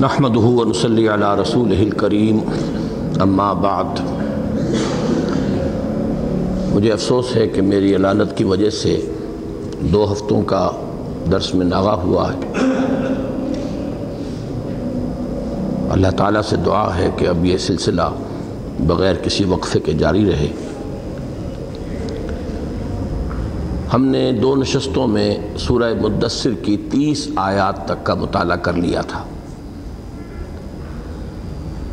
نحمده ونصلي على رسوله الكريم اما بعد. مجھے افسوس ہے کہ میری علالت کی وجہ سے دو ہفتوں کا درس میں ناغا ہوا ہے۔ اللہ تعالیٰ سے دعا ہے کہ اب یہ سلسلہ بغیر کسی وقفے کے جاری رہے۔ ہم نے دو نشستوں میں سورہ مدثر کی تیس آیات تک کا مطالعہ کر لیا تھا۔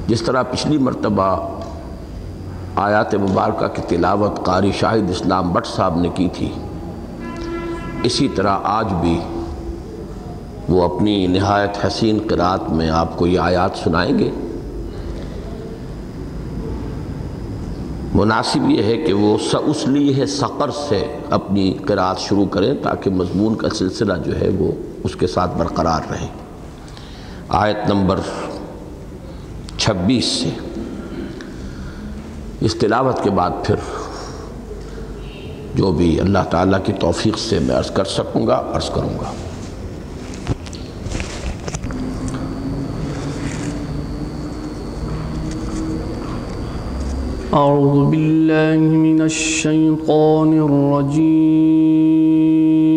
جس طرح پچھلی مرتبہ آیات مبارکہ کی تلاوت قاری شاہد اسلام بٹ صاحب نے کی تھی، اسی طرح آج بھی وہ اپنی نہایت حسین قرآت میں آپ کو یہ آیات سنائیں گے۔ مناسب یہ ہے کہ وہ اس لیے سقر سے اپنی قرآت شروع کریں تاکہ مضمون کا سلسلہ جو ہے وہ اس کے ساتھ برقرار رہے۔ آیت نمبر چھبیس سے۔ اس تلاوت کے بعد پھر جو بھی اللہ تعالیٰ کی توفیق سے میں عرض کر سکوں گا، عرض کروں گا۔ أعوذ بالله من الشيطان الرجيم۔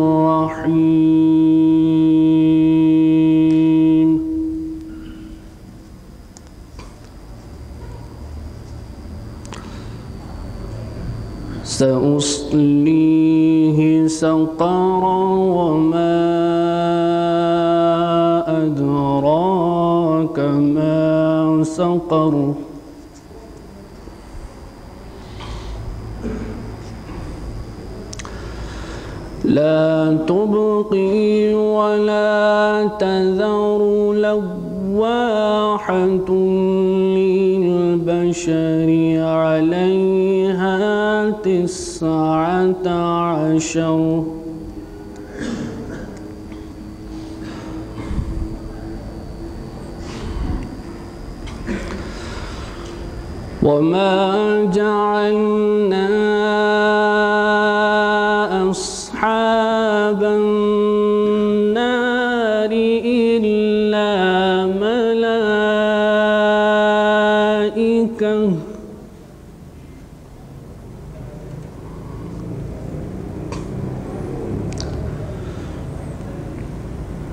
وما جعلنا أصحاب النار إلا ملائكة.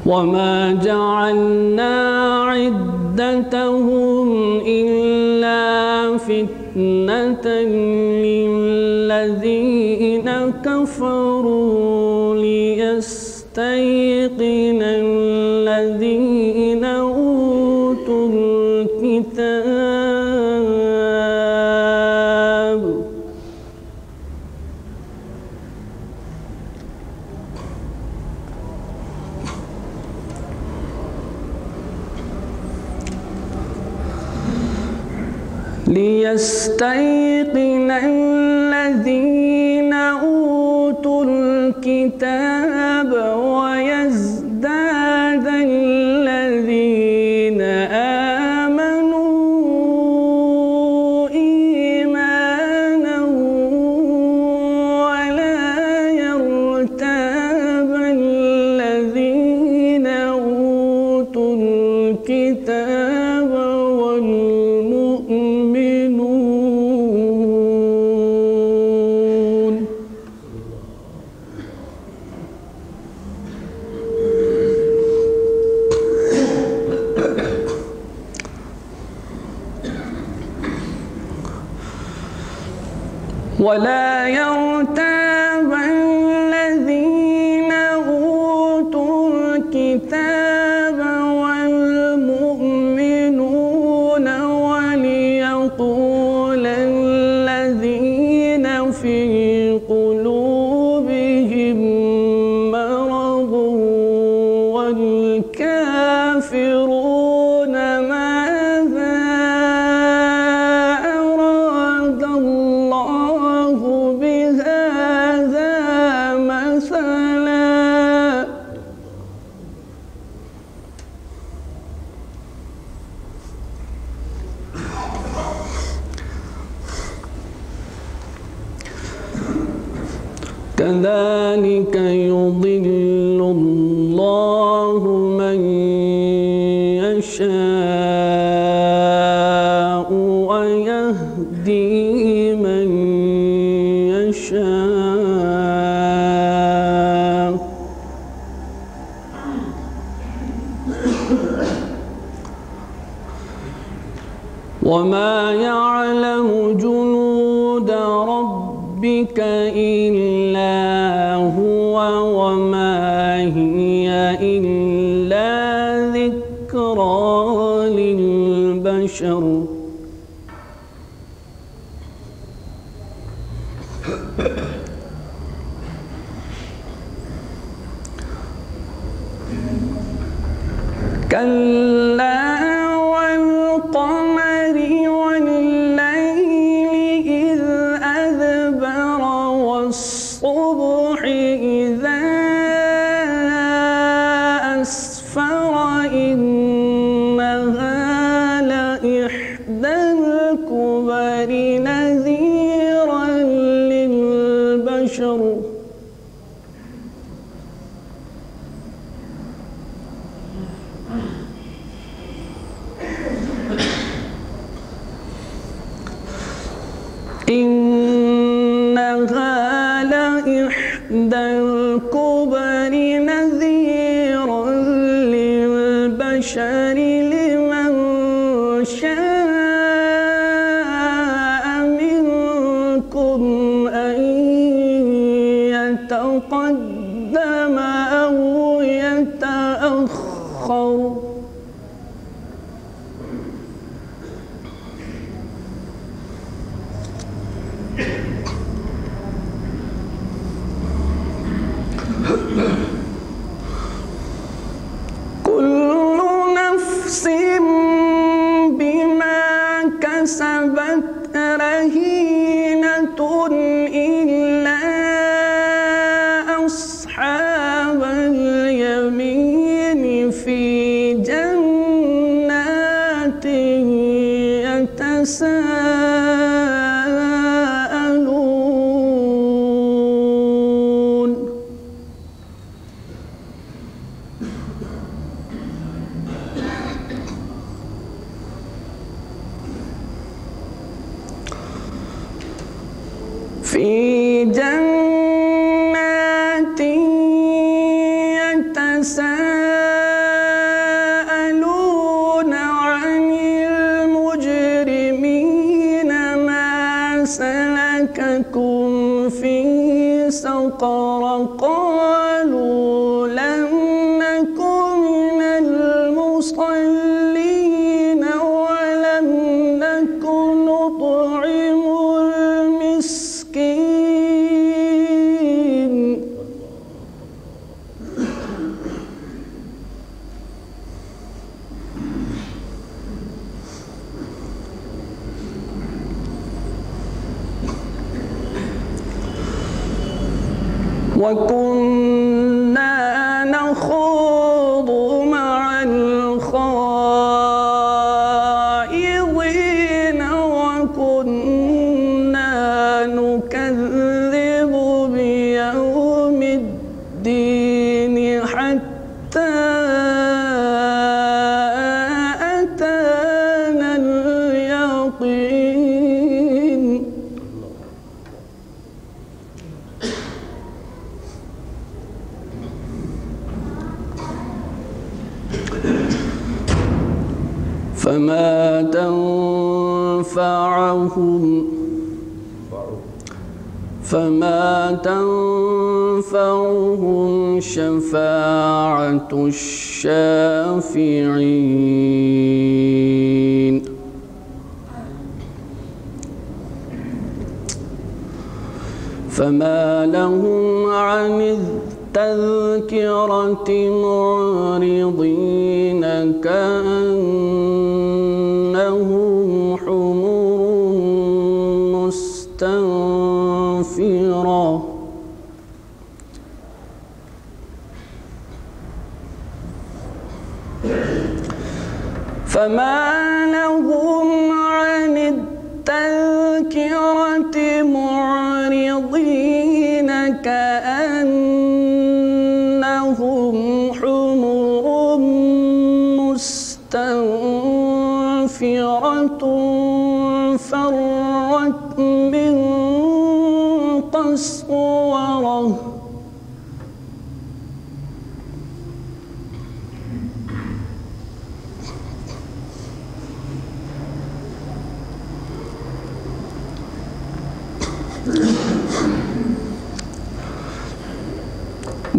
وما جعلنا عدتهم ليستيقن الذين أوتوا الكتاب تحشرون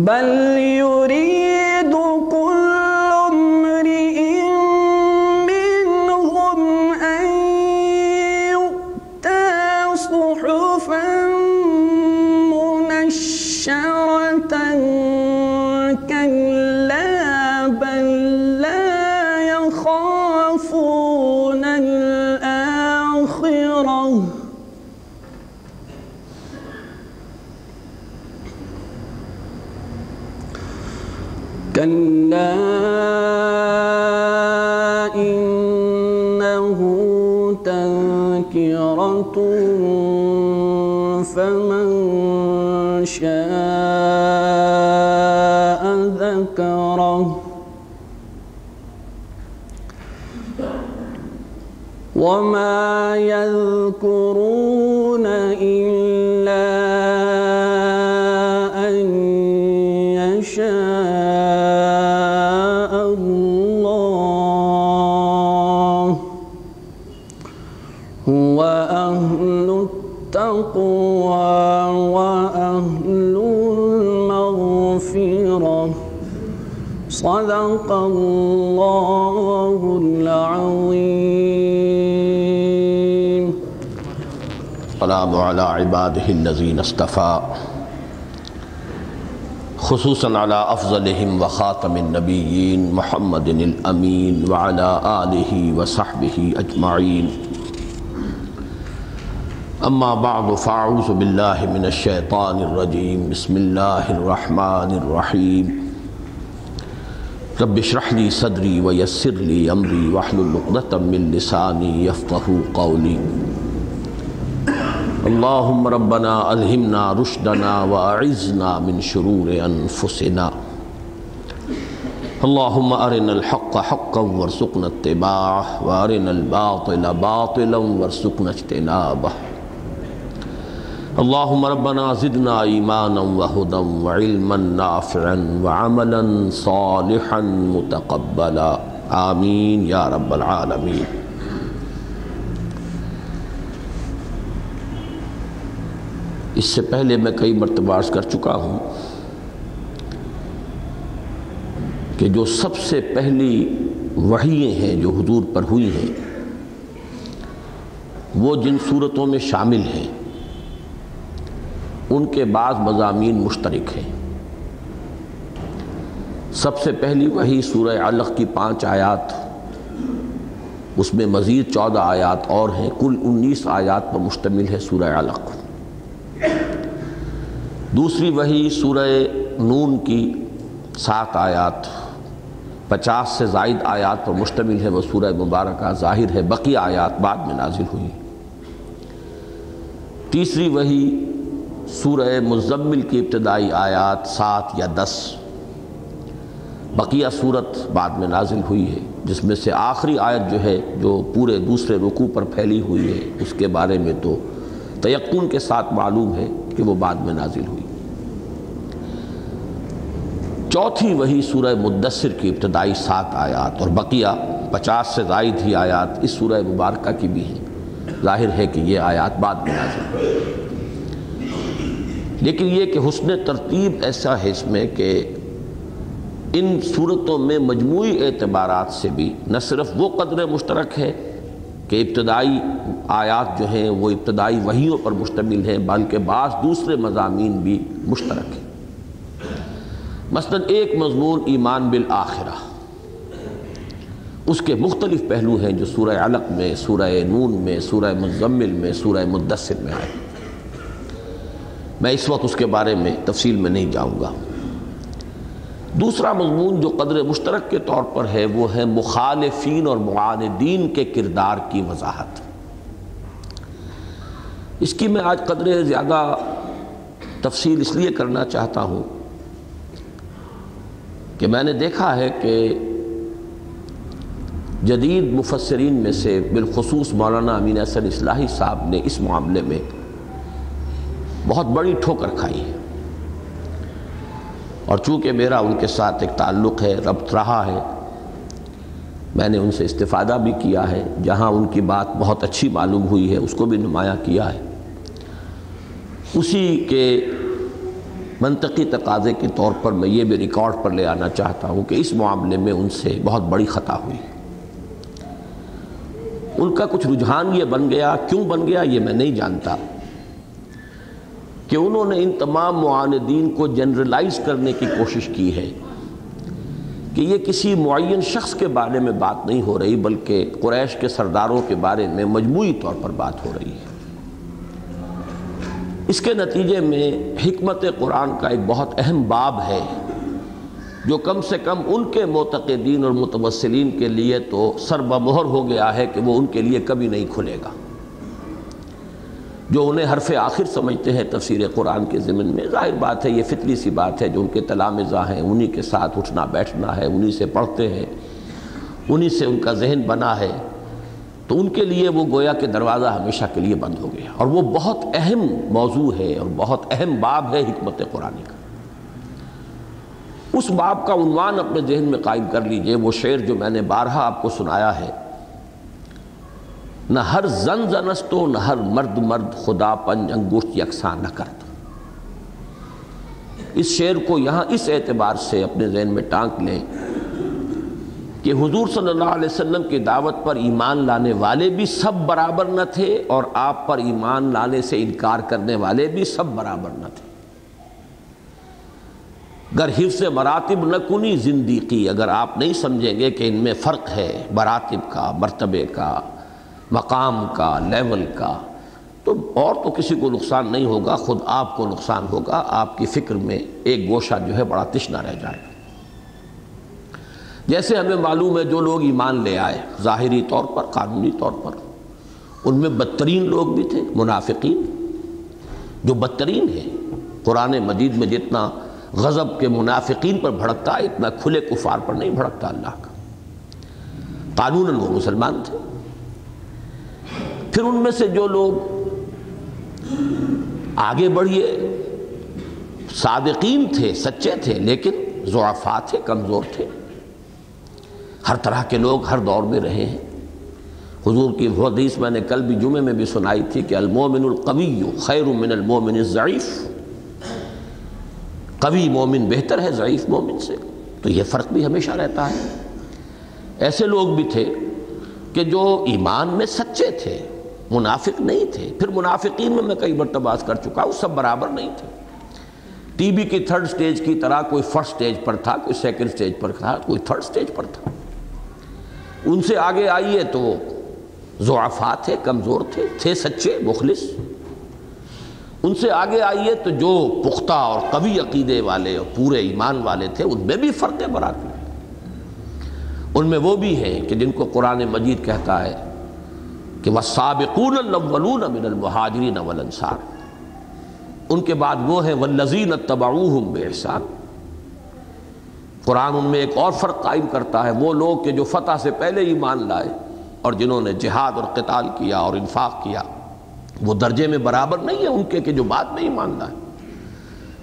بل فمن شاء ذكره. وما يذكرون صدق الله العظيم. السلام على عباده الذين اصطفى خصوصا على أفضلهم وخاتم النبيين محمد الأمين وعلى آله وصحبه أجمعين أما بعد فأعوذ بالله من الشيطان الرجيم بسم الله الرحمن الرحيم رب اشرح لي صدري ويسر لي أمري واحلل عقدة من لساني يفقه قولي. اللهم ربنا ألهمنا رشدنا وأعزنا من شرور أنفسنا. اللهم أرنا الحق حقا وارزقنا اتباعه، وأرنا الباطل باطلا وارزقنا اجتنابه. اللهم ربنا زدنا إيمانا وهدى وعلما نافعا وعملا صالحا متقبلا آمين يا رب العالمين اس سے پہلے میں کئی مرتبہ عرض کر چکا ہوں کہ جو سب سے پہلی وحییں ہیں جو حضور پر ہوئی ہیں وہ جن صورتوں میں شامل ہیں ان کے بعض مضامین مشترک ہیں۔ سب سے پہلی وہی سورہ علق کی پانچ آیات، اس میں مزید چودہ آیات اور ہیں، کل انیس آیات پر مشتمل ہے سورہ علق۔ دوسری وہی سورہ نون کی سات آیات، پچاس سے زائد آیات پر مشتمل ہے، وہ سورہ مبارکہ ظاہر ہے بقی آیات بعد میں نازل ہوئی۔ تیسری وہی سورہ مزمل کی ابتدائی آیات سات یا دس بقیہ صورت بعد میں نازل ہوئی ہے، جس میں سے آخری آیت جو ہے، جو پورے دوسرے رکوع پر پھیلی ہوئی ہے، اس کے بارے میں تو تیقن کے ساتھ معلوم ہے کہ وہ بعد میں نازل ہوئی۔ چوتھی وہی سورہ مدثر کی ابتدائی سات آیات اور بقیہ پچاس سے زائد ہی آیات اس سورہ مبارکہ کی بھی ہیں۔ ظاہر ہے کہ یہ آیات بعد میں نازل ہوئی۔ لیکن یہ کہ حسن ترتیب ایسا ہے اس میں کہ ان صورتوں میں مجموعی اعتبارات سے بھی نہ صرف وہ قدر مشترک ہے کہ ابتدائی آیات جو ہیں وہ ابتدائی وحیوں پر مشتمل ہیں، بلکہ بعض دوسرے مضامین بھی مشترک ہیں۔ مثلا ایک مضمون ایمان بالآخرہ۔ اس کے مختلف پہلو ہیں جو سورہ علق میں، سورہ نون میں، سورہ مزمل میں، سورہ مدثر میں آئے میں اس وقت اس کے بارے میں تفصیل میں نہیں جاؤں گا۔ دوسرا مضمون جو قدر مشترک کے طور پر ہے، وہ ہے مخالفین اور معاندین کے کردار کی وضاحت۔ اس کی میں آج قدر زیادہ تفصیل اس لیے کرنا چاہتا ہوں کہ میں نے دیکھا ہے کہ جدید مفسرین میں سے بالخصوص مولانا امین احسن اصلاحی صاحب نے اس معاملے میں بہت بڑی ٹھوکر کھائی ہے۔ اور چونکہ میرا ان کے ساتھ ایک تعلق ہے، ربط رہا ہے، میں نے ان سے استفادہ بھی کیا ہے۔ جہاں ان کی بات بہت اچھی معلوم ہوئی ہے، اس کو بھی نمایاں کیا ہے۔ اسی کے منطقی تقاضے کے طور پر میں یہ بھی ریکارڈ پر لے آنا چاہتا ہوں کہ اس معاملے میں ان سے بہت بڑی خطا ہوئی۔ ان کا کچھ رجحان یہ بن گیا۔ کیوں بن گیا یہ میں نہیں جانتا۔ کہ انہوں نے ان تمام معاندین کو جنرلائز کرنے کی کوشش کی ہے کہ یہ کسی معین شخص کے بارے میں بات نہیں ہو رہی، بلکہ قریش کے سرداروں کے بارے میں مجموعی طور پر بات ہو رہی ہے۔ اس کے نتیجے میں حکمت قرآن کا ایک بہت اہم باب ہے، جو کم سے کم ان کے معتقدین اور متوسلین کے لیے تو سر بمہر ہو گیا ہے کہ وہ ان کے لیے کبھی نہیں کھلے گا۔ جو انہیں حرف آخر سمجھتے ہیں، تفسیر قرآن کے ضمن میں۔ ظاہر بات ہے، یہ فطری سی بات ہے جو ان کے تلامزہ ہیں۔ انہی کے ساتھ اٹھنا بیٹھنا ہے، انہی سے پڑھتے ہیں، انہی سے ان کا ذہن بنا ہے۔ تو ان کے لیے وہ گویا کہ دروازہ ہمیشہ کے لیے بند ہو گیا۔ اور وہ بہت اہم موضوع ہے اور بہت اہم باب ہے حکمت قرآن کا۔ اس باب کا عنوان اپنے ذہن میں قائم کر لیجیے۔ وہ شعر جو میں نے بارہا آپ کو سنایا ہے۔ نہ ہر زن زنستو، نہ ہر مرد مرد خدا پنج انگوشت یکساں نہ کرد اس شعر کو یہاں اس اعتبار سے اپنے ذہن میں ٹانک لیں کہ حضور صلی اللہ علیہ وسلم کی دعوت پر ایمان لانے والے بھی سب برابر نہ تھے اور آپ پر ایمان لانے سے انکار کرنے والے بھی سب برابر نہ تھے۔ گر حفظ مراتب نہ کنی زندگی، اگر آپ نہیں سمجھیں گے کہ ان میں فرق ہے، مراتب کا، مرتبے کا مقام کا، لیول کا۔ تو اور تو کسی کو نقصان نہیں ہوگا، خود آپ کو نقصان ہوگا، آپ کی فکر میں ایک گوشہ جو ہے بڑا تشنا رہ جائے جیسے ہمیں معلوم ہے جو لوگ ایمان لے آئے، ظاہری طور پر، قانونی طور پر، ان میں بدترین لوگ بھی تھے، منافقین۔ جو بدترین ہیں، قرآن مجید میں جتنا غضب کے منافقین پر بھڑکتا اتنا کھلے کفار پر نہیں بھڑکتا اللہ کا۔ قانون وہ مسلمان تھے۔ پھر ان میں سے جو لوگ آگے بڑھئے صادقین تھے، سچے تھے، لیکن ضعفا تھے، کمزور تھے۔ ہر طرح کے لوگ ہر دور میں رہے ہیں۔ حضور کی حدیث میں نے کل بھی جمعے میں بھی سنائی تھی کہ المومن القوی خیر من المومن الضعیف۔ قوی مومن بہتر ہے ضعیف مومن سے۔ تو یہ فرق بھی ہمیشہ رہتا ہے۔ ایسے لوگ بھی تھے کہ جو ایمان میں سچے تھے۔ منافق نہیں تھے۔ پھر منافقین میں میں کئی مرتبہ کر چکا ہوں، سب برابر نہیں تھے۔ ٹی بی کی تھرڈ سٹیج کی طرح کوئی فرسٹ سٹیج پر تھا، کوئی سیکنڈ سٹیج پر تھا، کوئی تھرڈ سٹیج پر تھا۔ ان سے آگے آئیے تو ضعفا تھے، کمزور تھے تھے سچے، مخلص۔ ان سے آگے آئیے تو جو پختہ اور قوی عقیدے والے اور پورے ایمان والے تھے، ان میں بھی فرق برات ان میں وہ بھی ہیں کہ جن کو قرآن مجید کہتا ہے کہ وہ سابقون الاولون من المہاجرین والانصار ان کے بعد وہ ہیں والذین اتبعوہم بے قرآن ان میں ایک اور فرق قائم کرتا ہے، وہ لوگ کہ جو فتح سے پہلے ایمان لائے اور جنہوں نے جہاد اور قتال کیا اور انفاق کیا، وہ درجے میں برابر نہیں ہے ان کے کہ جو بعد میں ایمان لائے۔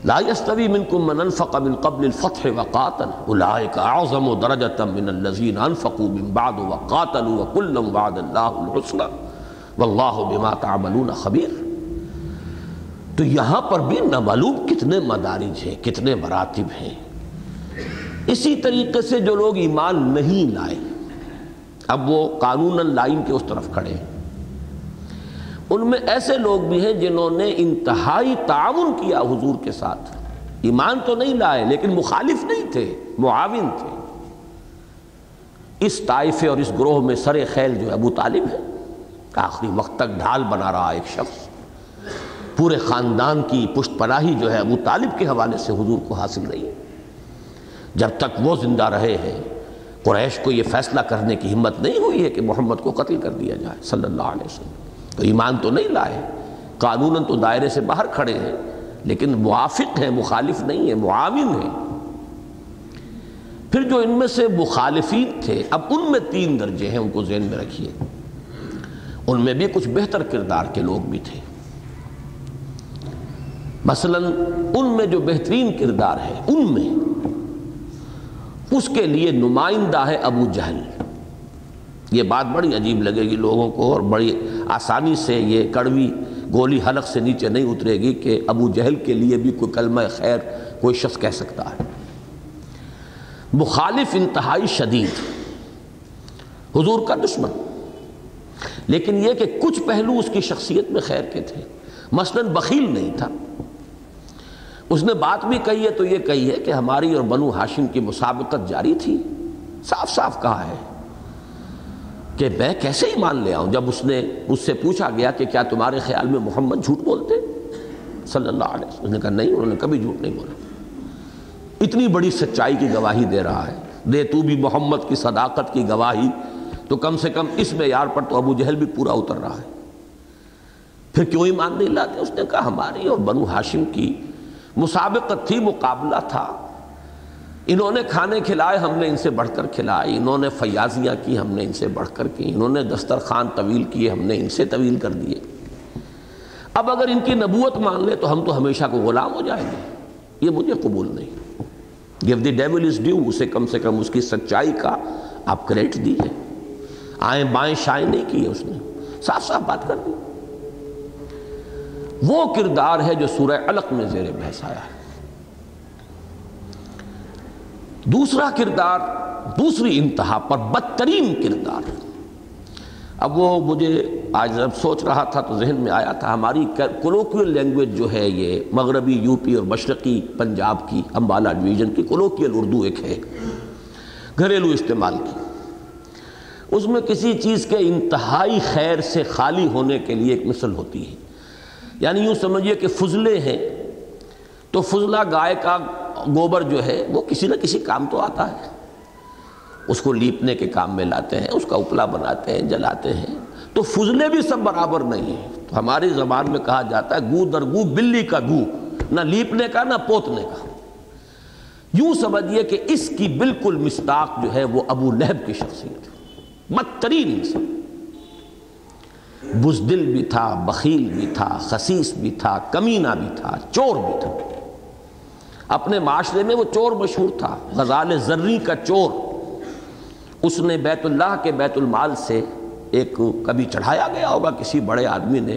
لا يستوي منكم من انفق من قبل الفتح وقاتل. اولئك اعظم درجه من الذين انفقوا من بعد وقاتلوا وكلا وعد الله الحسنى. والله بما تعملون خبير. تو یہاں پر بھی نہ معلوم کتنے مدارج ہیں، کتنے مراتب ہیں۔ اسی طریقے سے جو لوگ ایمان نہیں لائے، اب وہ قانون لائن کے اس طرف کھڑے۔ ہیں ان میں ایسے لوگ بھی ہیں جنہوں نے انتہائی تعاون کیا حضور کے ساتھ۔ ایمان تو نہیں لائے، لیکن مخالف نہیں تھے، معاون تھے۔ اس طائفے اور اس گروہ میں سر خیل جو ہے، ابو طالب ہے۔ آخری وقت تک ڈھال بنا رہا ایک شخص۔ پورے خاندان کی پشت پناہی جو ہے، ابو طالب کے حوالے سے حضور کو حاصل رہی ہے جب تک وہ زندہ رہے ہیں، قریش کو یہ فیصلہ کرنے کی ہمت نہیں ہوئی ہے کہ محمد کو قتل کر دیا جائے، صلی اللہ علیہ وسلم۔ تو ایمان تو نہیں لائے۔ قانون تو دائرے سے باہر کھڑے ہیں، لیکن موافق ہیں، مخالف نہیں ہیں، معاون ہیں۔ پھر جو ان میں سے مخالفین تھے، اب ان میں تین درجے ہیں، ان کو ذہن میں رکھیے۔ ان میں بھی کچھ بہتر کردار کے لوگ بھی تھے۔ مثلا ان میں جو بہترین کردار ہے، ان میں، اس کے لیے نمائندہ ہے ابو جہل۔ یہ بات بڑی عجیب لگے گی لوگوں کو اور بڑی آسانی سے یہ کڑوی گولی حلق سے نیچے نہیں اترے گی کہ ابو جہل کے لیے بھی کوئی کلمہ خیر کوئی شخص کہہ سکتا ہے۔ مخالف انتہائی شدید، حضور کا دشمن۔ لیکن یہ کہ کچھ پہلو اس کی شخصیت میں خیر کے تھے، مثلا بخیل نہیں تھا۔ اس نے بات بھی کہی ہے تو یہ کہی ہے کہ ہماری اور بنو ہاشم کی مسابقت جاری تھی۔ صاف صاف کہا ہے۔ کہ میں کیسے ہی مان لے آؤں؟ جب اس نے اس سے پوچھا گیا کہ کیا تمہارے خیال میں محمد جھوٹ بولتے؟ صلی اللہ علیہ وسلم، اس نے کہا نہیں، انہوں نے کبھی جھوٹ نہیں بولا۔ اتنی بڑی سچائی کی گواہی دے رہا ہے۔ دے تو بھی محمد کی صداقت کی گواہی، تو کم سے کم اس میں یار پر تو ابو جہل بھی پورا اتر رہا ہے۔ پھر کیوں ایمان نہیں لاتے؟ اس نے کہا ہماری اور بنو ہاشم کی مسابقت تھی، مقابلہ تھا۔ انہوں نے کھانے کھلائے، ہم نے ان سے بڑھ کر کھلائے۔ انہوں نے فیاضیاں کی، ہم نے ان سے بڑھ کر کی۔ انہوں نے دسترخوان طویل کیے، ہم نے ان سے طویل کر دیے۔ اب اگر ان کی نبوت مان لے تو ہم تو ہمیشہ کو غلام ہو جائیں گے۔ یہ مجھے قبول نہیں۔ Give the devil his due اسے کم سے کم اس کی سچائی کا آپ کریٹ دیجیے آئیں بائیں شائیں نہیں کیے اس نے۔ صاف صاف بات کر دی۔ وہ کردار ہے جو سورہ علق میں زیر بحث آیا ہے۔ دوسرا کردار، دوسری انتہا پر بدترین کردار۔ اب وہ مجھے آج جب سوچ رہا تھا تو ذہن میں آیا تھا، ہماری کولوکیل لینگویج جو ہے یہ، مغربی یو پی اور مشرقی، پنجاب کی امبالہ ڈویژن کی کولوکیل اردو ایک ہے۔ گھریلو استعمال کی۔ اس میں کسی چیز کے انتہائی خیر سے خالی ہونے کے لیے ایک مثل ہوتی ہے۔ یعنی یوں سمجھیے کہ فضلے ہیں۔ تو فضلہ گائے کا گوبر جو ہے، وہ کسی نہ کسی کام تو آتا ہے۔ اس کو لیپنے کے کام میں لاتے ہیں، اس کا اپلا بناتے ہیں، جلاتے ہیں۔ تو فضلے بھی سب برابر نہیں ہیں۔ تو ہماری زبان میں کہا جاتا ہے، گو در گو، بلی کا گو۔ نہ لیپنے کا، نہ پوتنے کا۔ یوں سمجھیے کہ اس کی بالکل مستاق جو ہے، وہ ابو لہب کی شخصیت بدترین انسان۔ بزدل بھی تھا، بخیل بھی تھا، خسیس بھی تھا، کمینہ بھی تھا، چور بھی تھا۔ اپنے معاشرے میں وہ چور مشہور تھا، غزال زرری کا چور۔ اس نے بیت اللہ کے بیت المال سے ایک کبھی چڑھایا گیا ہوگا، کسی بڑے آدمی نے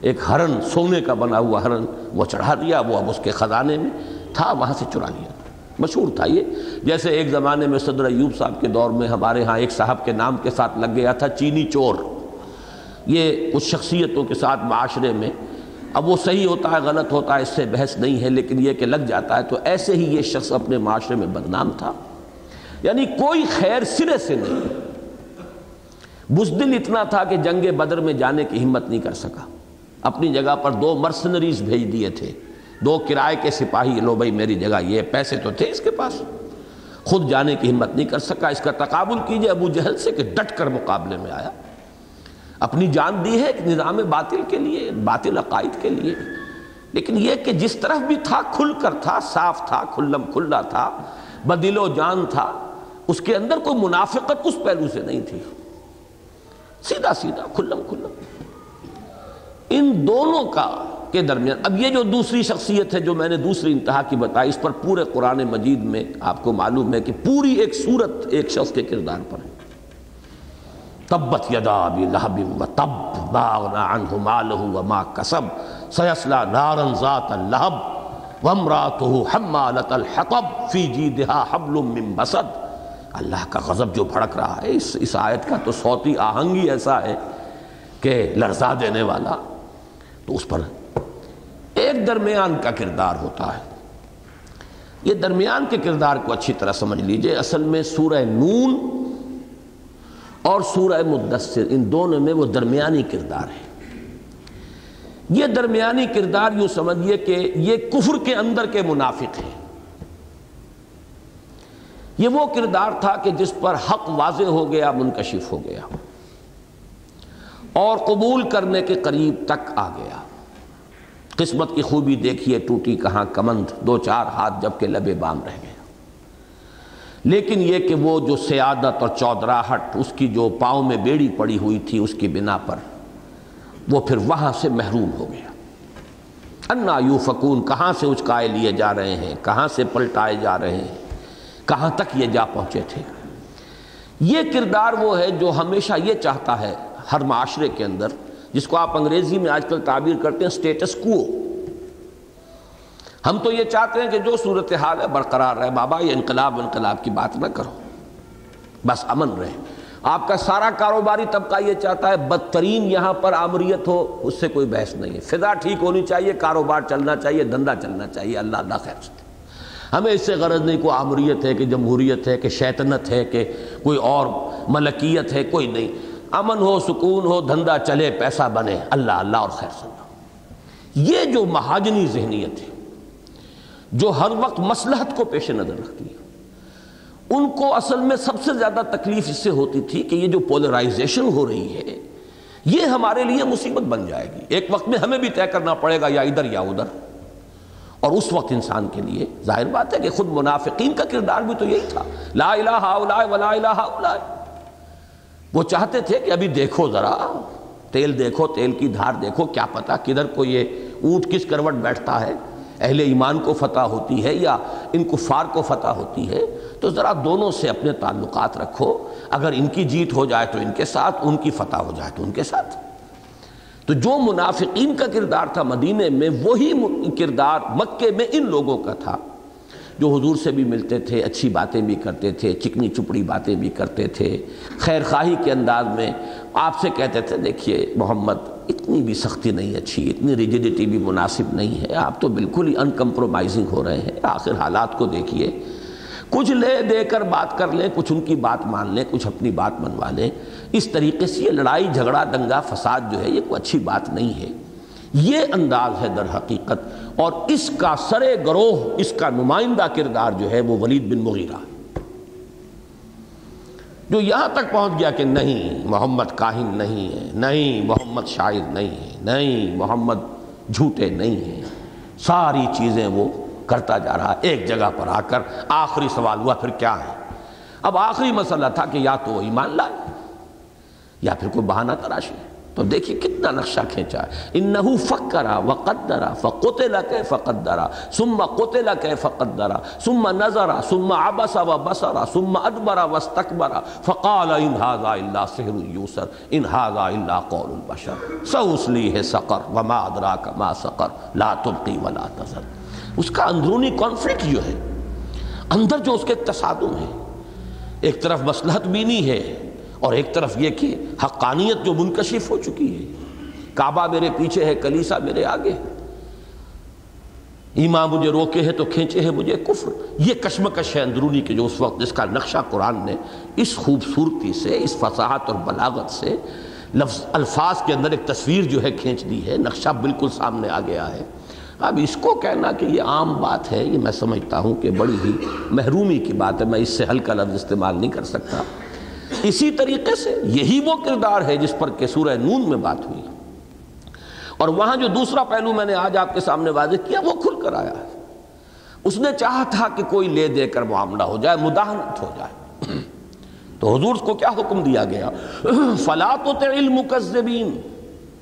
ایک ہرن، سونے کا بنا ہوا ہرن، وہ چڑھا دیا، وہ اب اس کے خزانے میں تھا، وہاں سے چرا لیا۔ مشہور تھا یہ۔ جیسے ایک زمانے میں صدر ایوب صاحب کے دور میں ہمارے ہاں ایک صاحب کے نام کے ساتھ لگ گیا تھا، چینی چور۔ یہ کچھ شخصیتوں کے ساتھ معاشرے میں اب وہ صحیح ہوتا ہے، غلط ہوتا ہے، اس سے بحث نہیں ہے، لیکن یہ کہ لگ جاتا ہے، تو ایسے ہی یہ شخص اپنے معاشرے میں بدنام تھا۔ یعنی کوئی خیر سرے سے نہیں۔ بزدل اتنا تھا کہ جنگ بدر میں جانے کی ہمت نہیں کر سکا۔ اپنی جگہ پر دو مرسنریز بھیج دیے تھے۔ دو کرائے کے سپاہی، لو بھائی، میری جگہ، یہ پیسے تو تھے اس کے پاس۔ خود جانے کی ہمت نہیں کر سکا۔ اس کا تقابل کیجیے، ابو جہل سے کہ ڈٹ کر مقابلے میں آیا۔ اپنی جان دی ہے ایک نظام باطل کے لیے، باطل عقائد کے لیے۔ لیکن یہ کہ جس طرف بھی تھا، کھل کر تھا، صاف تھا، کھلم کھلا تھا بدل و جان تھا، اس کے اندر کوئی منافقت اس پہلو سے نہیں تھی۔ سیدھا سیدھا، کھلم کھلم۔ ان دونوں کا کے درمیان، اب یہ جو دوسری شخصیت ہے جو میں نے دوسری انتہا کی بتائی، اس پر پورے قرآن مجید میں آپ کو معلوم ہے کہ پوری ایک صورت، ایک شخص کے کردار پر ہے۔ تبت یدا ابی لہب و تب باغنا عنہ مالہ وما کسب سیسلا نارن ذات اللہب وامراتہ حمالت الحطب فی جیدہا حبل من بسد۔ اللہ کا غضب جو بھڑک رہا ہے اس, اس آیت کا تو صوتی آہنگی ایسا ہے کہ لرزا دینے والا تو اس پر ایک درمیان کا کردار ہوتا ہے۔ یہ درمیان کے کردار کو اچھی طرح سمجھ لیجیے اصل میں سورہ نون اور سورہ مدثر، ان دونوں میں وہ درمیانی کردار ہے۔ یہ درمیانی کردار یوں سمجھیے کہ یہ کفر کے اندر کے منافق ہیں۔ یہ وہ کردار تھا کہ جس پر حق واضح ہو گیا، منکشف ہو گیا اور قبول کرنے کے قریب تک آ گیا۔ قسمت کی خوبی دیکھیے، ٹوٹی کہاں، کمند، دو چار ہاتھ جب کے لبے بام رہ گیا لیکن یہ کہ وہ جو سیادت اور چودراہٹ، اس کی جو پاؤں میں بیڑی پڑی ہوئی تھی، اس کی بنا پر وہ پھر وہاں سے محروم ہو گیا۔ انا یو فکون کہاں سے اچکائے لیے جا رہے ہیں؟ کہاں سے پلٹائے جا رہے ہیں؟ کہاں تک یہ جا پہنچے تھے؟ یہ کردار وہ ہے جو ہمیشہ یہ چاہتا ہے ہر معاشرے کے اندر، جس کو آپ انگریزی میں آج کل تعبیر کرتے ہیں سٹیٹس کو ہم تو یہ چاہتے ہیں کہ جو صورتحال ہے برقرار رہے، بابا، یہ انقلاب انقلاب کی بات نہ کرو۔ بس امن رہے۔ آپ کا سارا کاروباری طبقہ یہ چاہتا ہے بدترین یہاں پر آمریت ہو، اس سے کوئی بحث نہیں ہے۔ فضا ٹھیک ہونی چاہیے، کاروبار چلنا چاہیے دندہ چلنا چاہیے، اللہ اللہ خیر سے۔ ہمیں اس سے غرض نہیں کوئی آمریت ہے، کہ جمہوریت ہے، کہ شیطنت ہے، کہ کوئی اور ملکیت ہے، کوئی نہیں۔ امن ہو، سکون ہو، دھندا چلے، پیسہ بنے، اللہ اللہ اور خیر سننا یہ جو مہاجنی ذہنیت ہے جو ہر وقت مسلحت کو پیش نظر رکھتی ہے۔ ان کو اصل میں سب سے زیادہ تکلیف اس سے ہوتی تھی کہ یہ جو پولرائزیشن ہو رہی ہے، یہ ہمارے لیے مصیبت بن جائے گی۔ ایک وقت میں ہمیں بھی طے کرنا پڑے گا یا ادھر یا ادھر۔ اور اس وقت انسان کے لیے ظاہر بات ہے کہ خود منافقین کا کردار بھی تو یہی تھا۔ لا الہ الا ولا الہ الا وہ چاہتے تھے کہ ابھی دیکھو ذرا، تیل دیکھو، تیل کی دھار دیکھو، کیا پتا کدھر کو یہ اونٹ کس کروٹ بیٹھتا ہے۔ اہل ایمان کو فتح ہوتی ہے یا ان کفار کو فتح ہوتی ہے، تو ذرا دونوں سے اپنے تعلقات رکھو۔ اگر ان کی جیت ہو جائے تو ان کے ساتھ، ان کی فتح ہو جائے تو ان کے ساتھ۔ تو جو منافقین کا کردار تھا مدینے میں، وہی کردار مکے میں ان لوگوں کا تھا۔ جو حضور سے بھی ملتے تھے، اچھی باتیں بھی کرتے تھے، چکنی چپڑی باتیں بھی کرتے تھے۔ خیر خواہی کے انداز میں آپ سے کہتے تھے، دیکھیے محمد، اتنی بھی سختی نہیں اچھی، اتنی ریجیڈیٹی بھی مناسب نہیں ہے۔ آپ تو بالکل ہی ان کمپرومائزنگ ہو رہے ہیں۔ آخر حالات کو دیکھیے۔ کچھ لے دے کر بات کر لیں کچھ ان کی بات مان لیں کچھ اپنی بات منوا لیں اس طریقے سے یہ لڑائی جھگڑا دنگا فساد جو ہے، یہ کوئی اچھی بات نہیں ہے۔ یہ انداز ہے در حقیقت۔ اور اس کا سر گروہ، اس کا نمائندہ کردار جو ہے وہ ولید بن مغیرہ جو یہاں تک پہنچ گیا کہ نہیں، محمد کاہن نہیں ہے، نہیں، محمد شاعر نہیں ہے، نہیں، محمد جھوٹے نہیں ہیں۔ ساری چیزیں وہ کرتا جا رہا ایک جگہ پر آ کر۔ آخری سوال ہوا، پھر کیا ہے؟ اب آخری مسئلہ تھا کہ یا تو ایمان لائے یا پھر کوئی بہانہ تراشی۔ تو دیکھیے کتنا نقشہ کھینچا ہے۔ انہو فکرا وقدرا فقتل کیف قدرا ثم قتل کیف قدرا ثم نظرا، ثم عبس و بصرا، ثم ادبرا واستکبرا فقال ان هذا الا سحر یوسر، ان هذا الا قول البشر۔ سوسلیہ سقر وما ادراک ما سقر، لا تبقی ولا تذر۔ اس کا اندرونی کانفلکٹ جو ہے، اندر جو اس کے تصادم ہے ایک طرف مسلحت بینی ہے اور ایک طرف یہ کہ حقانیت جو منکشف ہو چکی ہے۔ کعبہ میرے پیچھے ہے، کلیسا میرے آگے ہے۔ ایمان مجھے روکے ہے تو کھینچے ہے مجھے کفر۔ یہ کشمکش ہے اندرونی کے جو اس وقت جس کا نقشہ قرآن نے اس خوبصورتی سے، اس فصاحت اور بلاغت سے لفظ، الفاظ کے اندر ایک تصویر جو ہے کھینچ دی ہے۔ نقشہ بالکل سامنے آ گیا ہے۔ اب اس کو کہنا کہ یہ عام بات ہے، یہ میں سمجھتا ہوں کہ بڑی ہی محرومی کی بات ہے۔ میں اس سے ہلکا لفظ استعمال نہیں کر سکتا۔ اسی طریقے سے یہی وہ کردار ہے جس پر کہ سورہ نون میں بات ہوئی۔ اور وہاں جو دوسرا پہلو میں نے آج آپ کے سامنے واضح کیا، وہ کھل کر آیا ہے۔ اس نے چاہا تھا کہ کوئی لے دے کر معاملہ ہو جائے، مداحنت ہو جائے۔ تو حضور کو کیا حکم دیا گیا؟ فلا تو المکذبین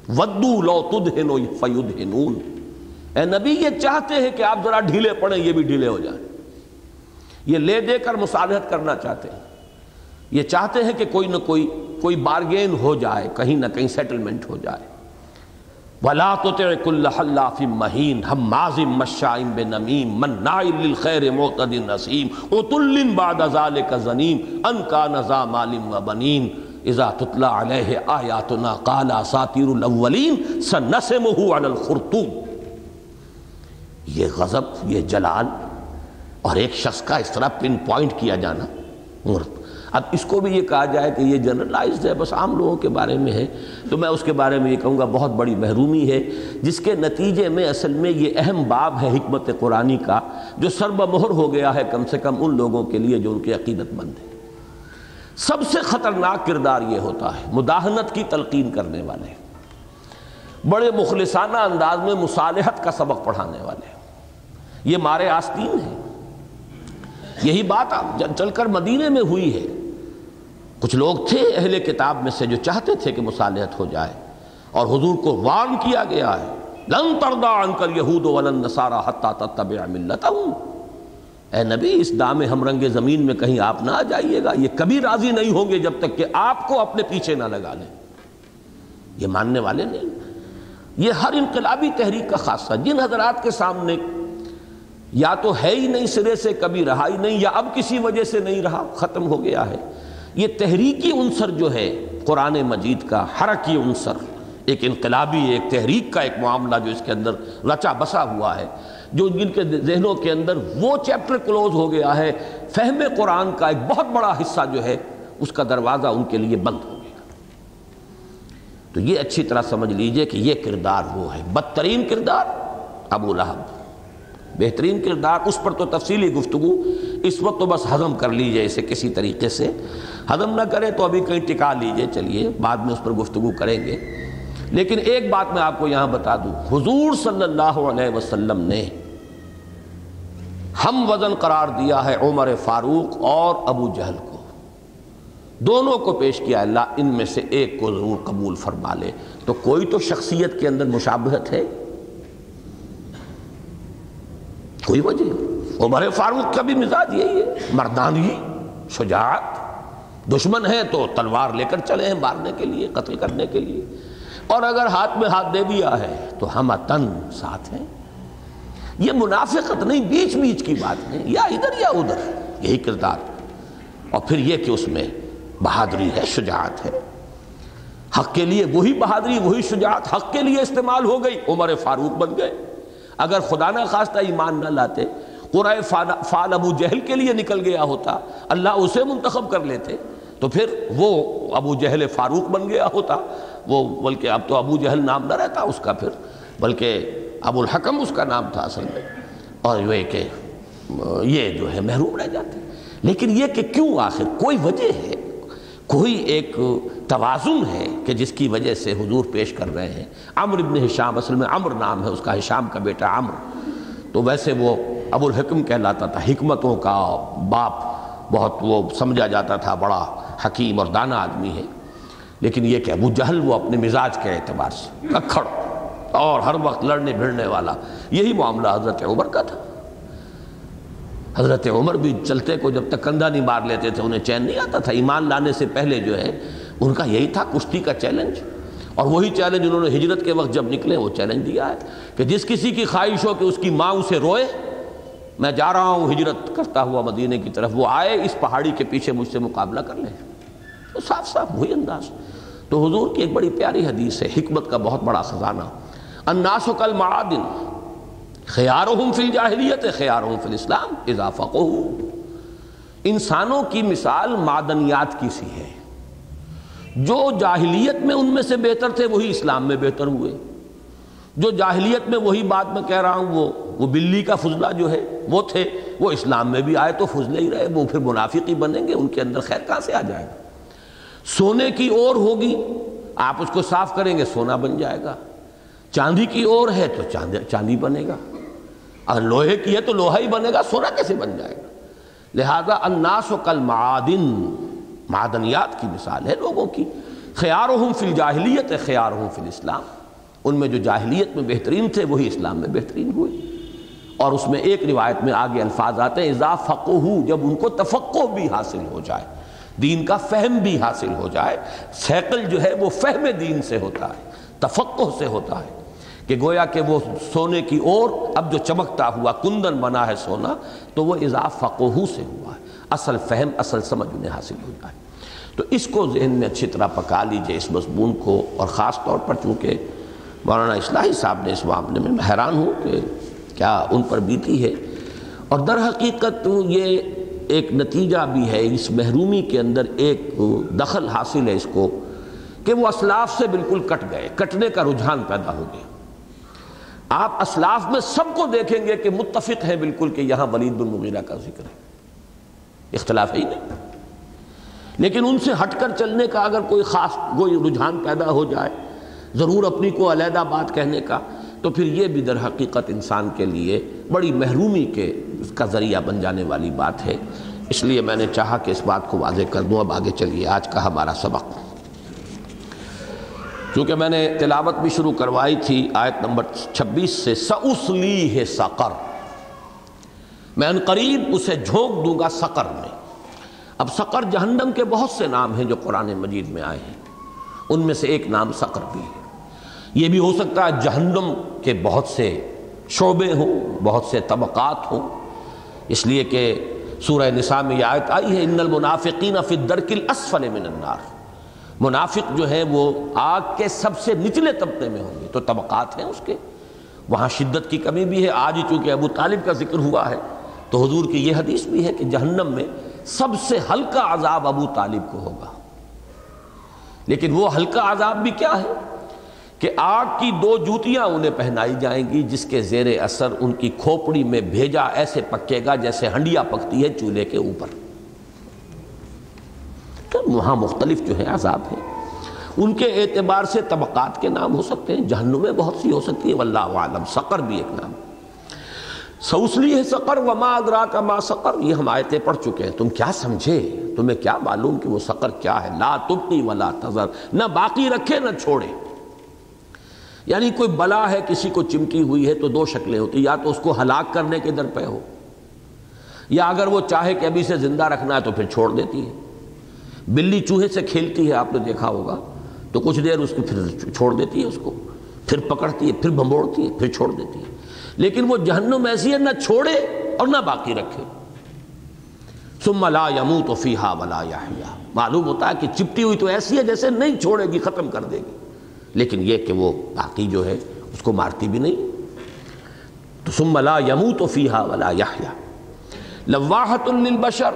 ودو لو تدہنو فیدہنون اے نبی، یہ چاہتے ہیں کہ آپ ذرا ڈھیلے پڑیں، یہ بھی ڈھیلے ہو جائیں۔ یہ لے دے کر مصالحت کرنا چاہتے ہیں۔ یہ چاہتے ہیں کہ کوئی نہ کوئی کوئی بارگین ہو جائے، کہیں نہ کہیں سیٹلمنٹ ہو جائے۔ ولا تو تیرے کل حلاف مہین ہم مازم مشائم بے نمیم من نائل للخیر معتد نسیم اتل بعد ذالک زنیم ان کا نزا مالم و بنین اذا تتلا علیہ آیاتنا قالا ساتیر الاولین سنسمہو علی الخرطوم۔ یہ غضب، یہ جلال، اور ایک شخص کا اس طرح پن پوائنٹ کیا جانا۔ مرد اب اس کو بھی یہ کہا جائے کہ یہ جنرلائزڈ ہے، بس عام لوگوں کے بارے میں ہے۔ تو میں اس کے بارے میں یہ کہوں گا، بہت بڑی محرومی ہے، جس کے نتیجے میں اصل میں یہ اہم باب ہے حکمت قرآنی کا، جو سرب مہر ہو گیا ہے کم سے کم ان لوگوں کے لیے جو ان کے عقیدت مند ہیں۔ سب سے خطرناک کردار یہ ہوتا ہے، مداحنت کی تلقین کرنے والے۔ بڑے مخلصانہ انداز میں مصالحت کا سبق پڑھانے والے۔ یہ مارے آستین ہیں۔ یہی بات چل کر مدینے میں ہوئی ہے۔ کچھ لوگ تھے اہل کتاب میں سے جو چاہتے تھے کہ مصالحت ہو جائے، اور حضور کو وارن کیا گیا ہے۔ لن تردا عنکل یہود ولن نصارا حتی تتبع ملتہم اے نبی، اس دام ہم رنگ زمین میں کہیں آپ نہ آ جائیے گا، یہ کبھی راضی نہیں ہوں گے جب تک کہ آپ کو اپنے پیچھے نہ لگا لیں۔ یہ ماننے والے نہیں۔ یہ ہر انقلابی تحریک کا خاصہ، جن حضرات کے سامنے یا تو ہے ہی نہیں، سرے سے کبھی رہا ہی نہیں، یا اب کسی وجہ سے نہیں رہا، ختم ہو گیا ہے۔ یہ تحریکی عنصر جو ہے، قرآن مجید کا حرکی عنصر، ایک انقلابی، ایک تحریک کا ایک معاملہ جو اس کے اندر رچا بسا ہوا ہے، جو جن کے ذہنوں کے اندر وہ چیپٹر کلوز ہو گیا ہے، فہم قرآن کا ایک بہت بڑا حصہ جو ہے، اس کا دروازہ ان کے لیے بند ہو گیا۔ تو یہ اچھی طرح سمجھ لیجیے کہ یہ کردار وہ ہے۔ بدترین کردار ابو لہب۔ بہترین کردار، اس پر تو تفصیلی گفتگو، اس وقت تو بس ہضم کر لیجیے اسے کسی طریقے سے۔ ہضم نہ کرے تو ابھی کہیں ٹکا لیجیے، چلیے، بعد میں اس پر گفتگو کریں گے۔ لیکن ایک بات میں آپ کو یہاں بتا دوں، حضور صلی اللہ علیہ وسلم نے ہم وزن قرار دیا ہے عمر فاروق اور ابو جہل کو۔ دونوں کو پیش کیا، اللہ ان میں سے ایک کو ضرور قبول فرما لے۔ تو کوئی تو شخصیت کے اندر مشابہت ہے؟ کوئی وجہ عمر فاروق کا بھی مزاج یہی ہے۔ مردانی شجاعت۔ دشمن ہے تو تلوار لے کر چلے ہیں مارنے کے لیے، قتل کرنے کے لیے۔ اور اگر ہاتھ میں ہاتھ دے دیا ہے تو ہم تن ساتھ ہیں۔ یہ منافقت نہیں، بیچ بیچ کی بات نہیں۔ یا ادھر یا ادھر، یہی کردار۔ اور پھر یہ کہ اس میں بہادری ہے، شجاعت ہے۔ حق کے لیے وہی بہادری، وہی شجاعت حق کے لیے استعمال ہو گئی۔ عمر فاروق بن گئے۔ اگر خدا نہ خواستہ ایمان نہ لاتے قرآن فال ابو جہل کے لیے نکل گیا ہوتا، اللہ اسے منتخب کر لیتے، تو پھر وہ ابو جہل فاروق بن گیا ہوتا۔ وہ بلکہ اب تو ابو جہل نام نہ رہتا اس کا پھر، بلکہ ابو الحکم اس کا نام تھا اصل میں۔ اور یہ کہ، یہ جو ہے محروم رہ جاتے۔ لیکن یہ کہ کیوں آخر؟ کوئی وجہ ہے؟ کوئی ایک توازن ہے کہ جس کی وجہ سے حضور پیش کر رہے ہیں۔ عمر ابن حشام اصل میں عمر نام ہے، اس کا حشام کا بیٹا عمر تو ویسے وہ ابو الحکم کہلاتا تھا، حکمتوں کا باپ بہت وہ سمجھا جاتا تھا، بڑا حکیم اور دانا آدمی ہے۔ لیکن یہ کہ ابو جہل وہ اپنے مزاج کے اعتبار سے ککھڑ اور ہر وقت لڑنے بھیڑنے والا، یہی معاملہ حضرت عمر کا تھا۔ حضرت عمر بھی چلتے کو جب تک کندھا نہیں مار لیتے تھے، انہیں چین نہیں آتا تھا۔ ایمان لانے سے پہلے جو ہے ان کا یہی تھا کشتی کا چیلنج۔ اور وہی چیلنج انہوں نے ہجرت کے وقت جب نکلے وہ چیلنج دیا ہے۔ کہ جس کسی کی خواہش ہو کہ اس کی ماں اسے روئے، میں جا رہا ہوں، ہجرت کرتا ہوا مدینے کی طرف، وہ آئے، اس پہاڑی کے پیچھے مجھ سے مقابلہ کر لیں تو صاف صاف وہی انداز۔ تو حضور کی ایک بڑی پیاری حدیث ہے، حکمت کا بہت بڑا خزانہ۔ الناس کل معادن خیارہم فی الجاہلیت، خیارہم فی الاسلام اضافہ کو انسانوں کی مثال معدنیات کی سی ہے۔ جو جاہلیت میں ان میں سے بہتر تھے وہی اسلام میں بہتر ہوئے۔ جو جاہلیت میں وہی بات میں کہہ رہا ہوں، وہ وہ بلی کا فضلہ جو ہے، وہ تھے۔ وہ اسلام میں بھی آئے تو فضلے ہی رہے، وہ پھر منافقی بنیں گے، ان کے اندر خیر کہاں سے آ جائے گا؟ سونے کی اور ہوگی، آپ اس کو صاف کریں گے، سونا بن جائے گا۔ چاندی کی اور ہے تو چاندی بنے گا۔ اگر لوہے کی ہے تو لوہا ہی بنے گا، سونا کیسے بن جائے گا؟ لہذا الناس و کل معادن معدنیات کی مثال ہے لوگوں کی. خیارہم فی الجاہلیت خیارہم فی الاسلام. ان میں جو جاہلیت میں بہترین تھے، وہی اسلام میں بہترین ہوئے. اور اس میں ایک روایت میں آگے الفاظ آتے ہیں، اذا فقہو، جب ان کو تفقہ بھی حاصل ہو جائے، دین کا فہم بھی حاصل ہو جائے، سیکل جو ہے وہ فہم دین سے ہوتا ہے، تفقہ سے ہوتا ہے، کہ گویا کہ وہ سونے کی اور اب جو چمکتا ہوا، کندن بنا ہے سونا، تو وہ اضاف فقہو سے ہوا ہے. اصل فہم، اصل سمجھ انہیں حاصل ہو جائے تو اس کو ذہن میں اچھی طرح پکا لیجیے اس مضمون کو۔ اور خاص طور پر چونکہ مولانا اصلاحی صاحب نے اس معاملے میں حیران ہوں کہ کیا ان پر بیتی ہے۔ اور در حقیقت یہ ایک نتیجہ بھی ہے، اس محرومی کے اندر ایک دخل حاصل ہے اس کو کہ وہ اسلاف سے بالکل کٹ گئے، کٹنے کا رجحان پیدا ہو گیا۔ آپ اسلاف میں سب کو دیکھیں گے کہ متفق ہیں بالکل کہ یہاں ولید بن مغیرہ کا ذکر ہے۔ اختلاف ہی نہیں۔ لیکن ان سے ہٹ کر چلنے کا اگر کوئی خاص کوئی رجحان پیدا ہو جائے، ضرور اپنی کو علیحدہ بات کہنے کا، تو پھر یہ بھی در حقیقت انسان کے لیے بڑی محرومی کے اس کا ذریعہ بن جانے والی بات ہے۔ اس لیے میں نے چاہا کہ اس بات کو واضح کر دوں۔ اب آگے چلیے، آج کا ہمارا سبق۔ چونکہ میں نے تلاوت بھی شروع کروائی تھی، آیت نمبر چھبیس سے سعسلی ہے سقر۔ میں ان قریب اسے جھونک دوں گا سقر میں۔ اب سقر جہنم کے بہت سے نام ہیں جو قرآن مجید میں آئے ہیں۔ ان میں سے ایک نام سقر بھی ہے۔ یہ بھی ہو سکتا ہے جہنم کے بہت سے شعبے ہوں، بہت سے طبقات ہوں۔ اس لیے کہ سورہ نساء میں یہ آیت آئی ہے، ان المنافقین فی الدرک الاسفل من النار منافق جو ہے وہ آگ کے سب سے نچلے طبقے میں ہوں گے۔ تو طبقات ہیں اس کے۔ وہاں شدت کی کمی بھی ہے۔ آج چونکہ ابو طالب کا ذکر ہوا ہے تو حضور کی یہ حدیث بھی ہے کہ جہنم میں سب سے ہلکا عذاب ابو طالب کو ہوگا۔ لیکن وہ ہلکا عذاب بھی کیا ہے؟ کہ آگ کی دو جوتیاں انہیں پہنائی جائیں گی، جس کے زیر اثر ان کی کھوپڑی میں بھیجا ایسے پکے گا جیسے ہنڈیا پکتی ہے چولہے کے اوپر۔ تو وہاں مختلف جو ہے عذاب ہیں۔ ان کے اعتبار سے طبقات کے نام ہو سکتے ہیں، جہنم میں بہت سی ہو سکتی ہیں، واللہ عالم سقر بھی ایک نام۔ سوسلی ہے سقر وما ادرا کا ما سقر۔ یہ ہم آیتیں پڑھ چکے ہیں۔ تم کیا سمجھے؟ تمہیں کیا معلوم کہ وہ سقر کیا ہے؟ لا تبقی ولا تذر۔ نہ باقی رکھے، نہ چھوڑے۔ یعنی کوئی بلا ہے، کسی کو چمکی ہوئی ہے تو دو شکلیں ہوتی یا تو اس کو ہلاک کرنے کے در پہ ہو، یا اگر وہ چاہے کہ ابھی سے زندہ رکھنا ہے تو پھر چھوڑ دیتی ہے۔ بلی چوہے سے کھیلتی ہے، آپ نے دیکھا ہوگا۔ تو کچھ دیر اس کو پھر چھوڑ دیتی ہے اس کو۔ پھر پکڑتی ہے، پھر بھمبوڑتی ہے، پھر چھوڑ دیتی ہے۔ لیکن وہ جہنم ایسی ہے نہ چھوڑے اور نہ باقی رکھے۔ ثم لا يموت فيها ولا يحيى معلوم ہوتا ہے کہ چپٹی ہوئی تو ایسی ہے جیسے نہیں چھوڑے گی، ختم کر دے گی۔ لیکن یہ کہ وہ باقی جو ہے، اس کو مارتی بھی نہیں۔ تو ثم لا يموت فيها ولا يحيى لواحت للبشر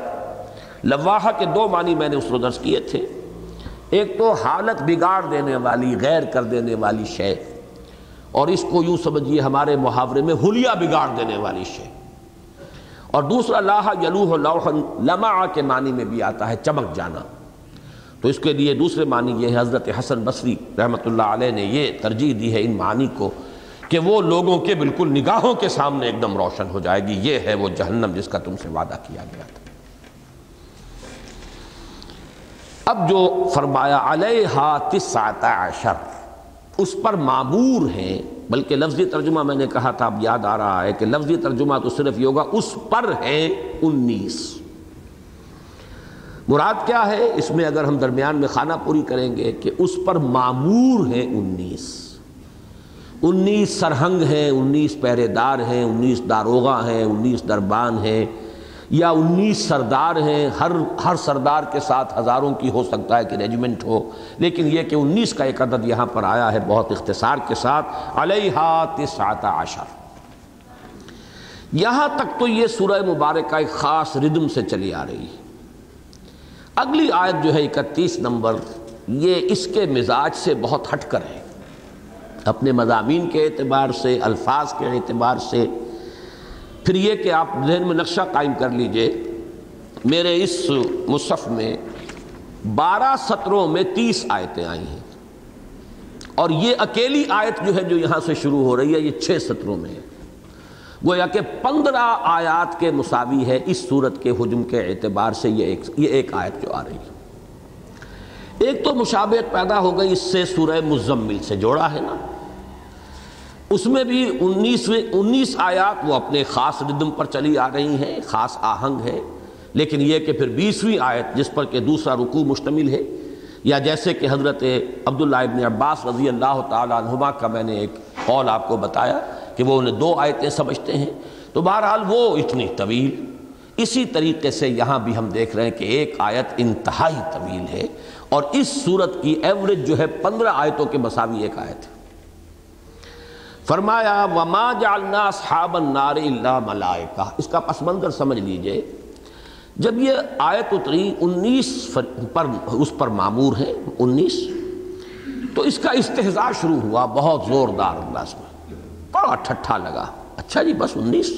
لواحہ کے دو معنی میں نے اس کو درس کیے تھے۔ ایک تو حالت بگاڑ دینے والی، غیر کر دینے والی شے۔ اور اس کو یوں سمجھیے ہمارے محاورے میں حلیہ بگاڑ دینے والی شے۔ اور دوسرا لاہ یلوح لوحن لمع کے معنی میں بھی آتا ہے چمک جانا۔ تو اس کے لیے دوسرے معنی یہ ہے حضرت حسن بصری رحمۃ اللہ علیہ نے یہ ترجیح دی ہے ان معنی کو کہ وہ لوگوں کے بالکل نگاہوں کے سامنے ایک دم روشن ہو جائے گی۔ یہ ہے وہ جہنم جس کا تم سے وعدہ کیا گیا تھا۔ اب جو فرمایا علیہ تسعت عشر اس پر معمور ہیں، بلکہ لفظی ترجمہ میں نے کہا تھا، اب یاد آ رہا ہے کہ لفظی ترجمہ تو صرف یہ ہوگا اس پر ہے انیس۔ مراد کیا ہے؟ اس میں اگر ہم درمیان میں خانہ پوری کریں گے کہ اس پر معمور ہیں انیس۔ انیس سرہنگ ہیں، انیس پہرے دار ہیں، انیس داروغہ ہیں، انیس دربان ہیں۔ یا انیس سردار ہیں، ہر ہر سردار کے ساتھ ہزاروں کی ہو سکتا ہے کہ ریجمنٹ ہو، لیکن یہ کہ انیس کا ایک عدد یہاں پر آیا ہے بہت اختصار کے ساتھ علیہ تسعت عشر۔ یہاں تک تو یہ سورہ مبارکہ ایک خاص ردم سے چلی آ رہی۔ ہے اگلی آیت جو ہے اکتیس نمبر، یہ اس کے مزاج سے بہت ہٹ کر ہے۔ اپنے مضامین کے اعتبار سے، الفاظ کے اعتبار سے پھر یہ کہ آپ ذہن میں نقشہ قائم کر لیجیے، میرے اس مصحف میں بارہ سطروں میں تیس آیتیں آئی ہیں۔ اور یہ اکیلی آیت جو ہے جو یہاں سے شروع ہو رہی ہے، یہ چھ سطروں میں ہے۔ گویا کہ پندرہ آیات کے مساوی ہے اس صورت کے حجم کے اعتبار سے یہ ایک یہ ایک آیت جو آ رہی ہے۔ ایک تو مشابہت پیدا ہو گئی، اس سے سورہ مزمل سے جوڑا ہے نا۔ اس میں بھی انیسویں انیس آیات وہ اپنے خاص ردم پر چلی آ رہی ہیں، خاص آہنگ ہے لیکن یہ کہ پھر بیسویں آیت جس پر کہ دوسرا رکوع مشتمل ہے، یا جیسے کہ حضرت عبداللہ ابن عباس رضی اللہ تعالیٰ عنہما کا میں نے ایک قول آپ کو بتایا کہ وہ انہیں دو آیتیں سمجھتے ہیں۔ تو بہرحال وہ اتنی طویل، اسی طریقے سے یہاں بھی ہم دیکھ رہے ہیں کہ ایک آیت انتہائی طویل ہے۔ اور اس صورت کی ایوریج جو ہے پندرہ آیتوں کے مساوی ایک آیت ہے۔ فرمایا، وما جعلنا اصحاب النار الا ملائکہ اس کا پس منظر سمجھ لیجیے، جب یہ آیت اتری، انیس پر، اس پر معمور ہے، انیس، تو اس کا استحضاء شروع ہوا، بہت زوردار انداز میں۔ بڑا ٹھٹھا لگا۔ اچھا جی بس انیس۔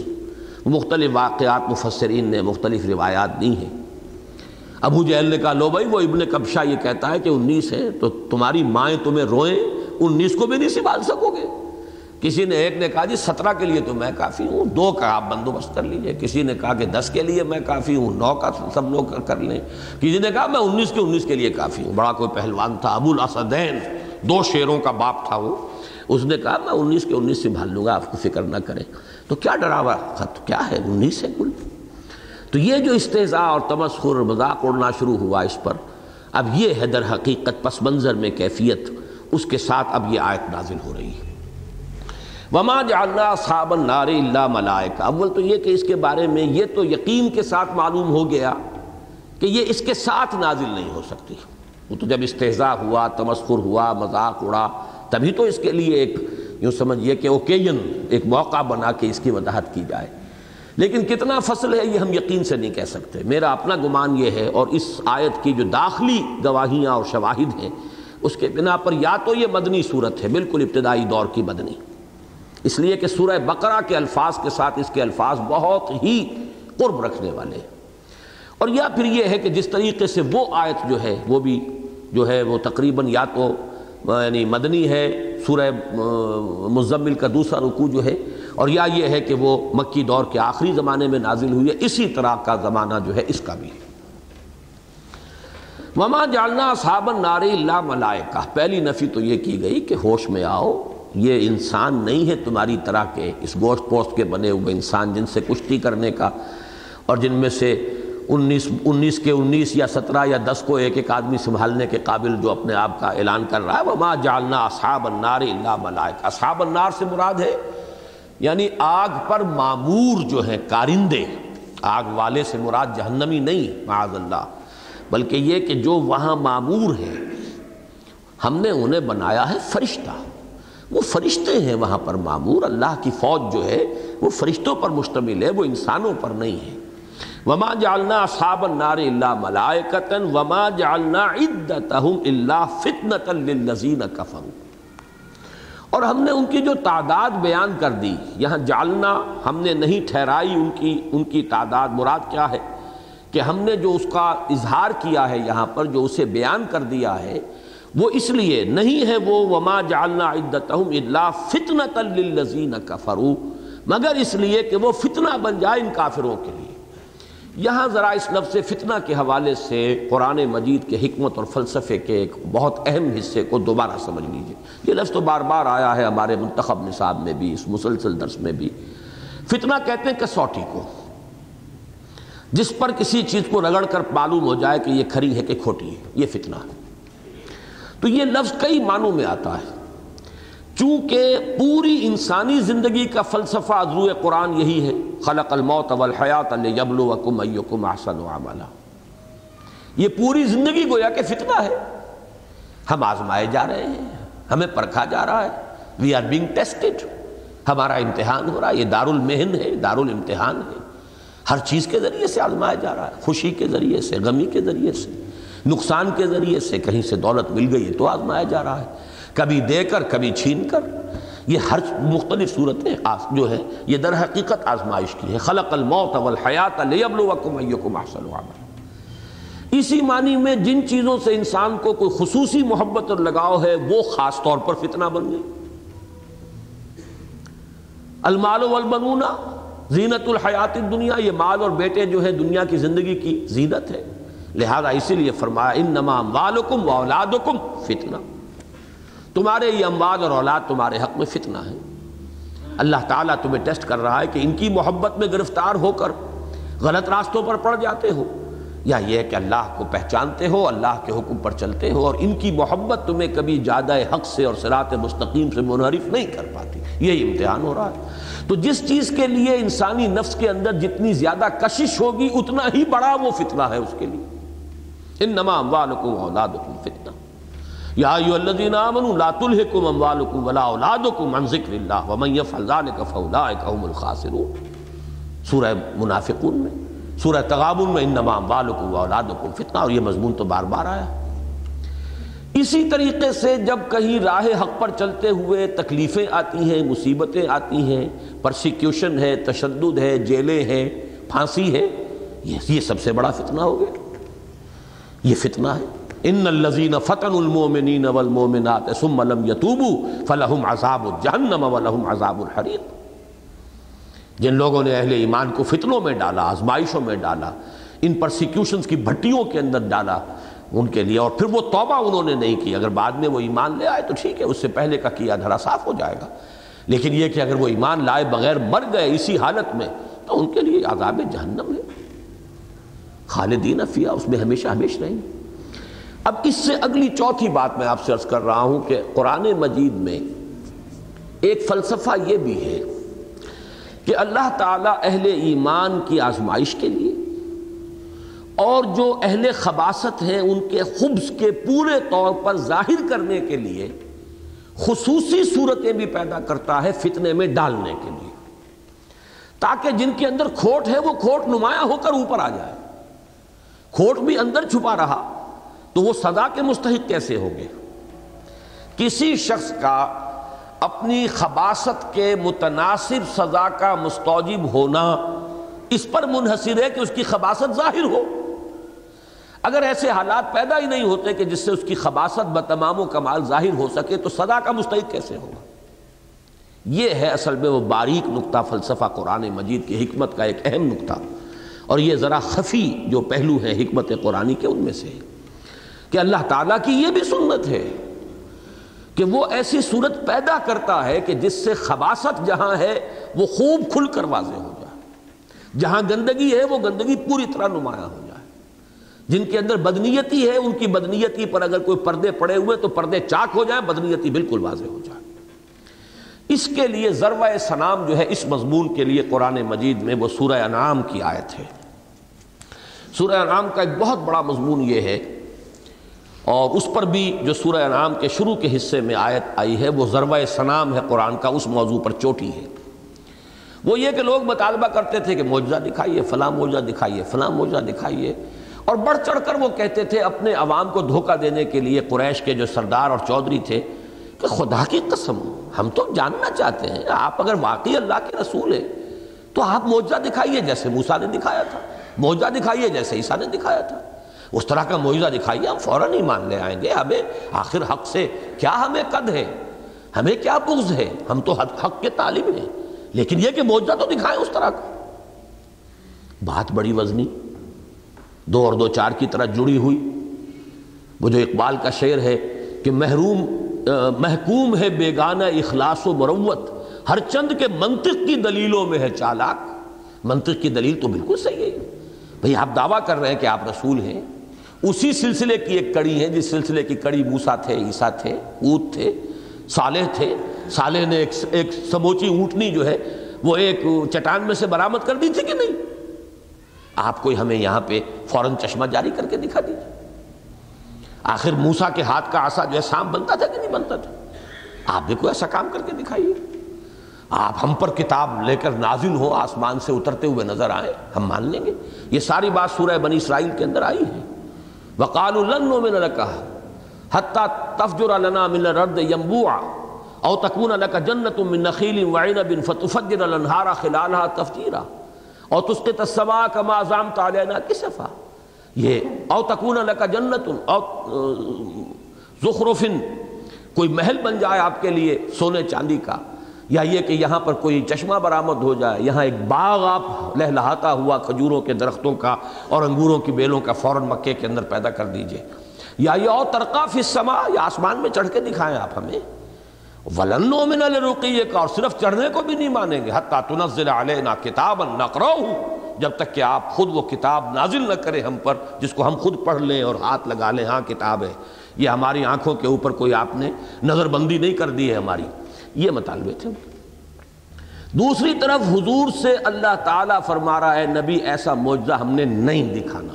مختلف واقعات مفسرین نے مختلف روایات دی ہیں۔ ابو جہل نے کہا، لو بھائی، وہ ابن کبشہ یہ کہتا ہے کہ انیس ہے، تو تمہاری مائیں تمہیں روئیں، انیس کو بھی نہیں سنبھال سکو گے۔ کسی نے ایک نے کہا جی سترہ کے لیے تو میں کافی ہوں، دو کا آپ بندوبست کر لیجیے۔ کسی نے کہا کہ دس کے لیے میں کافی ہوں، نو کا سب لوگ کر لیں۔ کسی نے کہا میں انیس کے انیس کے لیے کافی ہوں، بڑا کوئی پہلوان تھا، ابو الاسدین، دو شیروں کا باپ تھا وہ۔ اس نے کہا میں انیس کے انیس سنبھال لوں گا، آپ کو فکر نہ کریں۔ تو کیا ڈراوا خط؟ کیا ہے؟ انیس ہے کل۔ تو یہ جو استحضاء اور تمسخر مذاق اڑنا شروع ہوا اس پر، اب یہ ہے در حقیقت پس منظر میں کیفیت، اس کے ساتھ اب یہ آیت نازل ہو رہی ہے۔ وما جعلنا اصحاب النار الا ملائکہ اول تو یہ کہ اس کے بارے میں یہ تو یقین کے ساتھ معلوم ہو گیا کہ یہ اس کے ساتھ نازل نہیں ہو سکتی۔ وہ تو جب استحضاء ہوا، تمسخر ہوا، مذاق اڑا، تبھی تو اس کے لیے ایک یوں سمجھیے کہ اوکیجن ایک موقع بنا کے اس کی وضاحت کی جائے۔ لیکن کتنا فصل ہے یہ ہم یقین سے نہیں کہہ سکتے۔ میرا اپنا گمان یہ ہے اور اس آیت کی جو داخلی گواہیاں اور شواہد ہیں، اس کے بنا پر یا تو یہ مدنی صورت ہے، بالکل ابتدائی دور کی مدنی۔ اس لیے کہ سورہ بقرہ کے الفاظ کے ساتھ اس کے الفاظ بہت ہی قرب رکھنے والے ہیں۔ اور یا پھر یہ ہے کہ جس طریقے سے وہ آیت جو ہے، وہ بھی جو ہے، وہ تقریباً یا تو یعنی مدنی ہے، سورہ مزمل کا دوسرا رکوع جو ہے، اور یا یہ ہے کہ وہ مکی دور کے آخری زمانے میں نازل ہوئی ہے، اسی طرح کا زمانہ جو ہے، اس کا بھی۔ ہے وما جالنا صابن نار اللہ ملائکہ پہلی نفی تو یہ کی گئی کہ ہوش میں آؤ یہ انسان نہیں ہے تمہاری طرح کے اس گوشت پوسٹ کے بنے ہوئے انسان جن سے کشتی کرنے کا اور جن میں سے انیس انیس کے انیس یا سترہ یا دس کو ایک ایک آدمی سنبھالنے کے قابل جو اپنے آپ کا اعلان کر رہا ہے، وما جالنا اصحاب النار اللہ ملائک اصحاب النار سے مراد ہے یعنی آگ پر معمور جو ہے کارندے۔ آگ والے سے مراد جہنمی نہیں، معاذ اللہ۔ بلکہ یہ کہ جو وہاں معمور ہیں، ہم نے انہیں بنایا ہے فرشتہ۔ وہ فرشتے ہیں وہاں پر معمور، اللہ کی فوج جو ہے، وہ فرشتوں پر مشتمل ہے، وہ انسانوں پر نہیں ہے۔ وما جالنا اصحاب النار اللہ ملائکتا وما جالنا عدتہم اللہ فتنة للذین کفروا اور ہم نے ان کی جو تعداد بیان کر دی، یہاں جالنا ہم نے نہیں ٹھہرائی ان کی ان کی تعداد، مراد کیا ہے؟ کہ ہم نے جو اس کا اظہار کیا ہے یہاں پر، جو اسے بیان کر دیا ہے وہ اس لیے نہیں ہے وہ وما جالنا عدتہم اللہ فتنة للذین کفروا مگر اس لیے کہ وہ فتنہ بن جائے ان کافروں کے لیے۔ یہاں ذرا اس لفظ فتنہ کے حوالے سے قرآن مجید کے حکمت اور فلسفے کے ایک بہت اہم حصے کو دوبارہ سمجھ لیجیے۔ یہ لفظ تو بار بار آیا ہے ہمارے منتخب نصاب میں بھی، اس مسلسل درس میں بھی۔ فتنہ کہتے ہیں کسوٹی کو، جس پر کسی چیز کو رگڑ کر معلوم ہو جائے کہ یہ کھری ہے کہ کھوٹی ہے، یہ فتنہ۔ ہے تو یہ لفظ کئی معنوں میں آتا ہے۔ چونکہ پوری انسانی زندگی کا فلسفہ عضو قرآن یہی ہے، خلق الموت والحیات لیبلوکم ایکم احسن عملا۔ یہ پوری زندگی گویا کہ فتنہ ہے۔ ہم آزمائے جا رہے ہیں، ہمیں پرکھا جا رہا ہے۔ وی آر بینگ ٹیسٹڈ ہمارا امتحان ہو رہا ہے، یہ دار المحن ہے دار الامتحان ہے۔ ہر چیز کے ذریعے سے آزمایا جا رہا ہے، خوشی کے ذریعے سے، غمی کے ذریعے سے۔ نقصان کے ذریعے سے کہیں سے دولت مل گئی تو آزمایا جا رہا ہے۔ کبھی دے کر، کبھی چھین کر۔ یہ ہر مختلف صورتیں جو ہے یہ در حقیقت آزمائش کی ہے خلق الموت والحیات لیبلوکم ایکم احسن عملا۔ اسی معنی میں جن چیزوں سے انسان کو کوئی خصوصی محبت اور لگاؤ ہے، وہ خاص طور پر فتنہ بن گئی۔ المال والبنون، زینت الحیات الدنیا، یہ مال اور بیٹے جو ہے دنیا کی زندگی کی زینت ہے۔ لہذا اسی لیے فرمایا، انما اموالکم و اولادکم فتنہ۔ تمہارے یہ اموال اور اولاد تمہارے حق میں فتنہ ہے۔ اللہ تعالیٰ تمہیں ٹیسٹ کر رہا ہے کہ ان کی محبت میں گرفتار ہو کر غلط راستوں پر پڑ جاتے ہو۔ یا یہ کہ اللہ کو پہچانتے ہو، اللہ کے حکم پر چلتے ہو اور ان کی محبت تمہیں کبھی زیادہ حق سے اور صراط مستقیم سے منحرف نہیں کر پاتی۔ یہی امتحان ہو رہا ہے۔ تو جس چیز کے لیے انسانی نفس کے اندر جتنی زیادہ کشش ہوگی، اتنا ہی بڑا وہ فتنہ ہے اس کے لیے۔ ان نما اموالکم اولادکم فتنہ۔ یا ایو الذین آمنوا لا تلہکم اموالکم ولا اولادکم عن ذکر اللہ ومن یفعل ذلک فاولئک هم الخاسرون۔ سورہ منافقون میں، سورہ تغابن میں انما اموالکم واولادکم فتنہ اور یہ مضمون تو بار بار آیا۔ اسی طریقے سے جب کہیں راہ حق پر چلتے ہوئے تکلیفیں آتی ہیں، مصیبتیں آتی ہیں پرسیکیوشن ہے، تشدد ہے، جیلیں ہیں، پھانسی ہے یہ سب سے بڑا فتنہ ہو گیا۔ یہ فتنہ ہے۔ ان الزین فتن المومنین والمومنات ثم لم یتوبوا فلہم عذاب جہنم ولہم عذاب الحریق جن لوگوں نے اہل ایمان کو فتنوں میں ڈالا، آزمائشوں میں ڈالا، ان پرسیکیوشنز کی بھٹیوں کے اندر ڈالا، ان کے لیے، اور پھر وہ توبہ انہوں نے نہیں کی۔ اگر بعد میں وہ ایمان لے آئے تو ٹھیک ہے، اس سے پہلے کا کیا دھڑا صاف ہو جائے گا۔ لیکن یہ کہ اگر وہ ایمان لائے بغیر مر گئے اسی حالت میں، تو ان کے لیے عذاب جہنم ہے۔ خالدین افیہ اس میں ہمیشہ ہمیشہ رہیں۔ اب اس سے اگلی چوتھی بات میں آپ سے عرض کر رہا ہوں کہ قرآن مجید میں ایک فلسفہ یہ بھی ہے کہ اللہ تعالیٰ اہل ایمان کی آزمائش کے لیے اور جو اہل خباست ہیں ان کے خبز کے پورے طور پر ظاہر کرنے کے لیے خصوصی صورتیں بھی پیدا کرتا ہے فتنے میں ڈالنے کے لیے۔ تاکہ جن کے اندر کھوٹ ہے وہ کھوٹ نمایاں ہو کر اوپر آ جائے۔ کھوٹ بھی اندر چھپا رہا، تو وہ سزا کے مستحق کیسے ہوگے کسی شخص کا اپنی خباست کے متناسب سزا کا مستوجب ہونا اس پر منحصر ہے کہ اس کی خباست ظاہر ہو۔ اگر ایسے حالات پیدا ہی نہیں ہوتے کہ جس سے اس کی خباست بتمام و کمال ظاہر ہو سکے، تو سزا کا مستحق کیسے ہوگا؟ یہ ہے اصل میں وہ باریک نقطہ فلسفہ قرآن مجید کی حکمت کا ایک اہم نقطہ۔ اور یہ ذرا خفی جو پہلو ہیں حکمت قرآنی کے ان میں سے کہ اللہ تعالیٰ کی یہ بھی سنت ہے کہ وہ ایسی صورت پیدا کرتا ہے کہ جس سے خباست جہاں ہے وہ خوب کھل کر واضح ہو جائے۔ جہاں گندگی ہے وہ گندگی پوری طرح نمایاں ہو جائے۔ جن کے اندر بدنیتی ہے ان کی بدنیتی پر اگر کوئی پردے پڑے ہوئے تو پردے چاک ہو جائیں، بدنیتی بالکل واضح ہو جائے۔ اس کے لیے ذروہ سنام جو ہے اس مضمون کے لیے قرآن مجید میں وہ سورہ انعام کی آیت ہے۔ سورہ انعام کا ایک بہت بڑا مضمون یہ ہے اور اس پر بھی جو سورہ انعام کے شروع کے حصے میں آیت آئی ہے، وہ ذروہ سنام ہے قرآن کا، اس موضوع پر چوٹی ہے۔ وہ یہ کہ لوگ مطالبہ کرتے تھے کہ معجزہ دکھائیے، فلاں معجزہ دکھائیے، فلاں معجزہ دکھائیے۔ اور بڑھ چڑھ کر وہ کہتے تھے اپنے عوام کو دھوکہ دینے کے لیے، قریش کے جو سردار اور چودھری تھے، کہ خدا کی قسم، ہم تو جاننا چاہتے ہیں، آپ اگر واقعی اللہ کے رسول ہیں، تو آپ معجزہ دکھائیے جیسے موسیٰ نے دکھایا تھا۔ معجزہ دکھائیے جیسے عیسیٰ نے دکھایا تھا۔ اس طرح کا معجزہ دکھائیے، ہم فوراً ہی مان لے آئیں گے۔ ہمیں آخر حق سے کیا ہمیں قد ہے؟ ہمیں کیا بغض ہے؟ ہم تو حق کے طالب ہیں۔ لیکن یہ کہ معجزہ تو دکھائیں اس طرح کا۔ بات بڑی وزنی، دو اور دو چار کی طرح جڑی ہوئی۔ وہ جو اقبال کا شعر ہے کہ محروم محکوم ہے بیگانہ اخلاص و مروت۔ ہر چند کے منطق کی دلیلوں میں ہے چالاک۔ منطق کی دلیل تو بالکل صحیح ہے۔ بھئی آپ دعویٰ کر رہے ہیں کہ آپ رسول ہیں۔ اسی سلسلے کی ایک کڑی ہے جس سلسلے کی کڑی موسا تھے، عیسیٰ تھے اوت تھے، صالح تھے۔ صالح نے ایک ایک سموچی اونٹنی جو ہے، وہ ایک چٹان میں سے برآمد کر دی تھی کہ نہیں؟ آپ کوئی ہمیں یہاں پہ فوراً چشمہ جاری کر کے دکھا دیجیے آخر موسا کے ہاتھ کا آسا جو ہے سام بنتا تھا کہ نہیں بنتا تھا؟ آپ بھی کوئی ایسا کام کر کے دکھائیے۔ آپ ہم پر کتاب لے کر نازل ہو، آسمان سے اترتے ہوئے نظر آئے، ہم مان لیں گے۔ یہ ساری بات سورہ بنی اسرائیل کے اندر آئی ہے۔ وقال لن میں نے کہا حتیٰ تفجر لنا من رد یمبوع او تکون لک جنت من نخیل وعنب فتفجر الانہار خلالها تفجیرا او تسقط السماء کما زعمت علینا کسفا یہ او تکون لک جنت او زخرف، کوئی محل بن جائے آپ کے لیے سونے چاندی کا یا یہ کہ یہاں پر کوئی چشمہ برآمد ہو جائے، یہاں ایک باغ آپ لہلہاتا ہوا کھجوروں کے درختوں کا اور انگوروں کی بیلوں کا فوراً مکے کے اندر پیدا کر دیجیے۔ یا یہ اور ترقا فی السما یا آسمان میں چڑھ کے دکھائیں آپ ہمیں۔ ولنو من الرقیہ کا اور صرف چڑھنے کو بھی نہیں مانیں گے۔ حتیٰ تنزل علینا کتابا نقرؤہ جب تک کہ آپ خود وہ کتاب نازل نہ کریں ہم پر، جس کو ہم خود پڑھ لیں اور ہاتھ لگا لیں۔ ہاں کتاب ہے۔ یہ ہماری آنکھوں کے اوپر کوئی آپ نے نظر بندی نہیں کر دی ہے ہماری۔ یہ مطالبے تھے دوسری طرف حضور سے اللہ تعالیٰ فرما رہا ہے، نبی، ایسا معجزہ ہم نے نہیں دکھانا۔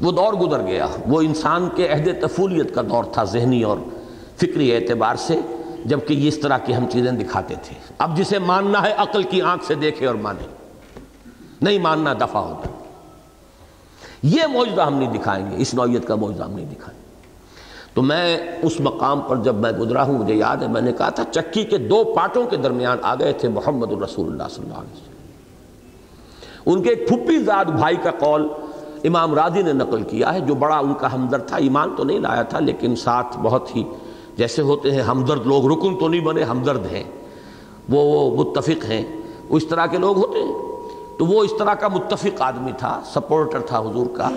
وہ دور گزر گیا۔ وہ انسان کے عہد تفولیت کا دور تھا ذہنی اور فکری اعتبار سے، جبکہ یہ اس طرح کی ہم چیزیں دکھاتے تھے۔ اب جسے ماننا ہے، عقل کی آنکھ سے دیکھے اور مانے۔ نہیں ماننا دفع ہوتا۔ یہ معجزہ ہم نہیں دکھائیں گے، اس نوعیت کا معجزہ ہم نہیں دکھائیں گے۔ تو میں اس مقام پر جب میں گزرا ہوں، مجھے یاد ہے، میں نے کہا تھا، چکی کے دو پاٹوں کے درمیان آ گئے تھے محمد الرسول اللہ صلی اللہ علیہ وسلم۔ ان کے ایک پھپی زاد بھائی کا قول امام رادی نے نقل کیا ہے، جو بڑا ان کا ہمدرد تھا، ایمان تو نہیں لایا تھا، لیکن ساتھ بہت ہی جیسے ہوتے ہیں، ہمدرد لوگ، رکن تو نہیں بنے، ہمدرد ہیں۔ وہ متفق ہیں۔ وہ اس طرح کے لوگ ہوتے ہیں۔ تو وہ اس طرح کا متفق آدمی تھا، سپورٹر تھا حضور کا۔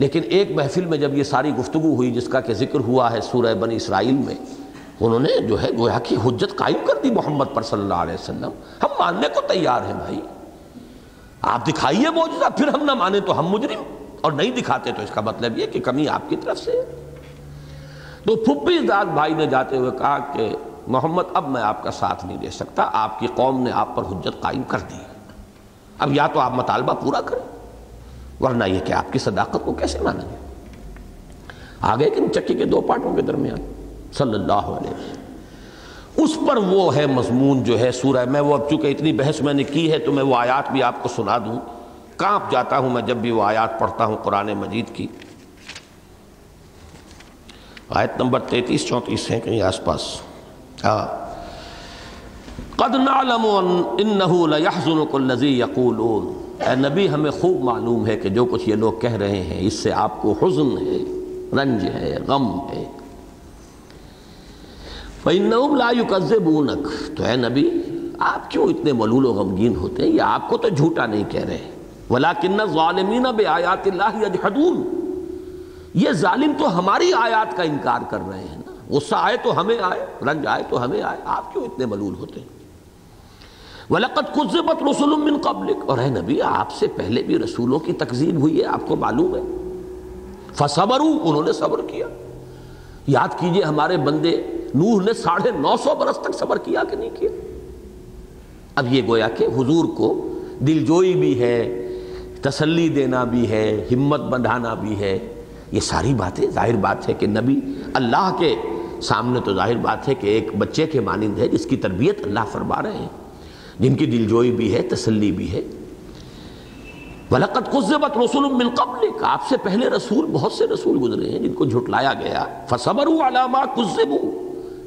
لیکن ایک محفل میں جب یہ ساری گفتگو ہوئی جس کا کہ ذکر ہوا ہے سورہ بنی اسرائیل میں، انہوں نے جو ہے گویا کی حجت قائم کر دی محمد پر صلی اللہ علیہ وسلم۔ ہم ماننے کو تیار ہیں بھائی۔ آپ دکھائیے موجودہ پھر ہم نہ مانیں تو ہم مجرم۔ اور نہیں دکھاتے تو اس کا مطلب یہ کہ کمی آپ کی طرف سے تو پھپی داد بھائی نے جاتے ہوئے کہا کہ محمد، اب میں آپ کا ساتھ نہیں دے سکتا۔ آپ کی قوم نے آپ پر حجت قائم کر دی۔ اب یا تو آپ مطالبہ پورا کریں۔ ورنہ یہ کہ آپ کی صداقت کو کیسے مانیں گے؟ آگے کہ چکی کے دو پارٹوں کے درمیان، صلی اللہ علیہ وسلم۔ اس پر وہ ہے مضمون جو ہے سورہ، میں وہ اب چونکہ اتنی بحث میں نے کی ہے تو میں وہ آیات بھی آپ کو سنا دوں۔ کانپ جاتا ہوں میں جب بھی وہ آیات پڑھتا ہوں قرآن مجید کی۔ آیت نمبر تینتیس، چونتیس ہیں کہیں آس پاس۔ ہاں۔ قد نعلم انه ليحزنك الذي يقولون اے نبی، ہمیں خوب معلوم ہے کہ جو کچھ یہ لوگ کہہ رہے ہیں، اس سے آپ کو حزن ہے، رنج ہے، غم ہے۔ فَإِنَّهُمْ لَا يُكَذِّبُونَكَ۔ تو اے نبی، آپ کیوں اتنے ملول و غمگین ہوتے ہیں؟ یہ آپ کو تو جھوٹا نہیں کہہ رہے وَلَكِنَّ الظَّالِمِينَ بِآيَاتِ اللَّهِ يَجْحَدُونَ۔ یہ ظالم تو ہماری آیات کا انکار کر رہے ہیں نا۔ غصہ آئے تو ہمیں آئے، رنج آئے تو ہمیں آئے۔ آپ کیوں اتنے ملول ہوتے ہیں؟ وَلَقَدْ كُذِّبَتْ رُسُلٌ مِّن قَبْلِكَ۔ اور اے نبی، آپ سے پہلے بھی رسولوں کی تکذیب ہوئی ہے، آپ کو معلوم ہے۔ فَصَبَرُوا، انہوں نے صبر کیا۔ یاد کیجیے، ہمارے بندے نوح نے ساڑھے نو سو برس تک صبر کیا کہ نہیں کیا؟ اب یہ گویا کہ حضور کو دل جوئی بھی ہے، تسلی دینا بھی ہے، ہمت بندھانا بھی ہے۔ یہ ساری باتیں ظاہر بات ہے کہ نبی اللہ کے سامنے تو ظاہر بات ہے کہ ایک بچے کے مانند ہے، جس کی تربیت اللہ فرما رہے ہیں۔ جن کی دل جوئی بھی ہے، تسلی بھی ہے۔ وَلَقَدْ قُزِّبَتْ رُسُلٌ مِّن قَبْلِكَ۔ آپ سے پہلے رسول، بہت سے رسول گزرے ہیں جن کو جھٹلایا گیا۔ فَصَبَرُوا عَلَى مَا قُزِّبُوا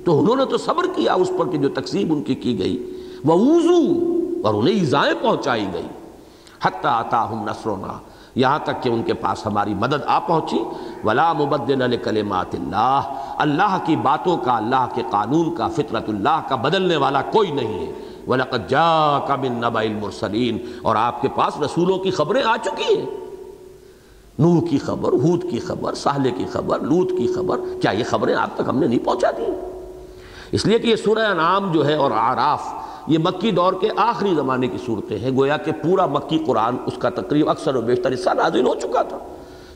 تو انہوں نے تو صبر کیا اس پر کہ جو تقسیم ان کی کی گئی۔ وَوُوزُوا۔ اور انہیں ایزائیں پہنچائی گئی۔ حَتَّى آتَاهُمْ نَصْرُنَا۔ یہاں تک کہ ان کے پاس ہماری مدد آ پہنچی۔ وَلَا مُبَدِّلَ لِكَلِمَاتِ اللَّهِ۔ اللہ کی باتوں کا، اللہ کے قانون کا، فطرت اللہ کا بدلنے والا کوئی نہیں ہے۔ وَلَقَدْ جَاءَكَ مِن نَبَئِ الْمُرْسَلِينَ اور آپ کے پاس رسولوں کی خبریں آ چکی ہیں۔ نوح کی خبر، ہود کی خبر ساحلے کی خبر، لوت کی خبر، کیا یہ خبریں آپ تک ہم نے نہیں پہنچا دی اس لیے کہ یہ سورہ انعام جو ہے اور آراف یہ مکی دور کے آخری زمانے کی صورتیں ہیں۔ گویا کہ پورا مکی قرآن اس کا تقریب اکثر و بیشتر حصہ نازل ہو چکا تھا،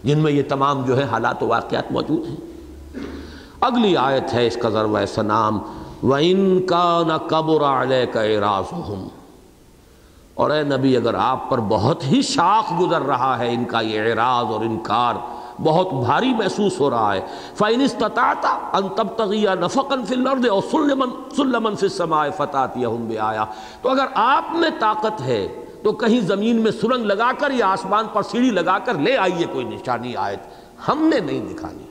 جن میں یہ تمام جو ہے حالات و واقعات موجود ہیں۔ اگلی آیت ہے اس کا ذروہ سنام وَإِن كَانَ قَبُرَ عَلَيْكَ اِرَازُهُمْ اور اے نبی، اگر آپ پر بہت ہی شاخ گزر رہا ہے ان کا یہ اعراض اور انکار، بہت بھاری محسوس ہو رہا ہے۔ فَإِنِ اسْتَطَعْتَ أَن تَبْتَغِيَ نَفَقًا فِي الْأَرْضِ أَوْ سُلَّمًا فِي السَّمَاءِ فَتَاتِيَهُمْ بِآيَةٍ۔ تو اگر آپ میں طاقت ہے، تو کہیں زمین میں سرنگ لگا کر یا آسمان پر سیڑھی لگا کر لے آئیے کوئی نشانی آیت۔ ہم نے نہیں دکھانی۔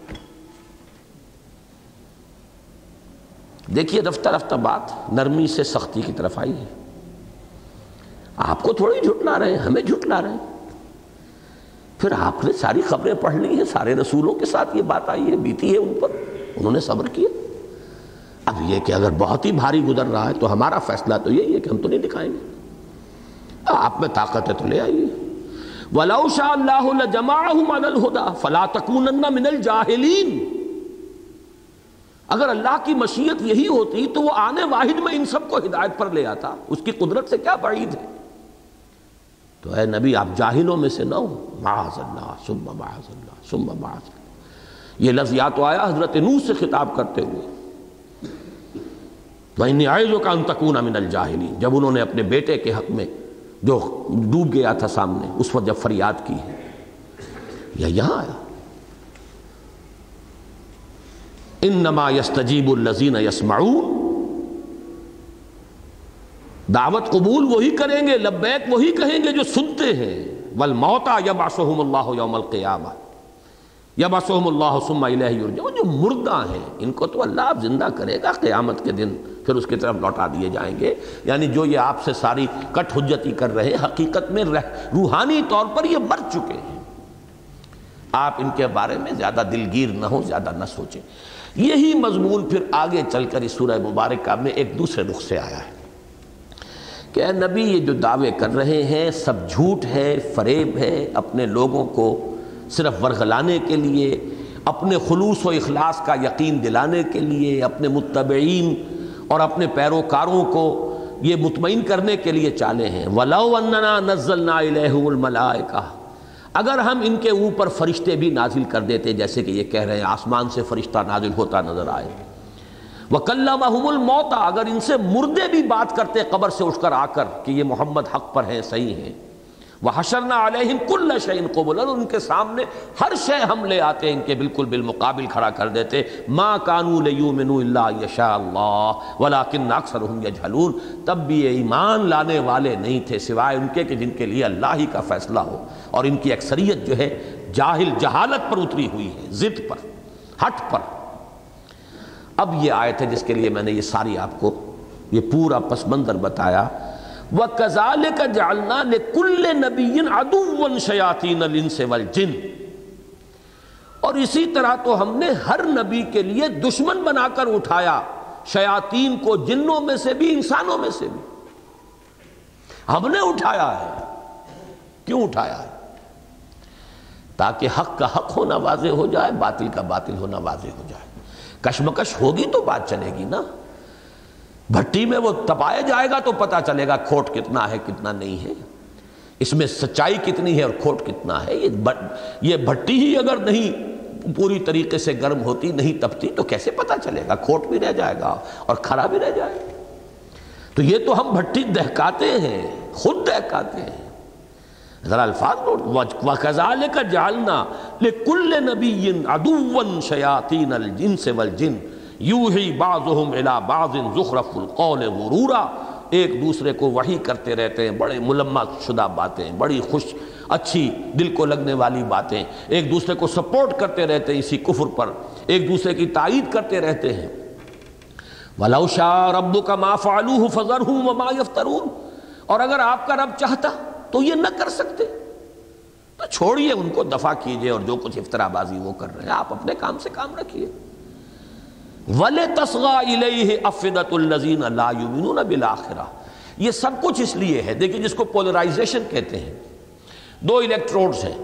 دیکھیے رفتہ رفتہ بات نرمی سے سختی کی طرف آئی ہے۔ آپ کو تھوڑی جھٹلا رہے ہیں، ہمیں جھٹلا رہے ہیں۔ پھر آپ نے ساری خبریں پڑھ لی ہیں، سارے رسولوں کے ساتھ یہ بات آئی ہے، بیتی ہے ان پر۔ انہوں نے صبر کیا۔ اب یہ کہ اگر بہت ہی بھاری گزر رہا ہے تو ہمارا فیصلہ تو یہی ہے کہ ہم تو نہیں دکھائیں گے۔ آپ میں طاقت ہے تو لے آئیے۔ وَلَوْ شَاءَ اللَّهُ لَجَمَعَهُمْ عَلَى الْهُدَى فَلَا تَكُونَنَّ مِنَ الْجَاهِلِينَ۔ اگر اللہ کی مشیت یہی ہوتی تو وہ آنے واحد میں ان سب کو ہدایت پر لے آتا۔ اس کی قدرت سے کیا بعید ہے؟ تو اے نبی، آپ جاہلوں میں سے نہ ہو معاذ اللہ سم معاذ اللہ سم معاذ اللہ۔ یہ لفظ یا تو آیا حضرت نوح سے خطاب کرتے ہوئے۔ وَإِنِّي عَيْزُكَ أَن تَكُونَ مِنَ الْجَاهِلِينَ جب انہوں نے اپنے بیٹے کے حق میں جو ڈوب گیا تھا سامنے، اس وقت جب فریاد کی ہے، یا یہاں آیا؟ انما یستجیب الذین یسمعون۔ دعوت قبول وہی کریں گے، لبیک وہی کہیں گے جو سنتے ہیں۔ والموتا یبعثہم اللہ یوم القیامہ۔ یبعثہم اللہ ثم الیہ یرجعون۔ جو مردہ ہیں، ان کو تو اللہ اب زندہ کرے گا قیامت کے دن، پھر اس کی طرف لوٹا دیے جائیں گے۔ یعنی جو یہ آپ سے ساری کٹ حجتی کر رہے ہیں، حقیقت میں روحانی طور پر یہ مر چکے ہیں۔ آپ ان کے بارے میں زیادہ دلگیر نہ ہو زیادہ نہ سوچیں۔ یہی مضمون پھر آگے چل کر اس سورہ مبارکہ میں ایک دوسرے رخ سے آیا ہے کہ اے نبی، یہ جو دعوے کر رہے ہیں، سب جھوٹ ہے، فریب ہے، اپنے لوگوں کو صرف ورغلانے کے لیے، اپنے خلوص و اخلاص کا یقین دلانے کے لیے، اپنے متبعین اور اپنے پیروکاروں کو یہ مطمئن کرنے کے لیے چالے ہیں۔ وَلَوْ أَنَّنَا نَزَّلْنَا إِلَيْهُمُ الْمَلَائِكَةِ اگر ہم ان کے اوپر فرشتے بھی نازل کر دیتے، جیسے کہ یہ کہہ رہے ہیں، آسمان سے فرشتہ نازل ہوتا نظر آئے۔ وَكَلَّمَهُمُ الموتا اگر ان سے مردے بھی بات کرتے قبر سے اٹھ کر آ کر کہ یہ محمد حق پر ہیں، صحیح ہیں۔ وَحَشَرْنَا عَلَيْهِمْ كُلَّ شَيْءٍ قُبُلًا ان کے سامنے ہر شے ہم لے آتے، ان کے بالکل بالمقابل کھڑا کر دیتے، مَا كَانُوا لِيُؤْمِنُوا إِلَّا يَشَاءَ اللَّهُ وَلَكِنَّ أَكْثَرُهُمْ يَجْهَلُونَ تب بھی یہ ایمان لانے والے نہیں تھے، سوائے ان کے کہ جن کے لیے اللہ ہی کا فیصلہ ہو۔ اور ان کی اکثریت جو ہے، جاہل جہالت پر اتری ہوئی ہے، ضد پر، ہٹ پر۔ اب یہ آیت ہے جس کے لیے میں نے یہ ساری آپ کو، یہ پورا پس منظر بتایا۔ وَكَذَلِكَ جَعَلْنَا لِكُلِّ نَبِيٍ عَدُوًّا شَيَاطِينَ الْإِنسِ وَالْجِنِّ۔ اور اسی طرح تو ہم نے ہر نبی کے لیے دشمن بنا کر اٹھایا، شیاطین کو، جنوں میں سے بھی، انسانوں میں سے بھی۔ ہم نے اٹھایا ہے۔ کیوں اٹھایا ہے؟ تاکہ حق کا حق ہونا واضح ہو جائے، باطل کا باطل ہونا واضح ہو جائے۔ کشمکش ہوگی تو بات چلے گی نا۔ بھٹی میں وہ تپایا جائے گا تو پتا چلے گا کھوٹ کتنا ہے، کتنا نہیں ہے۔ اس میں سچائی کتنی ہے اور کھوٹ کتنا ہے۔ یہ بھٹی ہی اگر نہیں پوری طریقے سے گرم ہوتی، نہیں تپتی، تو کیسے پتا چلے گا؟ کھوٹ بھی رہ جائے گا اور کھرا بھی رہ جائے گا۔ تو یہ تو ہم بھٹی دہکاتے ہیں، خود دہکاتے ہیں۔ ذرا الفاظ نوٹ وَكَذَلِكَ جَعَلْنَا لِكُلِّ نَبِيٍ عَدُوًّا شَيَاطِينَ الْجِنسِ وَالْجِنِّ۔ یوہی بعضهم الى بعض زخرف القول غرورا۔ ایک دوسرے کو وحی کرتے رہتے ہیں، بڑے ملمہ شدہ باتیں بڑی خوش، اچھی دل کو لگنے والی باتیں ایک دوسرے کو سپورٹ کرتے رہتے ہیں اسی کفر پر۔ ایک دوسرے کی تائید کرتے رہتے ہیں۔ وَلَوْ شَاءَ رَبُّكَ مَا فَعَلُوهُ فَذَرْهُمْ وَمَا يَفْتَرُونَ۔ اور اگر آپ کا رب چاہتا تو یہ نہ کر سکتے۔ تو چھوڑیے ان کو دفع کیجیے اور جو کچھ افطرہ بازی وہ کر رہے ہیں۔ آپ اپنے کام سے کام رکھیے۔ وَلِ تَصْغَى إِلَيْهِ أَفِدَةُ الَّذِينَ لَا يُمِنُونَ بِالْآخِرَةِ. یہ سب کچھ اس لیے ہے، دیکھیں جس کو پولرائزیشن کہتے ہیں۔ دو الیکٹروڈز ہیں،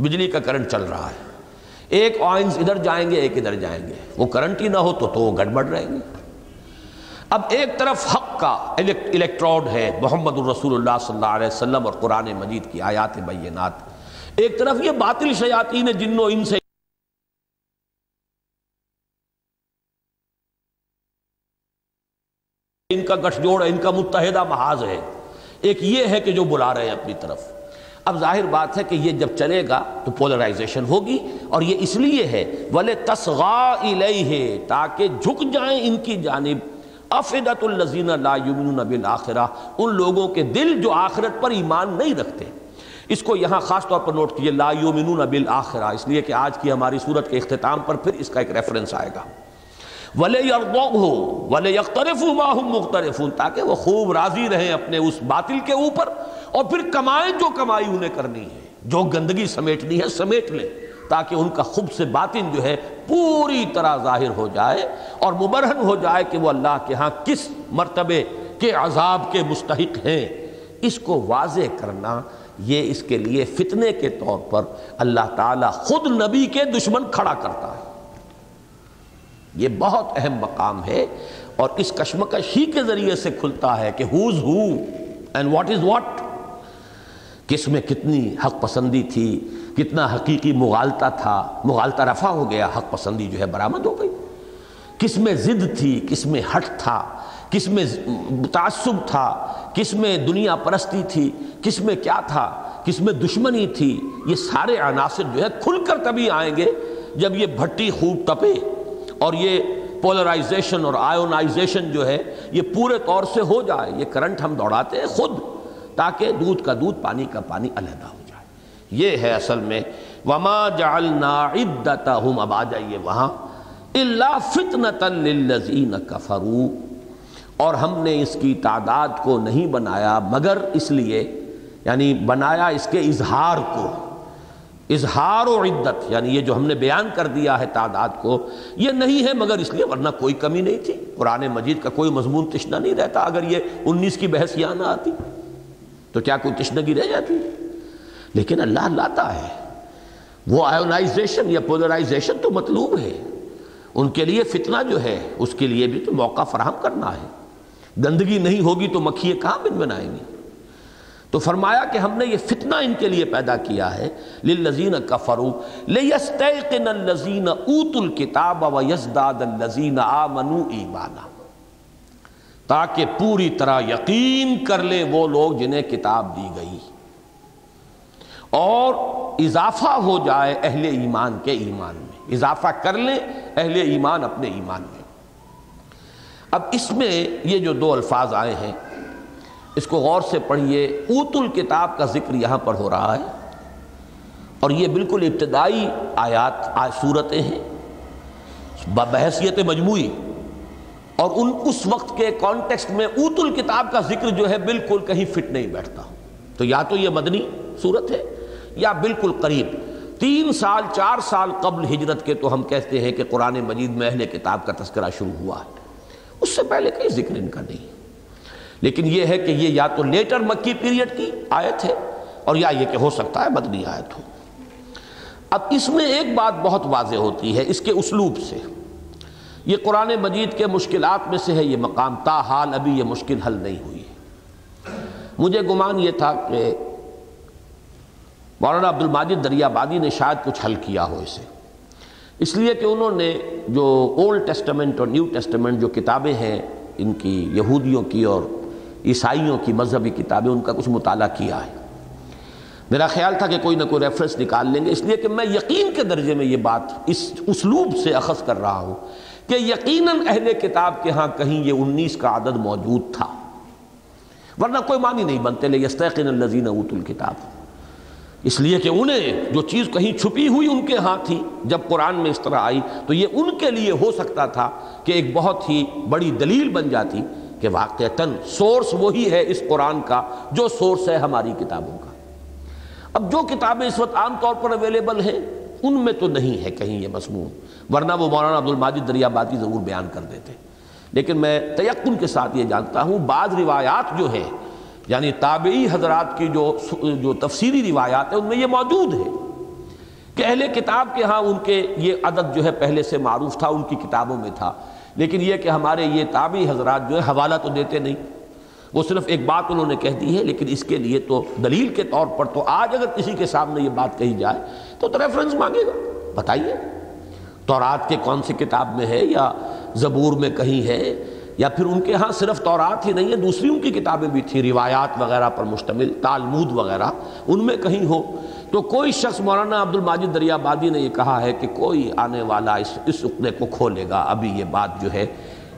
بجلی کا کرنٹ چل رہا ہے۔ ایک آئنز ادھر جائیں گے، ایک ادھر جائیں گے۔ وہ کرنٹ ہی نہ ہو تو تو وہ گڑبڑ رہیں گے۔ اب ایک طرف حق کا الیکٹروڈ ہے، محمد الرسول اللہ صلی اللہ علیہ وسلم اور قرآن مجید کی آیات بینات۔ ایک طرف یہ باطل شیاطین جنوں ان سے ان کا گٹھ جوڑ ہے ان کا متحدہ محاذ ہے۔ ایک یہ ہے کہ جو بلا رہے ہیں اپنی طرف۔ اب ظاہر بات ہے کہ یہ جب چلے گا تو پولرائزیشن ہوگی اور یہ اس لیے ہے وَلِ تَصْغَا إِلَيْهِ، تاکہ جھک جائیں ان کی جانب۔ افدت الزین لا یمنون بالآخرہ ان لوگوں کے دل جو آخرت پر ایمان نہیں رکھتے۔ اس کو یہاں خاص طور پر نوٹ کیے لا یمنون بالآخرہ اس لیے کہ آج کی ہماری صورت کے اختتام پر پھر اس کا ایک ریفرنس آئے گا۔ وَلَيْ يَرْضَوْهُ وَلَيْ يَقْتَرِفُوا مَا هُمْ مُقْتَرِفُونَ تاکہ وہ خوب راضی رہیں اپنے اس باطل کے اوپر، اور پھر کمائیں جو کمائی انہیں کرنی ہے، جو گندگی سمیٹنی ہے، سمیٹ لیں، تاکہ ان کا خوب سے باطن جو ہے پوری طرح ظاہر ہو جائے، اور مبرہن ہو جائے کہ وہ اللہ کے ہاں کس مرتبے کے عذاب کے مستحق ہیں۔ اس کو واضح کرنا، یہ اس کے لیے فتنے کے طور پر اللہ تعالیٰ خود نبی کے دشمن کھڑا کرتا ہے۔ یہ بہت اہم مقام ہے اور اس کشمکش ہی کے ذریعے سے کھلتا ہے کہ who's who and what is what کس میں کتنی حق پسندی تھی، کتنا حقیقی مغالطہ تھا، مغالطہ رفع ہو گیا، حق پسندی جو ہے برآمد ہو گئی۔ کس میں ضد تھی، کس میں ہٹ تھا، کس میں تعصب تھا، کس میں دنیا پرستی تھی، کس میں کیا تھا، کس میں دشمنی تھی، یہ سارے عناصر جو ہے کھل کر تبھی آئیں گے جب یہ بھٹی خوب تپے اور یہ پولرائزیشن اور آئونائزیشن جو ہے، یہ پورے طور سے ہو جائے، یہ کرنٹ ہم دوڑاتے ہیں خود، تاکہ دودھ کا دودھ، پانی کا پانی علیحدہ ہو جائے۔ یہ ہے اصل میں، وما جعلنا عدتہم اب آ جائیے وہاں الا فتنة للذین کفروا اور ہم نے اس کی تعداد کو نہیں بنایا، مگر اس لیے یعنی بنایا اس کے اظہار کو۔ اظہار و عدت یعنی یہ جو ہم نے بیان کر دیا ہے تعداد کو، یہ نہیں ہے مگر اس لیے ورنہ کوئی کمی نہیں تھی۔ قرآن مجید کا کوئی مضمون تشنہ نہیں رہتا اگر یہ انیس کی بحث یہاں نہ آتی، تو کیا کوئی تشنگی رہ جاتی؟ لیکن اللہ لاتا ہے۔ وہ آئونائزیشن یا پولرائزیشن تو مطلوب ہے۔ ان کے لیے فتنہ جو ہے، اس کے لیے بھی تو موقع فراہم کرنا ہے۔ گندگی نہیں ہوگی تو مکھیے کہاں بن بنائیں گی تو فرمایا کہ ہم نے یہ فتنہ ان کے لیے پیدا کیا ہے، للذین کفروا لیستیقن الذین اوتوا الکتاب ویزداد الذین آمنوا ایمانا۔ تاکہ پوری طرح یقین کر لیں وہ لوگ جنہیں کتاب دی گئی۔ اور اضافہ ہو جائے اہل ایمان کے ایمان میں۔ اضافہ کر لیں اہل ایمان اپنے ایمان میں۔ اب اس میں یہ جو دو الفاظ آئے ہیں اس کو غور سے پڑھیے، اوت الکتاب کا ذکر یہاں پر ہو رہا ہے۔ اور یہ بالکل ابتدائی آیات صورتیں ہیں۔ بحثیت مجموعی۔ اور ان، اس وقت کے کانٹیکسٹ میں اوت الکتاب کا ذکر جو ہے بالکل کہیں فٹ نہیں بیٹھتا۔ تو یا تو یہ مدنی صورت ہے، یا بالکل قریب۔ تین سال، چار سال قبل ہجرت کے تو ہم کہتے ہیں کہ قرآن مجید میں اہل کتاب کا تذکرہ شروع ہوا ہے۔ اس سے پہلے کئی ذکر ان کا نہیں۔ لیکن یہ ہے کہ یہ یا تو لیٹر مکی پیریڈ کی آیت ہے اور یا یہ کہ ہو سکتا ہے مدنی آیت ہو۔ اب اس میں ایک بات بہت واضح ہوتی ہے اس کے اسلوب سے۔ یہ قرآن مجید کے مشکلات میں سے ہے یہ مقام، تا حال ابھی یہ مشکل حل نہیں ہوئی۔ مجھے گمان یہ تھا کہ مولانا عبد الماجد دریا بادی نے شاید کچھ حل کیا ہو اسے۔ اس لیے کہ انہوں نے جو اولڈ ٹیسٹمنٹ اور نیو ٹیسٹمنٹ جو کتابیں ہیں ان کی یہودیوں کی اور عیسائیوں کی مذہبی کتابیں، ان کا کچھ مطالعہ کیا ہے۔ میرا خیال تھا کہ کوئی نہ کوئی ریفرنس نکال لیں گے، اس لیے کہ میں یقین کے درجے میں یہ بات اس اسلوب سے اخذ کر رہا ہوں کہ یقیناً اہل کتاب کے ہاں کہیں یہ انیس کا عدد موجود تھا۔ ورنہ کوئی معنی نہیں بنتے، لے یستقین الزین اوت الکتاب۔ اس لیے کہ انہیں جو چیز کہیں چھپی ہوئی ان کے ہاں تھی، جب قرآن میں اس طرح آئی، تو یہ ان کے لیے ہو سکتا تھا کہ ایک بہت ہی بڑی دلیل بن جاتی کہ واقعتاً سورس وہی ہے اس قرآن کا جو سورس ہے ہماری کتابوں کا۔ اب جو کتابیں اس وقت عام طور پر اویلیبل ہیں، ان میں تو نہیں ہے کہیں یہ مضمون ورنہ وہ مولانا عبد الماجد دریا باتی ضرور بیان کر دیتے۔ لیکن میں تیقن کے ساتھ یہ جانتا ہوں، بعض روایات جو ہیں یعنی تابعی حضرات کی جو جو تفسیری روایات ہیں، ان میں یہ موجود ہے کہ اہل کتاب کے ہاں ان کے یہ عدد جو ہے پہلے سے معروف تھا، ان کی کتابوں میں تھا۔ لیکن یہ کہ ہمارے یہ تابعی حضرات جو ہے حوالہ تو دیتے نہیں۔ وہ صرف ایک بات انہوں نے کہہ دی ہے، لیکن اس کے لیے تو دلیل کے طور پر تو آج اگر کسی کے سامنے یہ بات کہی جائے، تو تو ریفرنس مانگے گا۔ بتائیے، تورات کے کون سی کتاب میں ہے یا زبور میں کہیں ہے؟ یا پھر ان کے ہاں صرف تورات ہی نہیں ہے، دوسری ان کی کتابیں بھی تھیں، روایات وغیرہ پر مشتمل، تالمود وغیرہ، ان میں کہیں ہو۔ تو کوئی شخص مولانا عبد الماجد دریا بادی نے یہ کہا ہے کہ کوئی آنے والا اس اس عقدے کو کھولے گا۔ ابھی یہ بات جو ہے،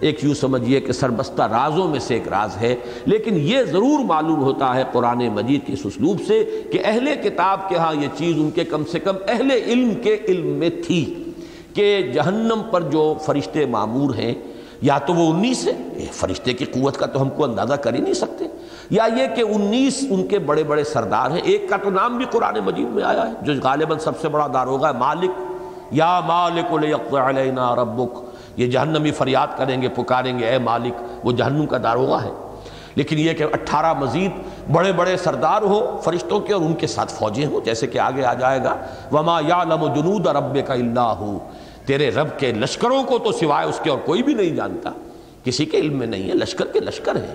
ایک یوں سمجھیے کہ سربستہ رازوں میں سے ایک راز ہے۔ لیکن یہ ضرور معلوم ہوتا ہے قرآن مجید کی اس اسلوب سے کہ اہل کتاب کے ہاں یہ چیز ان کے کم سے کم اہل علم کے علم میں تھی کہ جہنم پر جو فرشتے معمور ہیں یا تو وہ انیس ہے؟ فرشتے کی قوت کا تو ہم کو اندازہ کر ہی نہیں سکتے۔ یا یہ کہ انیس ان کے بڑے بڑے سردار ہیں، ایک کا تو نام بھی قرآن مجید میں آیا ہے، جو غالباً سب سے بڑا دار ہوگا، مالک۔ یا مالک علینا ربک۔ یہ جہنمی فریاد کریں گے، پکاریں گے، اے مالک، وہ جہنم کا داروغہ ہے۔ لیکن یہ کہ اٹھارہ مزید بڑے بڑے سردار ہوں، فرشتوں کے اور ان کے ساتھ فوجیں ہوں، جیسے کہ آگے آ جائے گا۔ وما یا لم جنود رب کا اللہ تیرے رب کے لشکروں کو تو سوائے اس کے اور کوئی بھی نہیں جانتا۔ کسی کے علم میں نہیں ہے، لشکر کے لشکر ہیں۔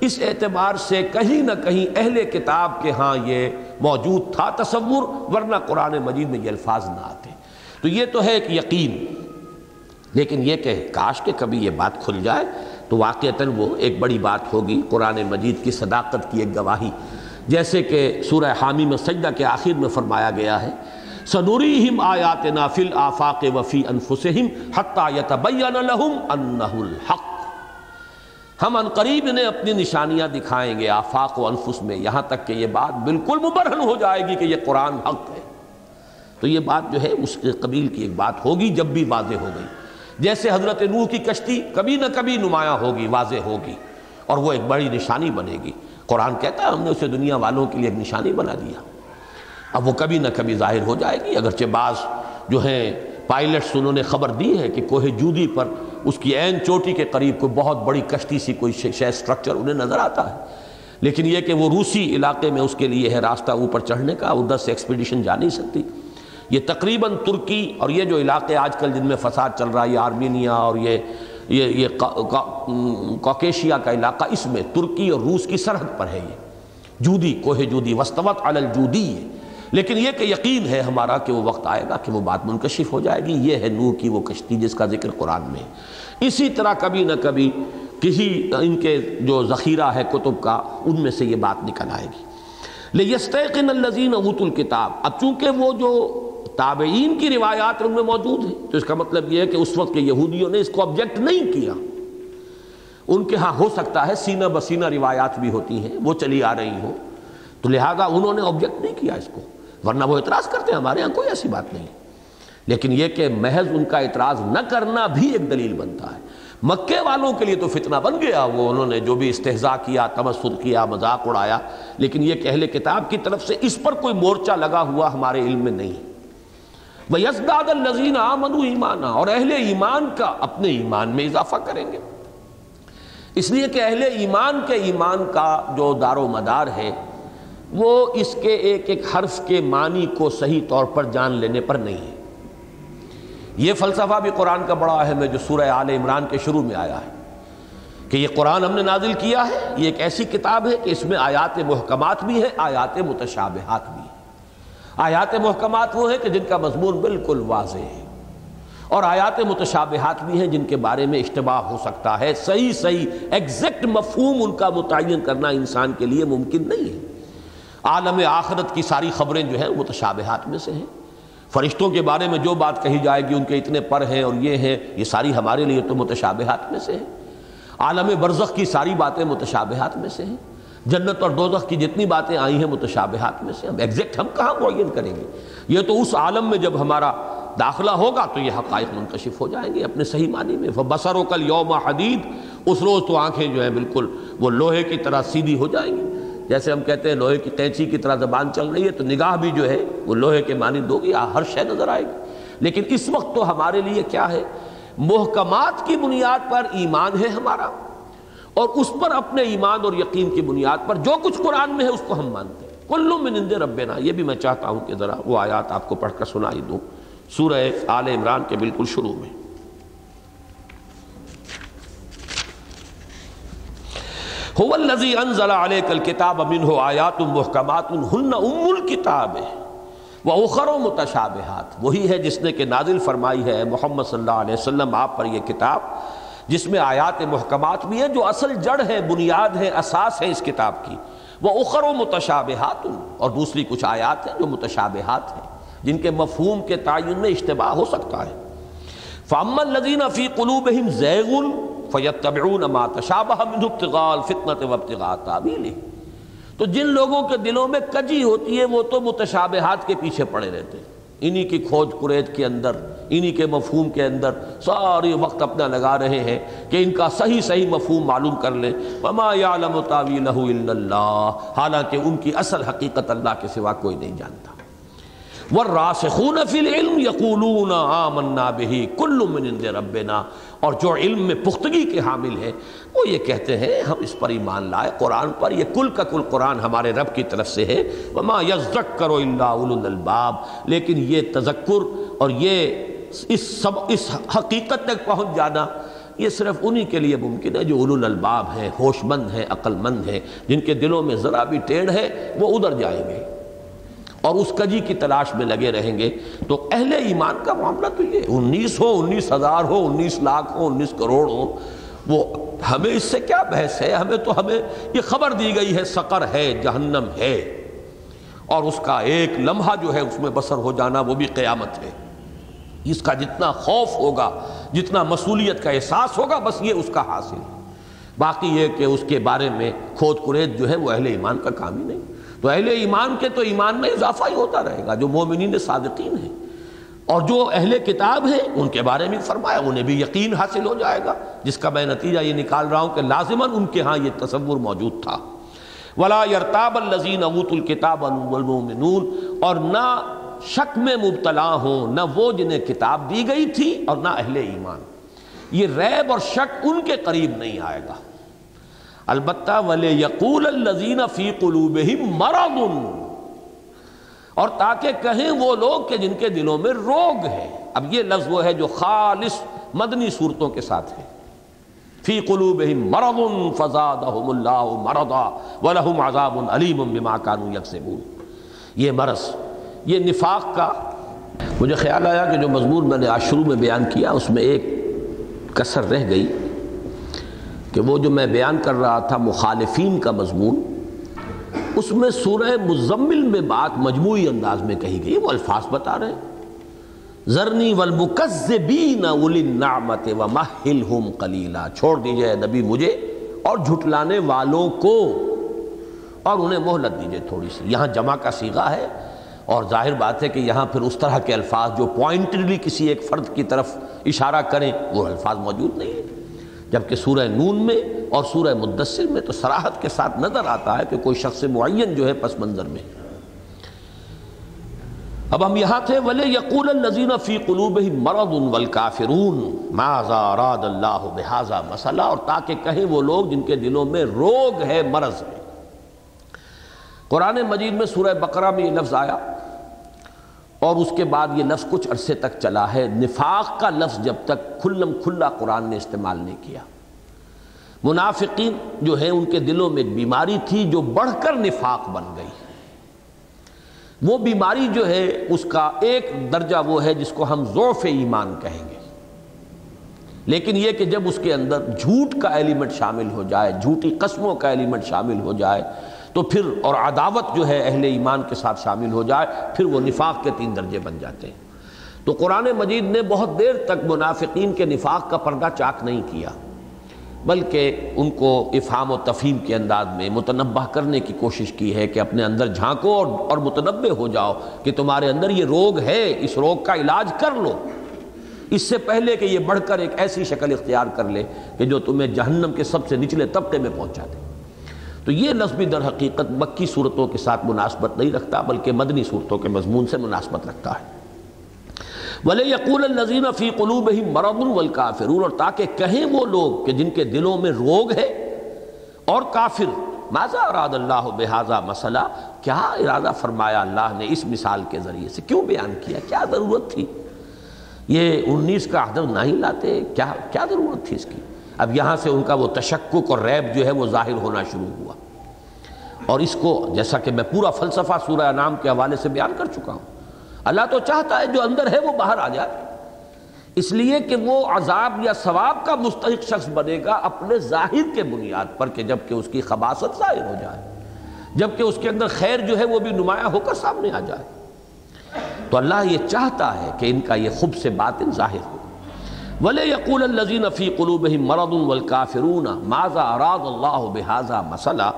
اس اعتبار سے کہیں نہ کہیں اہل کتاب کے ہاں یہ موجود تھا تصور، ورنہ قرآن مجید میں یہ الفاظ نہ آتے۔ تو یہ تو ہے ایک یقین۔ لیکن یہ کہ کاش کہ کبھی یہ بات کھل جائے تو واقعتاً وہ ایک بڑی بات ہوگی۔ قرآن مجید کی صداقت کی ایک گواہی۔ جیسے کہ سورہ حامی میں سجدہ کے آخر میں فرمایا گیا ہے سنوریہم آیاتنا فی الافاق وفی انفسہم حتی یتبین لہم انہو الحق۔ ہم ان قریب انہیں اپنی نشانیاں دکھائیں گے آفاق و انفس میں، یہاں تک کہ یہ بات بالکل مبرہن ہو جائے گی کہ یہ قرآن حق ہے۔ تو یہ بات جو ہے، اس کے قبیل کی ایک بات ہوگی جب بھی واضح ہو گئی۔ جیسے حضرت نوح کی کشتی کبھی نہ کبھی نمایاں ہوگی، واضح ہوگی، اور وہ ایک بڑی نشانی بنے گی۔ قرآن کہتا ہے ہم نے اسے دنیا والوں کے لیے ایک نشانی بنا دیا۔ اب وہ کبھی نہ کبھی ظاہر ہو جائے گی۔ اگرچہ بعض جو ہیں پائلٹس انہوں نے خبر دی ہے کہ کوہ جودی پر اس کی عین چوٹی کے قریب کوئی بہت بڑی کشتی سی کوئی شے سٹرکچر انہیں نظر آتا ہے۔ لیکن یہ کہ وہ روسی علاقے میں اس کے لیے ہے راستہ اوپر چڑھنے کا ادھر سے ایکسپیڈیشن جا نہیں سکتی۔ یہ تقریباً ترکی اور یہ جو علاقے آج کل جن میں فساد چل رہا ہے، یہ آرمینیا اور یہ یہ یہ کوکیشیا کا علاقہ، اس میں ترکی اور روس کی سرحد پر ہے یہ۔ جودی، کوہ جودی، وسطوت علی الجودی ہے لیکن یہ کہ یقین ہے ہمارا کہ وہ وقت آئے گا کہ وہ بات منکشف ہو جائے گی، یہ ہے نور کی وہ کشتی جس کا ذکر قرآن میں ہے۔ اسی طرح کبھی نہ کبھی کسی ان کے جو ذخیرہ ہے کتب کا، ان میں سے یہ بات نکل آئے گی۔ لیستیقن الذین اوت الکتاب۔ اب چونکہ وہ جو تابعین کی روایات ان میں موجود ہیں، تو اس کا مطلب یہ ہے کہ اس وقت کے یہودیوں نے اس کو آبجیکٹ نہیں کیا۔ ان کے ہاں ہو سکتا ہے سینہ بسینہ روایات بھی ہوتی ہیں، وہ چلی آ رہی ہوں۔ تو لہذا انہوں نے آبجیکٹ نہیں کیا اس کو۔ ورنہ وہ اعتراض کرتے ہیں ہمارے ہاں کوئی ایسی بات نہیں۔ لیکن یہ کہ محض ان کا اعتراض نہ کرنا بھی ایک دلیل بنتا ہے۔ مکے والوں کے لیے تو فتنہ بن گیا، وہ انہوں نے جو بھی استحضاء کیا تمسر کیا، مذاق اڑایا، لیکن یہ کہ اہل کتاب کی طرف سے اس پر کوئی مورچہ لگا ہوا ہمارے علم میں نہیں۔ وہ یزداد النزین آمن ایمانہ اور اہل ایمان کا اپنے ایمان میں اضافہ کریں گے۔ اس لیے کہ اہل ایمان کے ایمان کا جو دار و مدار ہے وہ اس کے ایک ایک حرف کے معنی کو صحیح طور پر جان لینے پر نہیں ہے۔ یہ فلسفہ بھی قرآن کا بڑا اہم ہے جو سورہ آل عمران کے شروع میں آیا ہے کہ یہ قرآن ہم نے نازل کیا ہے، یہ ایک ایسی کتاب ہے کہ اس میں آیات محکمات بھی ہیں، آیات متشابہات بھی ہیں۔ آیات محکمات وہ ہیں کہ جن کا مضمون بالکل واضح ہے۔ اور آیات متشابہات بھی ہیں جن کے بارے میں اشتباہ ہو سکتا ہے۔ صحیح صحیح ایگزیکٹ مفہوم ان کا متعین کرنا انسان کے لیے ممکن نہیں ہے۔ عالم آخرت کی ساری خبریں جو ہیں متشابہات میں سے ہیں۔ فرشتوں کے بارے میں جو بات کہی جائے گی ان کے اتنے پر ہیں اور یہ ہیں، یہ ساری ہمارے لیے تو متشابہات میں سے ہیں۔ عالم برزخ کی ساری باتیں متشابہات میں سے ہیں۔ جنت اور دوزخ کی جتنی باتیں آئی ہیں متشابہات میں سے ہم ایگزیکٹ ہم کہاں معین کریں گے؟ یہ تو اس عالم میں جب ہمارا داخلہ ہوگا تو یہ حقائق منکشف ہو جائیں گے اپنے صحیح معنی میں۔ بسر و کل یوم حدید، اس روز تو آنکھیں جو ہیں بالکل وہ لوہے کی طرح سیدھی ہو جائیں گی۔ جیسے ہم کہتے ہیں لوہے کی قینچی کی طرح زبان چل رہی ہے تو نگاہ بھی جو ہے وہ لوہے کے معنی دو گی ہر شے نظر آئے گی۔ لیکن اس وقت تو ہمارے لیے کیا ہے؟ محکمات کی بنیاد پر ایمان ہے ہمارا۔ اور اس پر اپنے ایمان اور یقین کی بنیاد پر جو کچھ قرآن میں ہے اس کو ہم مانتے ہیں۔ کلو میں نندے ربنا، یہ بھی میں چاہتا ہوں کہ ذرا وہ آیات آپ کو پڑھ کر سنائی دوں۔ سورہ آل عمران کے بالکل شروع میں۔ هو الذي انزل عليك الكتاب منه آیات محکمات هن ام الكتاب واخر متشابہات۔ وہی ہے جس نے کہ نازل فرمائی ہے محمد صلی اللہ علیہ وسلم، آپ پر یہ کتاب، جس میں آیات محکمات بھی ہیں، جو اصل جڑ ہے، بنیاد ہے، اساس ہے اس کتاب کی۔ وہ اخر و متشابہات، اور دوسری کچھ آیات ہیں جو متشابہات ہیں، جن کے مفہوم کے تعین میں اشتباہ ہو سکتا ہے۔ فام الذین فی قلوبہم زیغ فیتبعون ما تشابہ من ابتغاء الفتنة وابتغاء تعبیلہ تو جن لوگوں کے دلوں میں کجی ہوتی ہے، وہ تو متشابہات کے پیچھے پڑے رہتے ہیں۔ انہی کی کھوج کرید کے اندر، انہی کے مفہوم کے اندر ساری وقت اپنا لگا رہے ہیں کہ ان کا صحیح صحیح مفہوم معلوم کر لیں۔ وما يعلم تاویلہ الا اللہ۔ حالانکہ ان کی اصل حقیقت اللہ کے سوا کوئی نہیں جانتا۔ والراسخون فی العلم یقولون آمنا به کل من عند ربنا۔ اور جو علم میں پختگی کے حامل ہیں، وہ یہ کہتے ہیں، ہم اس پر ایمان لائے، قرآن پر، یہ کل کا کل قرآن ہمارے رب کی طرف سے ہے۔ وما یذکر الا اولو الالباب۔ لیکن یہ تذکر اور یہ اس سب، اس حقیقت تک پہنچ جانا، یہ صرف انہی کے لیے ممکن ہے جو اولو الالباب ہیں، ہوش مند ہیں، عقل مند ہیں۔ جن کے دلوں میں ذرا بھی ٹیڑھ ہے، وہ ادھر جائیں گے۔ اور اس کجی کی تلاش میں لگے رہیں گے۔ تو اہل ایمان کا معاملہ تو یہ انیس ہو، انیس ہزار ہو، انیس لاکھ ہو، انیس کروڑ ہو، وہ ہمیں اس سے کیا بحث ہے؟ ہمیں تو ہمیں یہ خبر دی گئی ہے، سقر ہے، جہنم ہے۔ اور اس کا ایک لمحہ جو ہے، اس میں بسر ہو جانا، وہ بھی قیامت ہے۔ اس کا جتنا خوف ہوگا، جتنا مسئولیت کا احساس ہوگا، بس یہ اس کا حاصل ہے۔ باقی یہ کہ اس کے بارے میں کھود کرید جو ہے، وہ اہل ایمان کا کام ہی نہیں۔ تو اہل ایمان کے تو ایمان میں اضافہ ہی ہوتا رہے گا، جو مومنین صادقین ہیں۔ اور جو اہل کتاب ہیں، ان کے بارے میں فرمایا، انہیں بھی یقین حاصل ہو جائے گا۔ جس کا میں نتیجہ یہ نکال رہا ہوں کہ لازماً ان کے ہاں یہ تصور موجود تھا۔ ولا یرتاب الزین ابوت الکتاب والمؤمنون، اور نہ شک میں مبتلا ہوں، نہ وہ جنہیں کتاب دی گئی تھی اور نہ اہل ایمان۔ یہ ریب اور شک ان کے قریب نہیں آئے گا۔ البتہ ولے یقول الزین فی قلوب مرض۔ اور تاکہ کہیں وہ لوگ کہ جن کے دلوں میں روگ ہے۔ اب یہ لفظ وہ ہے جو خالص مدنی صورتوں کے ساتھ ہے۔ فی قلوبہم مرض فزادہم اللہ مرضا ولہم عذاب علیم بما کانوا یکسبون۔ یہ مرض، یہ نفاق کا مجھے خیال آیا کہ جو مضمون میں نے آج شروع میں بیان کیا، اس میں ایک کسر رہ گئی۔ کہ وہ جو میں بیان کر رہا تھا مخالفین کا مضمون، اس میں سورہ مزمل میں بات مجموعی انداز میں کہی گئی، وہ الفاظ بتا رہے ہیں۔ ذرنی والمکذبین اولی النعمت ومہلہم قلیلا، چھوڑ دیجیے نبی مجھے اور جھٹلانے والوں کو۔ اور انہیں مہلت دیجیے تھوڑی سی۔ یہاں جمع کا سیغہ ہے اور ظاہر بات ہے کہ یہاں پھر اس طرح کے الفاظ جو پوائنٹلی کسی ایک فرد کی طرف اشارہ کریں، وہ الفاظ موجود نہیں ہیں۔ جبکہ سورہ نون میں اور سورہ مدثر میں تو سراحت کے ساتھ نظر آتا ہے کہ کوئی شخص معین جو ہے پس منظر میں اب ہم یہاں تھے ولے یقول الزین فی قلوب مرد والکافرون ماذا اراد اللہ بہذا مسئلہ اور تاکہ کہیں وہ لوگ جن کے دلوں میں روگ ہے مرض ہے قرآن مجید میں سورہ بقرہ میں یہ لفظ آیا۔ اور اس کے بعد یہ لفظ کچھ عرصے تک چلا ہے۔ نفاق کا لفظ جب تک کھلم کھلا قرآن نے استعمال نہیں کیا۔ منافقین جو ہیں، ان کے دلوں میں ایک بیماری تھی جو بڑھ کر نفاق بن گئی۔ وہ بیماری جو ہے، اس کا ایک درجہ وہ ہے جس کو ہم ضعف ایمان کہیں گے۔ لیکن یہ کہ جب اس کے اندر جھوٹ کا ایلیمنٹ شامل ہو جائے، جھوٹی قسموں کا ایلیمنٹ شامل ہو جائے تو پھر اور عداوت جو ہے اہل ایمان کے ساتھ شامل ہو جائے، پھر وہ نفاق کے تین درجے بن جاتے ہیں۔ تو قرآن مجید نے بہت دیر تک منافقین کے نفاق کا پردہ چاک نہیں کیا، بلکہ ان کو افہام و تفہیم کے انداز میں متنبع کرنے کی کوشش کی ہے کہ اپنے اندر جھانکو اور اور متنبع ہو جاؤ کہ تمہارے اندر یہ روگ ہے، اس روگ کا علاج کر لو۔ اس سے پہلے کہ یہ بڑھ کر ایک ایسی شکل اختیار کر لے کہ جو تمہیں جہنم کے سب سے نچلے طبقے میں پہنچا دے۔ تو یہ لفظ بھی در حقیقت مکی صورتوں کے ساتھ مناسبت نہیں رکھتا، بلکہ مدنی صورتوں کے مضمون سے مناسبت رکھتا ہے۔ ولی یقول النظین فی قلوب ہی مرد والکافرون اور تاکہ کہیں وہ لوگ کہ جن کے دلوں میں روگ ہے اور کافر، ماذا اراد اللہ بہذا مسئلہ کیا ارادہ فرمایا اللہ نے اس مثال کے ذریعے سے؟ کیوں بیان کیا؟ کیا ضرورت تھی؟ یہ انیس کا عدد نہ ہی لاتے، کیا کیا ضرورت تھی اس کی؟ اب یہاں سے ان کا وہ تشکک اور ریب جو ہے وہ ظاہر ہونا شروع ہوا۔ اور اس کو جیسا کہ میں پورا فلسفہ سورہ نام کے حوالے سے بیان کر چکا ہوں۔ اللہ تو چاہتا ہے جو اندر ہے وہ باہر آ جائے۔ اس لیے کہ وہ عذاب یا ثواب کا مستحق شخص بنے گا اپنے ظاہر کے بنیاد پر کہ جبکہ اس کی خباصت ظاہر ہو جائے۔ جبکہ اس کے اندر خیر جو ہے وہ بھی نمایاں ہو کر سامنے آ جائے۔ تو اللہ یہ چاہتا ہے کہ ان کا یہ خوب سے باطن ظاہر ہو۔ ولی یقول الزین فی قلوب مرد والکافرون ماذا اراد اللہ بہذا مسئلہ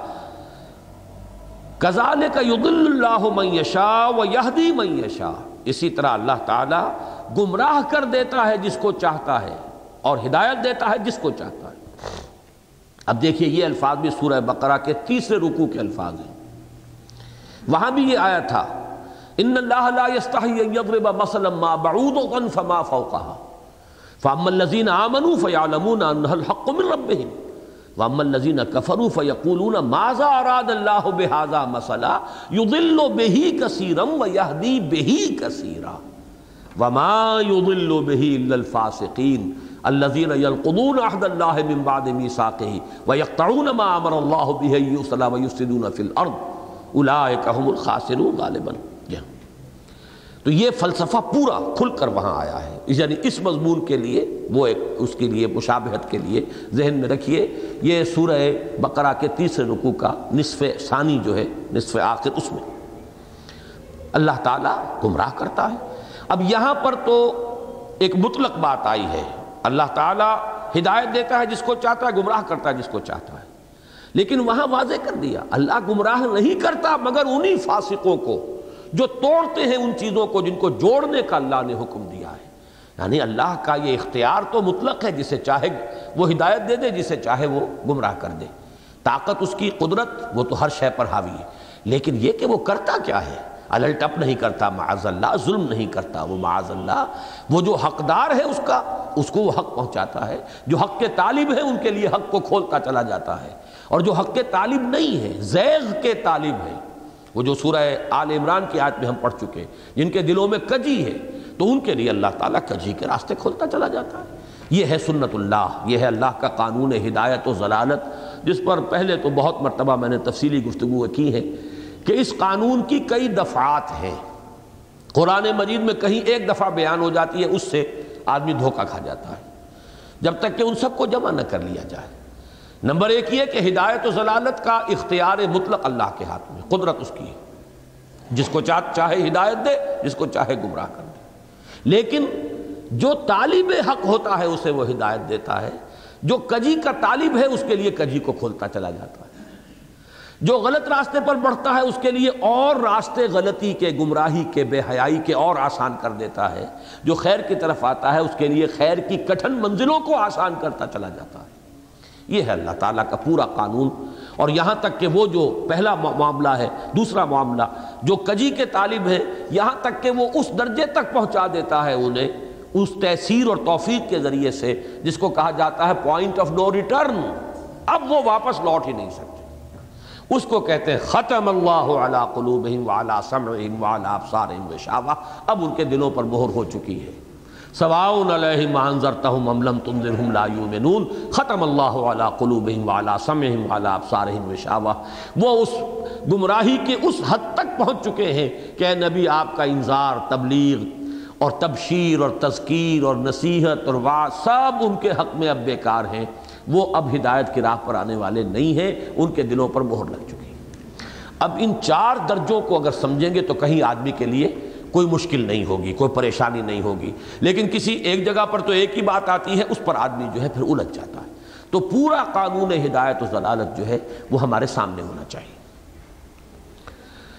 کزال کا ید اللہ میشا و یہدی میشا اسی طرح اللہ تعالیٰ گمراہ کر دیتا ہے جس کو چاہتا ہے اور ہدایت دیتا ہے جس کو چاہتا ہے۔ اب دیکھیے یہ الفاظ بھی سورہ بقرہ کے تیسرے رکوع کے الفاظ ہیں۔ وہاں بھی یہ آیا تھا ان اللہ لا يستحی ان یضرب مثلا ما بعوضا فما فوقها فاما الذين امنوا فيعلمون انها الحق من ربهم. وَأَمَّا الَّذِينَ كَفَرُوا فَيَقُولُونَ مَاذَا أَرَادَ اللَّهُ بِهَذَا مَسَلَا يُضِلُّ بِهِ كَثِيرًا وَيَهْدِي بِهِ كَثِيرًا. وَمَا يُضِلُّ بِهِ إِلَّا الْفَاسِقِينَ الَّذِينَ يَلْقُضُونَ عَهْدَ اللَّهِ مِن بَعْدِ مِيثَاقِهِ وَيَقْطَعُونَ مَا أَمَرَ اللَّهُ بِهِ أَن يُوصَلَ وَيُفْسِدُونَ فِي الْأَرْضِ. أُولَٰئِكَ هُمُ الْخَاسِرُونَ غالباً. تو یہ فلسفہ پورا کھل کر وہاں آیا ہے۔ یعنی اس مضمون کے لیے، وہ ایک اس کے لیے مشابہت کے لیے ذہن میں رکھیے۔ یہ سورہ بقرہ کے تیسرے رکوع کا نصف ثانی جو ہے، نصف آخر، اس میں اللہ تعالیٰ گمراہ کرتا ہے۔ اب یہاں پر تو ایک مطلق بات آئی ہے۔ اللہ تعالیٰ ہدایت دیتا ہے جس کو چاہتا ہے، گمراہ کرتا ہے جس کو چاہتا ہے۔ لیکن وہاں واضح کر دیا، اللہ گمراہ نہیں کرتا مگر انہی فاسقوں کو جو توڑتے ہیں ان چیزوں کو جن کو جوڑنے کا اللہ نے حکم دیا ہے۔ یعنی اللہ کا یہ اختیار تو مطلق ہے، جسے چاہے وہ ہدایت دے دے، جسے چاہے وہ گمراہ کر دے۔ طاقت اس کی، قدرت وہ تو ہر شے پر حاوی ہے۔ لیکن یہ کہ وہ کرتا کیا ہے؟ الٹ اپ نہیں کرتا، معاذ اللہ ظلم نہیں کرتا۔ وہ معاذ اللہ، وہ جو حقدار ہے اس کا، اس کو وہ حق پہنچاتا ہے۔ جو حق کے طالب ہیں، ان کے لیے حق کو کھولتا چلا جاتا ہے۔ اور جو حق کے طالب نہیں ہے زیغ کے طالب ہے وہ جو سورہ آل عمران کی آیت میں ہم پڑھ چکے ہیں، جن کے دلوں میں کجی ہے، تو ان کے لیے اللہ تعالیٰ کجی کے راستے کھولتا چلا جاتا ہے۔ یہ ہے سنت اللہ، یہ ہے اللہ کا قانون ہدایت و ضلالت، جس پر پہلے تو بہت مرتبہ میں نے تفصیلی گفتگو کی ہے کہ اس قانون کی کئی دفعات ہیں۔ قرآن مجید میں کہیں ایک دفعہ بیان ہو جاتی ہے، اس سے آدمی دھوکہ کھا جاتا ہے، جب تک کہ ان سب کو جمع نہ کر لیا جائے۔ نمبر ایک یہ کہ ہدایت و ضلالت کا اختیار مطلق اللہ کے ہاتھ میں، قدرت اس کی ہے۔ جس کو چاہے ہدایت دے، جس کو چاہے گمراہ کر دے۔ لیکن جو طالب حق ہوتا ہے، اسے وہ ہدایت دیتا ہے۔ جو کجی کا طالب ہے، اس کے لیے کجی کو کھولتا چلا جاتا ہے۔ جو غلط راستے پر بڑھتا ہے، اس کے لیے اور راستے غلطی کے، گمراہی کے، بے حیائی کے اور آسان کر دیتا ہے۔ جو خیر کی طرف آتا ہے، اس کے لیے خیر کی کٹھن منزلوں کو آسان کرتا چلا جاتا ہے۔ یہ ہے اللہ تعالیٰ کا پورا قانون اور یہاں تک کہ وہ جو پہلا معاملہ ہے، دوسرا معاملہ جو کجی کے طالب ہیں، یہاں تک کہ وہ اس درجے تک پہنچا دیتا ہے انہیں اس تحصیر اور توفیق کے ذریعے سے، جس کو کہا جاتا ہے پوائنٹ آف نو ریٹرن اب وہ واپس لوٹ ہی نہیں سکتے۔ اس کو کہتے ہیں ختم اللہ علی قلوبہم وعلا سمعہم وعلا ابصارہم وشاوہ۔ اب ان کے دلوں پر مہر ہو چکی ہے۔ سواؤن علیہم انذرتہم ام لم تنذرہم لا یؤمنون، ختم اللہ علی قلوبہم وعلا سمعہم وعلا ابصارہم وشاوہ۔ وہ اس گمراہی کے اس حد تک پہنچ چکے ہیں کہ اے نبی، آپ کا انذار، تبلیغ اور تبشیر اور تذکیر اور نصیحت اور وعظ سب ان کے حق میں اب بیکار ہیں۔ وہ اب ہدایت کی راہ پر آنے والے نہیں ہیں، ان کے دلوں پر مہر لگ چکی۔ اب ان چار درجوں کو اگر سمجھیں گے تو کہیں آدمی کے لیے کوئی مشکل نہیں ہوگی، کوئی پریشانی نہیں ہوگی۔ لیکن کسی ایک جگہ پر تو ایک ہی بات آتی ہے، اس پر آدمی جو ہے پھر الجھ جاتا ہے۔ تو پورا قانون ہدایت و ضلالت جو ہے، وہ ہمارے سامنے ہونا چاہیے۔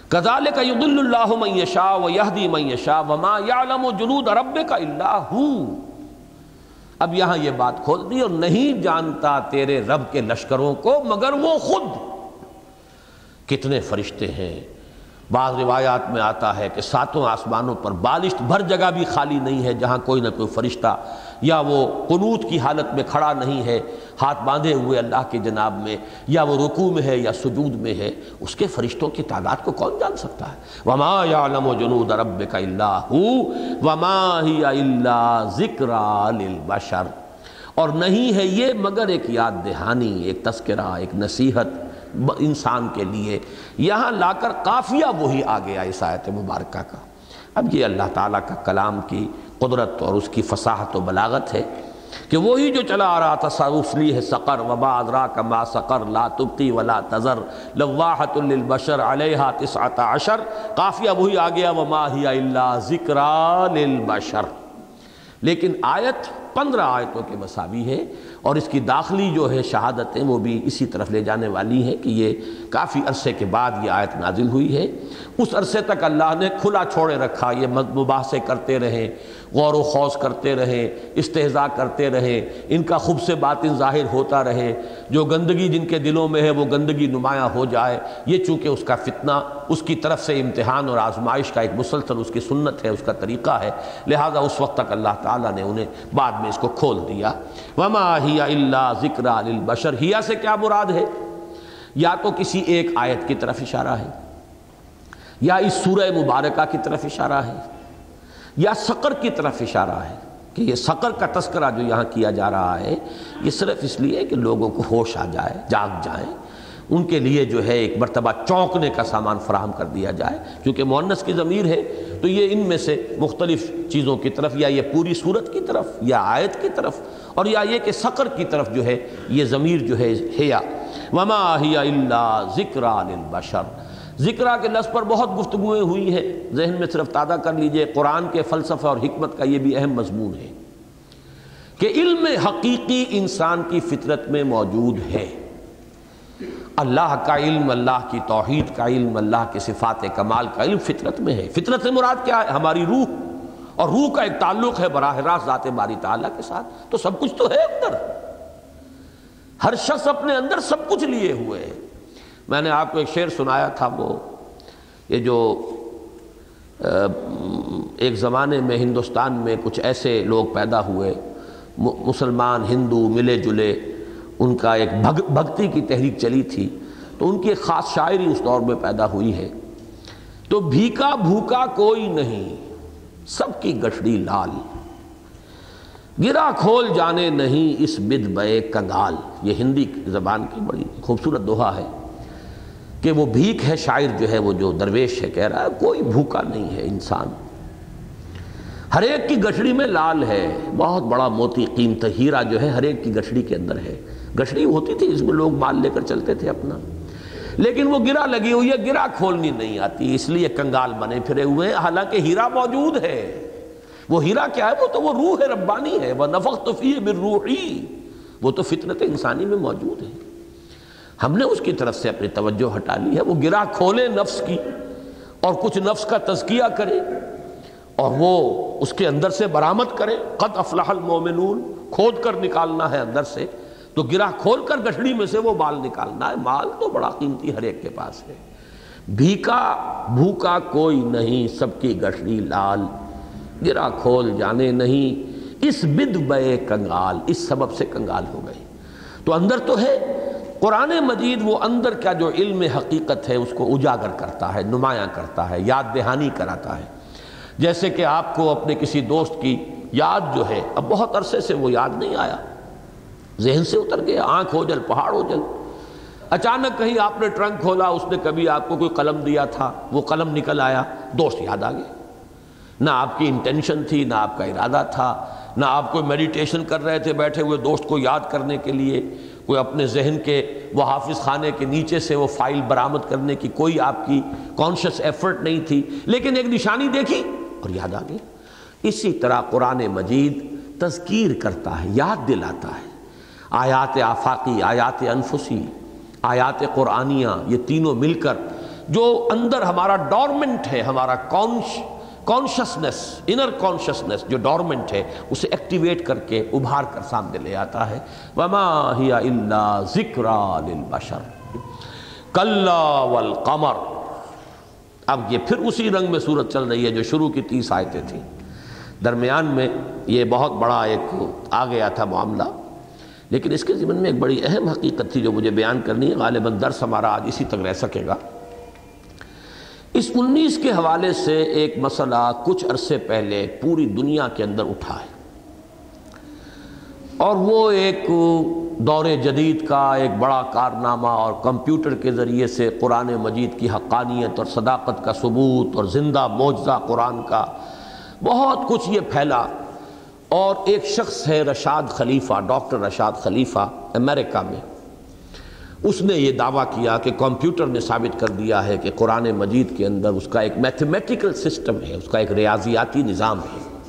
کزال کا ید اللہ میشا و یہدی میشا وما یعلم جنود رب کا اللہ اب یہاں یہ بات کھول دی اور نہیں جانتا تیرے رب کے لشکروں کو، مگر وہ خود کتنے فرشتے ہیں۔ بعض روایات میں آتا ہے کہ ساتوں آسمانوں پر بالشت بھر جگہ بھی خالی نہیں ہے جہاں کوئی نہ کوئی فرشتہ یا وہ قنوت کی حالت میں کھڑا نہیں ہے، ہاتھ باندھے ہوئے اللہ کے جناب میں، یا وہ رکوع میں ہے یا سجود میں ہے، اس کے فرشتوں کی تعداد کو کون جان سکتا ہے؟ وما یعلم جنود ربک الا ہو وما ہی الا ذکر للبشر۔ اور نہیں ہے یہ مگر ایک یاد دہانی، ایک تذکرہ، ایک نصیحت انسان کے لیے۔ یہاں لا کر قافیہ وہی آ گیا اس آیت مبارکہ کا۔ اب یہ اللہ تعالیٰ کا کلام کی قدرت اور اس کی فصاحت و بلاغت ہے کہ وہی جو چلا آ رہا تھا اسلی ہے سقر وبا ادرا کما سقر لا تبقی ولا تذر لواحت للبشر علیہ تسعت عشر۔ قافیہ وہی آ گیا وما ہی اللہ ذکر للبشر۔ لیکن آیت پندرہ آیتوں کے مساوی ہے۔ اور اس کی داخلی جو ہے شہادتیں وہ بھی اسی طرف لے جانے والی ہیں کہ یہ کافی عرصے کے بعد یہ آیت نازل ہوئی ہے۔ اس عرصے تک اللہ نے کھلا چھوڑے رکھا، یہ مباحثے کرتے رہیں غور و خوص کرتے رہیں استحضاء کرتے رہیں ان کا خوب سے باطن ظاہر ہوتا رہے۔ جو گندگی جن کے دلوں میں ہے وہ گندگی نمایاں ہو جائے۔ یہ چونکہ اس کا فتنہ، اس کی طرف سے امتحان اور آزمائش کا ایک مسلسل، اس کی سنت ہے، اس کا طریقہ ہے۔ لہذا اس وقت تک اللہ تعالیٰ نے انہیں بعد میں اس کو کھول دیا۔ وما ہی ہی اللہ ذکر للبشر، ہیا سے کیا مراد ہے؟ یا تو کسی ایک آیت کی طرف اشارہ ہے، یا اس سورہ مبارکہ کی طرف اشارہ ہے، یا سقر کی طرف اشارہ ہے کہ یہ سقر کا تذکرہ جو یہاں کیا جا رہا ہے، یہ صرف اس لیے کہ لوگوں کو ہوش آ جائے، جاگ جائیں ان کے لیے جو ہے ایک مرتبہ چونکنے کا سامان فراہم کر دیا جائے۔ کیونکہ مونس کی ضمیر ہے، تو یہ ان میں سے مختلف چیزوں کی طرف یا یہ پوری صورت کی طرف یا آیت کی طرف اور یا یہ کہ سقر کی طرف جو ہے، یہ ضمیر جو ہے ہیا وما ہی اللہ ذکر للبشر۔ ذکرہ کے لفظ پر بہت گفتگویں ہوئی ہیں۔ ذہن میں صرف تازہ کر لیجیے، قرآن کے فلسفہ اور حکمت کا یہ بھی اہم مضمون ہے کہ علم حقیقی انسان کی فطرت میں موجود ہے۔ اللہ کا علم، اللہ کی توحید کا علم، اللہ کے صفات کمال کا علم فطرت میں ہے۔ فطرت سے مراد کیا ہے؟ ہماری روح۔ اور روح کا ایک تعلق ہے براہ راست ذات باری تعالیٰ کے ساتھ۔ تو سب کچھ تو ہے اندر۔ ہر شخص اپنے اندر سب کچھ لیے ہوئے ہے۔ میں نے آپ کو ایک شعر سنایا تھا وہ۔ یہ جو ایک زمانے میں ہندوستان میں کچھ ایسے لوگ پیدا ہوئے مسلمان، ہندو، ملے جلے، ان کا ایک بھگتی کی تحریک چلی تھی۔ تو ان کی ایک خاص شاعری اس دور میں پیدا ہوئی ہے۔ تو بھیکا بھوکا کوئی نہیں۔ سب کی گٹڑی لال۔ گرا کھول جانے نہیں اس بد بے کنگال۔ یہ ہندی زبان کی بڑی خوبصورت دوہا ہے کہ وہ بھیک ہے شاعر جو ہے، وہ جو درویش ہے، کہہ رہا ہے، کوئی بھوکا نہیں ہے انسان۔ ہر ایک کی گٹھڑی میں لال ہے۔ بہت بڑا موتی قیمت ہیرا جو ہے، ہر ایک کی گٹھڑی کے اندر ہے۔ گٹھڑی ہوتی تھی اس میں لوگ مال لے کر چلتے تھے اپنا۔ لیکن وہ گرا لگی ہوئی ہے گرا کھولنی نہیں آتی، اس لیے کنگال بنے پھرے ہوئے حالانکہ ہیرا موجود ہے۔ وہ ہیرا کیا ہے؟ وہ تو وہ روح ربانی ہے۔ وہ نفق تو فی روحی۔ وہ تو فطرت انسانی میں موجود ہے۔ ہم نے اس کی طرف سے اپنی توجہ ہٹا لی ہے۔ وہ گرا کھولے نفس کی اور کچھ نفس کا تزکیہ کرے اور وہ اس کے اندر سے برآمد کرے۔ قد افلح المومنون کھود کر نکالنا ہے اندر سے۔ تو گرا کھول کر گٹھڑی میں سے وہ مال نکالنا ہے۔ مال تو بڑا قیمتی ہر ایک کے پاس ہے۔ بھیکا بھوکا کوئی نہیں، سب کی گٹھڑی لال۔ گرا کھول جانے نہیں۔ اس بد بے کنگال، اس سبب سے کنگال ہو گئی۔ تو اندر تو ہے۔ قرآن مجید وہ اندر کا جو علم حقیقت ہے، اس کو اجاگر کرتا ہے، نمایاں کرتا ہے، یاد دہانی کراتا ہے۔ جیسے کہ آپ کو اپنے کسی دوست کی یاد جو ہے، اب بہت عرصے سے وہ یاد نہیں آیا۔ ذہن سے اتر گیا آنکھ ہو جل، پہاڑ ہو جل۔ اچانک کہیں آپ نے ٹرنک کھولا، اس نے کبھی آپ کو کوئی قلم دیا تھا، وہ قلم نکل آیا، دوست یاد آ گیا نہ آپ کی انٹینشن تھی، نہ آپ کا ارادہ تھا، نہ آپ کوئی میڈیٹیشن کر رہے تھے بیٹھے ہوئے دوست کو یاد کرنے کے لیے، کوئی اپنے ذہن کے، وہ حافظ خانے کے نیچے سے وہ فائل برآمد کرنے کی کوئی آپ کی کانشس ایفرٹ نہیں تھی۔ لیکن ایک نشانی دیکھی اور یاد آ گئی۔ اسی طرح قرآن مجید تذکیر کرتا ہے، یاد دلاتا ہے۔ آیات آفاقی، آیات انفسی، آیات قرآنیہ، یہ تینوں مل کر جو اندر ہمارا ڈورمنٹ ہے، ہمارا کانش کانشسنس انر کانشسنس جو ڈورمنٹ ہے، اسے ایکٹیویٹ کر کے ابھار کر سامنے لے آتا ہے۔ وما ہی الا ذکر للبشر۔ کلا والقمر۔ اب یہ پھر اسی رنگ میں صورت چل رہی ہے جو شروع کی تیس آیتیں تھیں۔ درمیان میں یہ بہت بڑا ایک آ گیا تھا معاملہ۔ لیکن اس کے ذمن میں ایک بڑی اہم حقیقت تھی جو مجھے بیان کرنی ہے، غالباً درس ہمارا آج اسی تک رہ سکے گا۔ اس انیس کے حوالے سے ایک مسئلہ کچھ عرصے پہلے پوری دنیا کے اندر اٹھا ہے۔ اور وہ ایک دور جدید کا ایک بڑا کارنامہ اور کمپیوٹر کے ذریعے سے قرآن مجید کی حقانیت اور صداقت کا ثبوت اور زندہ معجزہ قرآن کا بہت کچھ یہ پھیلا۔ اور ایک شخص ہے رشاد خلیفہ، ڈاکٹر رشاد خلیفہ، امریکہ میں۔ اس نے یہ دعویٰ کیا کہ کمپیوٹر نے ثابت کر دیا ہے کہ قرآن مجید کے اندر اس کا ایک میتھمیٹیکل سسٹم ہے، اس کا ایک ریاضیاتی نظام ہے۔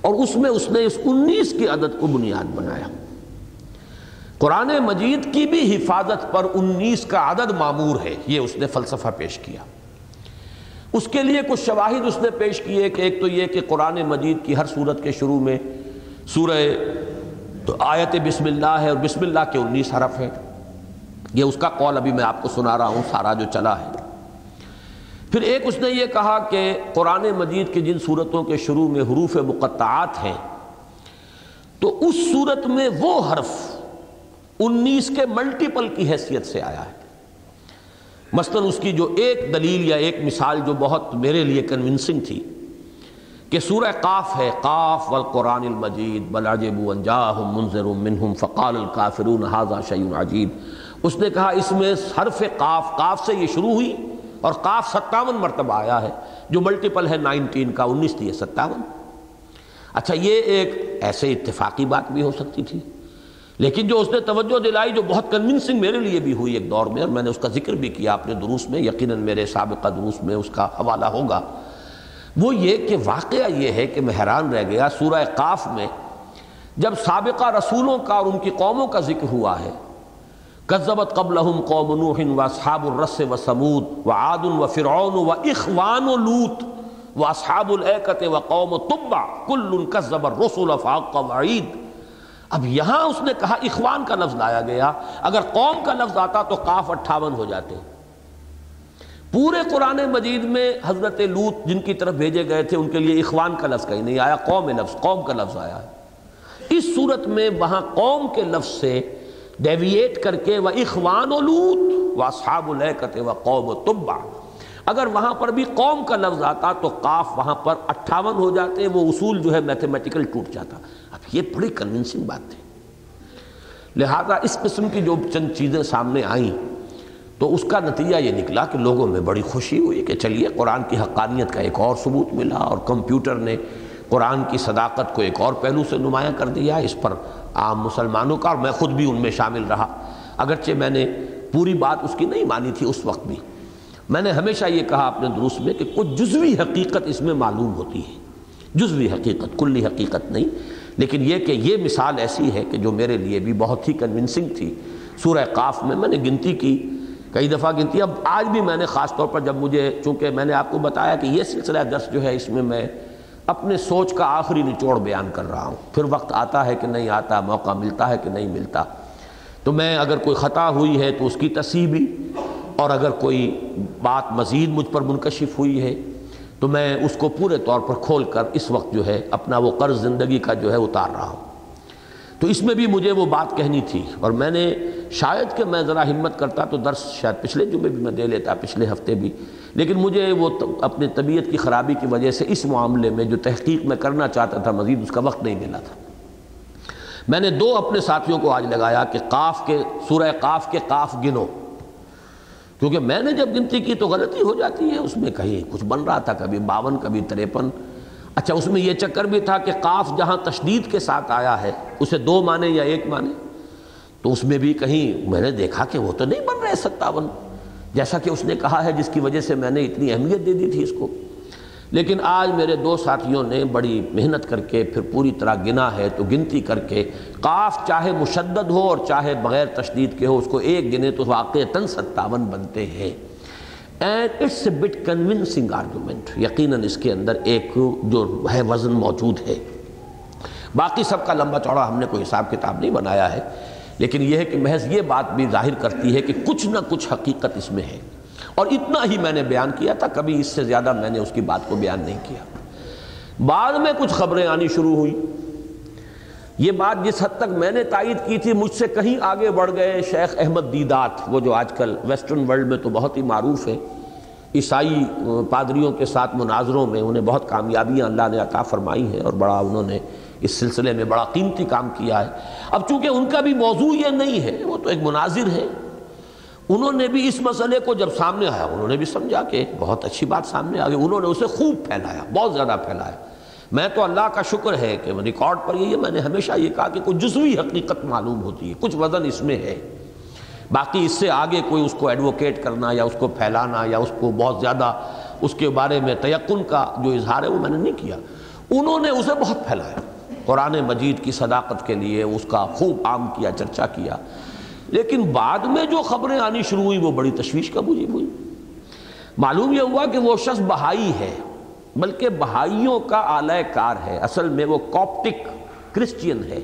اور اس میں اس نے اس انیس کی عدد کو بنیاد بنایا۔ قرآن مجید کی بھی حفاظت پر انیس کا عدد معمور ہے، یہ اس نے فلسفہ پیش کیا۔ اس کے لیے کچھ شواہد اس نے پیش کیے کہ ایک تو یہ کہ قرآن مجید کی ہر صورت کے شروع میں سورہ تو آیت بسم اللہ ہے اور بسم اللہ کے انیس حرف ہیں۔ یہ اس کا قول ابھی میں آپ کو سنا رہا ہوں، سارا جو چلا ہے۔ پھر ایک اس نے یہ کہا کہ قرآن مجید کی جن صورتوں کے شروع میں حروف مقطعات ہیں، تو اس صورت میں وہ حرف انیس کے ملٹیپل کی حیثیت سے آیا ہے۔ مثلا اس کی جو ایک دلیل یا ایک مثال جو بہت میرے لیے کنونسنگ تھی کہ سورہ قاف ہے، قاف والقرآن المجید، بل عجبوا انجاہم منذر منہم فقال الكافرون هذا شیء عجیب۔ اس نے کہا، اس میں حرف قاف قاف سے یہ شروع ہوئی اور قاف ستاون مرتبہ آیا ہے، جو ملٹیپل ہے نائنٹین کا، انیس تھی ستاون۔ اچھا یہ ایک ایسے اتفاقی بات بھی ہو سکتی تھی۔ لیکن جو اس نے توجہ دلائی جو بہت کنونسنگ میرے لیے بھی ہوئی ایک دور میں، اور میں نے اس کا ذکر بھی کیا اپنے دروس میں، یقیناً میرے سابقہ دروس میں اس کا حوالہ ہوگا۔ وہ یہ کہ واقعہ یہ ہے کہ میں حیران رہ گیا سورہ قاف میں، جب سابقہ رسولوں کا اور ان کی قوموں کا ذکر ہوا ہے۔ کذبت قبلہم قوم نوح و اصحاب الرس و سمود و عاد و فرعون و اخوان و لوت و اصحاب العقت و قوم طبع۔ کل کذب الرسول فاق وعید اب یہاں اس نے کہا اخوان کا لفظ لایا گیا، اگر قوم کا لفظ آتا تو کاف اٹھاون ہو جاتے۔ پورے قرآن مجید میں حضرت لوت جن کی طرف بھیجے گئے تھے، ان کے لیے اخوان کا لفظ کہیں نہیں آیا، قوم لفظ، قوم کا لفظ آیا۔ ہے اس صورت میں وہاں قوم کے لفظ سے ڈیویٹ کر کے وہ اخوان و لوت و صحاب الکت و قوم و طبا اگر وہاں پر بھی قوم کا لفظ آتا تو کاف وہاں پر اٹھاون ہو جاتے، وہ اصول جو ہے میتھمیٹیکل ٹوٹ جاتا۔ یہ بڑی کنونسنگ بات تھی۔ لہذا اس قسم کی جو چند چیزیں سامنے آئیں، تو اس کا نتیجہ یہ نکلا کہ لوگوں میں بڑی خوشی ہوئی کہ چلیے، قرآن کی حقانیت کا ایک اور ثبوت ملا اور کمپیوٹر نے قرآن کی صداقت کو ایک اور پہلو سے نمایاں کر دیا۔ اس پر عام مسلمانوں کا اور میں خود بھی ان میں شامل رہا۔ اگرچہ میں نے پوری بات اس کی نہیں مانی تھی اس وقت بھی۔ میں نے ہمیشہ یہ کہا اپنے دروس میں کہ کچھ جزوی حقیقت اس میں معلوم ہوتی ہے۔ جزوی حقیقت، کلی حقیقت نہیں۔ لیکن یہ کہ یہ مثال ایسی ہے کہ جو میرے لیے بھی بہت ہی کنونسنگ تھی۔ سورہ قاف میں میں نے گنتی کی، کئی دفعہ گنتی۔ اب آج بھی میں نے خاص طور پر جب مجھے، چونکہ میں نے آپ کو بتایا کہ یہ سلسلہ درس جو ہے اس میں میں اپنے سوچ کا آخری نچوڑ بیان کر رہا ہوں۔ پھر وقت آتا ہے کہ نہیں آتا، موقع ملتا ہے کہ نہیں ملتا۔ تو میں اگر کوئی خطا ہوئی ہے تو اس کی تصحیح بھی، اور اگر کوئی بات مزید مجھ پر منکشف ہوئی ہے تو میں اس کو پورے طور پر کھول کر اس وقت جو ہے اپنا وہ قرض زندگی کا جو ہے اتار رہا ہوں۔ تو اس میں بھی مجھے وہ بات کہنی تھی اور میں نے شاید کہ میں ذرا ہمت کرتا تو درس شاید پچھلے جمعے بھی میں دے لیتا، پچھلے ہفتے بھی۔ لیکن مجھے وہ اپنے طبیعت کی خرابی کی وجہ سے اس معاملے میں جو تحقیق میں کرنا چاہتا تھا مزید اس کا وقت نہیں ملا تھا۔ میں نے دو اپنے ساتھیوں کو آج لگایا کہ قاف کے، سورہ قاف کے قاف گنو۔ کیونکہ میں نے جب گنتی کی تو غلطی ہو جاتی ہے، اس میں کہیں کچھ بن رہا تھا، کبھی باون، کبھی تریپن۔ اچھا اس میں یہ چکر بھی تھا کہ قاف جہاں تشدید کے ساتھ آیا ہے، اسے دو مانے یا ایک مانے تو اس میں بھی کہیں میں نے دیکھا کہ وہ تو نہیں بن رہے ستاون۔ جیسا کہ اس نے کہا ہے، جس کی وجہ سے میں نے اتنی اہمیت دے دی تھی اس کو۔ لیکن آج میرے دو ساتھیوں نے بڑی محنت کر کے پھر پوری طرح گنا ہے تو گنتی کر کے قاف چاہے مشدد ہو اور چاہے بغیر تشدید کے ہو، اس کو ایک گنے تو واقع تن ستاون بنتے ہیں۔ And it's a bit convincing argument یقیناً اس کے اندر ایک جو ہے وزن موجود ہے۔ باقی سب کا لمبا چوڑا ہم نے کوئی حساب کتاب نہیں بنایا ہے، لیکن یہ ہے کہ محض یہ بات بھی ظاہر کرتی ہے کہ کچھ نہ کچھ حقیقت اس میں ہے۔ اور اتنا ہی میں نے بیان کیا تھا، کبھی اس سے زیادہ میں نے اس کی بات کو بیان نہیں کیا۔ بعد میں کچھ خبریں آنی شروع ہوئی یہ بات جس حد تک میں نے تائید کی تھی، مجھ سے کہیں آگے بڑھ گئے شیخ احمد دیدات، وہ جو آج کل ویسٹرن ورلڈ میں تو بہت ہی معروف ہے عیسائی پادریوں کے ساتھ مناظروں میں انہیں بہت کامیابیاں اللہ نے عطا فرمائی ہیں اور بڑا انہوں نے اس سلسلے میں بڑا قیمتی کام کیا ہے۔ اب چونکہ ان کا بھی موضوع یہ نہیں ہے، وہ تو ایک مناظر ہے انہوں نے بھی اس مسئلے کو جب سامنے آیا، انہوں نے بھی سمجھا کہ بہت اچھی بات سامنے آ گئی۔ انہوں نے اسے خوب پھیلایا، بہت زیادہ پھیلایا۔ میں تو اللہ کا شکر ہے کہ ریکارڈ پر یہ میں نے ہمیشہ یہ کہا کہ کوئی جزوی حقیقت معلوم ہوتی ہے، کچھ وزن اس میں ہے۔ باقی اس سے آگے کوئی اس کو ایڈوکیٹ کرنا یا اس کو پھیلانا یا اس کو بہت زیادہ اس کے بارے میں تیقن کا جو اظہار ہے، وہ میں نے نہیں کیا۔ انہوں نے اسے بہت پھیلایا۔ قرآن مجید کی صداقت کے لیے اس کا خوب عام کیا، چرچا کیا۔ لیکن بعد میں جو خبریں آنی شروع ہوئی وہ بڑی تشویش کا بوجھی ہوئی۔ معلوم یہ ہوا کہ وہ شخص بہائی ہے، بلکہ بہائیوں کا اعلی کار ہے۔ اصل میں وہ کاپٹک کرسچین ہے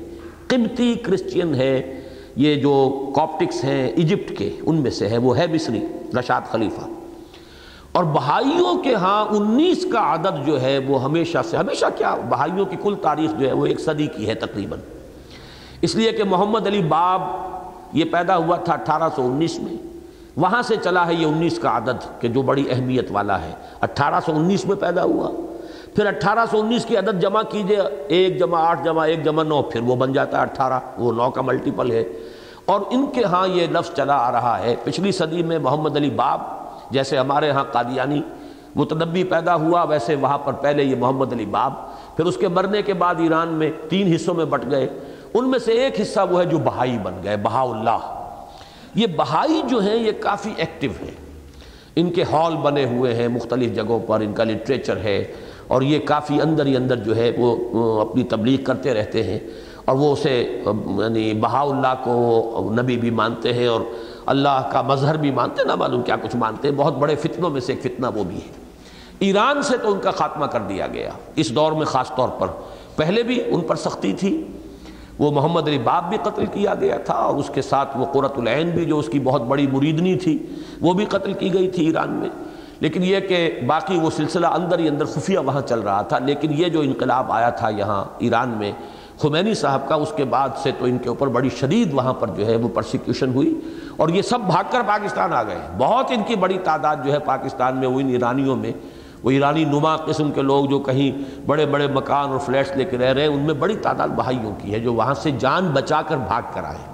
قبطی کرسچین ہے۔ یہ جو کاپٹکس ہیں ایجپٹ کے، ان میں سے ہے۔ وہ ہے مصری، رشاد خلیفہ۔ اور بہائیوں کے ہاں انیس کا عدد جو ہے وہ ہمیشہ سے، ہمیشہ کیا؟ بہائیوں کی کل تاریخ جو ہے وہ ایک صدی کی ہے تقریباً۔ اس لیے کہ محمد علی باب یہ پیدا ہوا تھا اٹھارہ سو انیس میں۔ وہاں سے چلا ہے یہ انیس کا عدد کہ جو بڑی اہمیت والا ہے۔ اٹھارہ سو انیس میں پیدا ہوا۔ پھر اٹھارہ سو انیس کی عدد جمع کیجیے۔ ایک جمع آٹھ جمع ایک جمع نو، پھر وہ بن جاتا ہے اٹھارہ۔ وہ نو کا ملٹیپل ہے۔ اور ان کے ہاں یہ لفظ چلا آ رہا ہے۔ پچھلی صدی میں محمد علی باب، جیسے ہمارے ہاں قادیانی متنبی پیدا ہوا، ویسے وہاں پر پہلے یہ محمد علی باب۔ پھر اس کے مرنے کے بعد ایران میں تین حصوں میں بٹ گئے۔ ان میں سے ایک حصہ وہ ہے جو بہائی بن گئے بہا اللہ۔ یہ بہائی جو ہیں، یہ کافی ایکٹیو ہیں۔ ان کے ہال بنے ہوئے ہیں، مختلف جگہوں پر ان کا لٹریچر ہے۔ اور یہ کافی اندر ہی اندر جو ہے، وہ اپنی تبلیغ کرتے رہتے ہیں۔ اور وہ اسے یعنی بہا اللہ کو نبی بھی مانتے ہیں اور اللہ کا مظہر بھی مانتے نہ معلوم کیا کچھ مانتے ہیں۔ بہت بڑے فتنوں میں سے ایک فتنہ وہ بھی ہے۔ ایران سے تو ان کا خاتمہ کر دیا گیا۔ اس دور میں خاص طور پر۔ پہلے بھی ان پر سختی تھی۔ وہ محمد علی باب بھی قتل کیا گیا تھا اور اس کے ساتھ وہ قرۃ العین بھی جو اس کی بہت بڑی مریدنی تھی، وہ بھی قتل کی گئی تھی ایران میں۔ لیکن یہ کہ باقی وہ سلسلہ اندر ہی اندر خفیہ وہاں چل رہا تھا، لیکن یہ جو انقلاب آیا تھا یہاں ایران میں، خمینی صاحب کا، اس کے بعد سے تو ان کے اوپر بڑی شدید وہاں پر جو ہے وہ پرسیکیوشن ہوئی اور یہ سب بھاگ کر پاکستان آ گئے۔ بہت ان کی بڑی تعداد جو ہے پاکستان میں، وہ ان ایرانیوں میں۔ وہ ایرانی نما قسم کے لوگ جو کہیں بڑے بڑے مکان اور فلیٹس لے کے رہ رہے ہیں، ان میں بڑی تعداد بہائیوں کی ہے جو وہاں سے جان بچا کر بھاگ کر آئے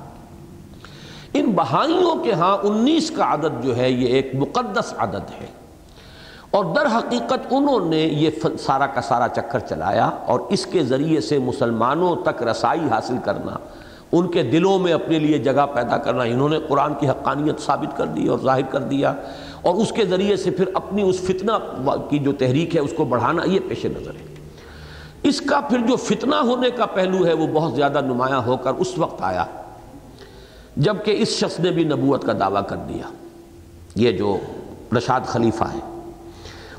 ان بہائیوں کے ہاں انیس کا عدد جو ہے، یہ ایک مقدس عدد ہے۔ اور در حقیقت انہوں نے یہ سارا کا سارا چکر چلایا اور اس کے ذریعے سے مسلمانوں تک رسائی حاصل کرنا، ان کے دلوں میں اپنے لیے جگہ پیدا کرنا، انہوں نے قرآن کی حقانیت ثابت کر دی اور ظاہر کر دیا۔ اور اس کے ذریعے سے پھر اپنی اس فتنہ کی جو تحریک ہے اس کو بڑھانا یہ پیش نظر ہے۔ اس کا پھر جو فتنہ ہونے کا پہلو ہے وہ بہت زیادہ نمایاں ہو کر اس وقت آیا، جبکہ اس شخص نے بھی نبوت کا دعویٰ کر دیا۔ یہ جو رشاد خلیفہ ہے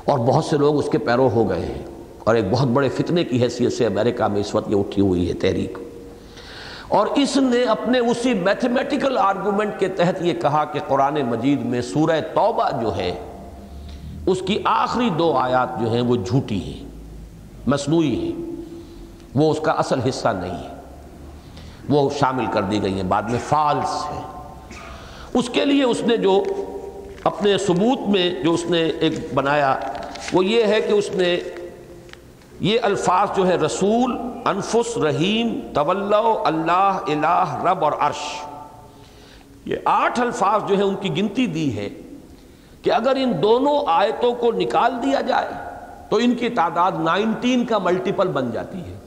اور بہت سے لوگ اس کے پیرو ہو گئے ہیں۔ اور ایک بہت بڑے فتنے کی حیثیت سے امریکہ میں اس وقت یہ اٹھی ہوئی ہے تحریک۔ اور اس نے اپنے اسی میتھمیٹیکل آرگومنٹ کے تحت یہ کہا کہ قرآن مجید میں سورہ توبہ جو ہے، اس کی آخری دو آیات جو ہیں وہ جھوٹی ہیں، مصنوعی ہیں، وہ اس کا اصل حصہ نہیں ہے، وہ شامل کر دی گئی ہیں، بعد میں فالس ہے اس کے لیے اس نے جو اپنے ثبوت میں جو اس نے ایک بنایا، وہ یہ ہے کہ اس نے یہ الفاظ جو ہے رسول، انفس، رحیم طلّہ اللہ، الہ، رب اور عرش۔ یہ آٹھ الفاظ جو ہیں ان کی گنتی دی ہے کہ اگر ان دونوں آیتوں کو نکال دیا جائے تو ان کی تعداد نائنٹین کا ملٹیپل بن جاتی ہے۔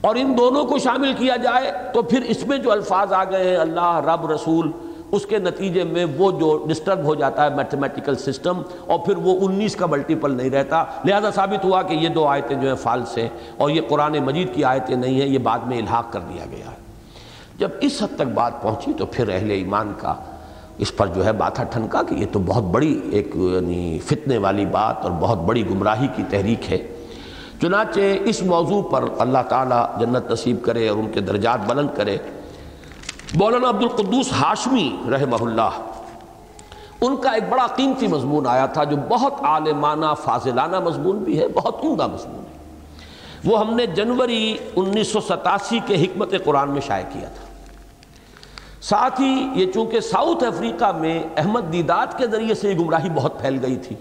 اور ان دونوں کو شامل کیا جائے تو پھر اس میں جو الفاظ آ گئے ہیں، اللہ، رب، رسول اس کے نتیجے میں وہ جو ڈسٹرب ہو جاتا ہے میتھمیٹیکل سسٹم اور پھر وہ انیس کا ملٹیپل نہیں رہتا۔ لہذا ثابت ہوا کہ یہ دو آیتیں جو ہیں فالس ہیں اور یہ قرآن مجید کی آیتیں نہیں ہیں، یہ بعد میں الحاق کر دیا گیا ہے۔ جب اس حد تک بات پہنچی تو پھر اہل ایمان کا اس پر جو ہے بات ٹھنکا کہ یہ تو بہت بڑی ایک یعنی فتنے والی بات اور بہت بڑی گمراہی کی تحریک ہے۔ چنانچہ اس موضوع پر اللہ تعالیٰ جنت نصیب کرے اور ان کے درجات بلند کرے۔ مولانا عبد القدوس ہاشمی رحمہ اللہ، ان کا ایک بڑا قیمتی مضمون آیا تھا جو بہت عالمانہ، فاضلانہ مضمون بھی ہے، بہت عمدہ مضمون ہے۔ وہ ہم نے جنوری انیس سو ستاسی کے حکمت قرآن میں شائع کیا تھا۔ ساتھ ہی یہ چونکہ ساؤتھ افریقہ میں احمد دیدات کے ذریعے سے یہ گمراہی بہت پھیل گئی تھی،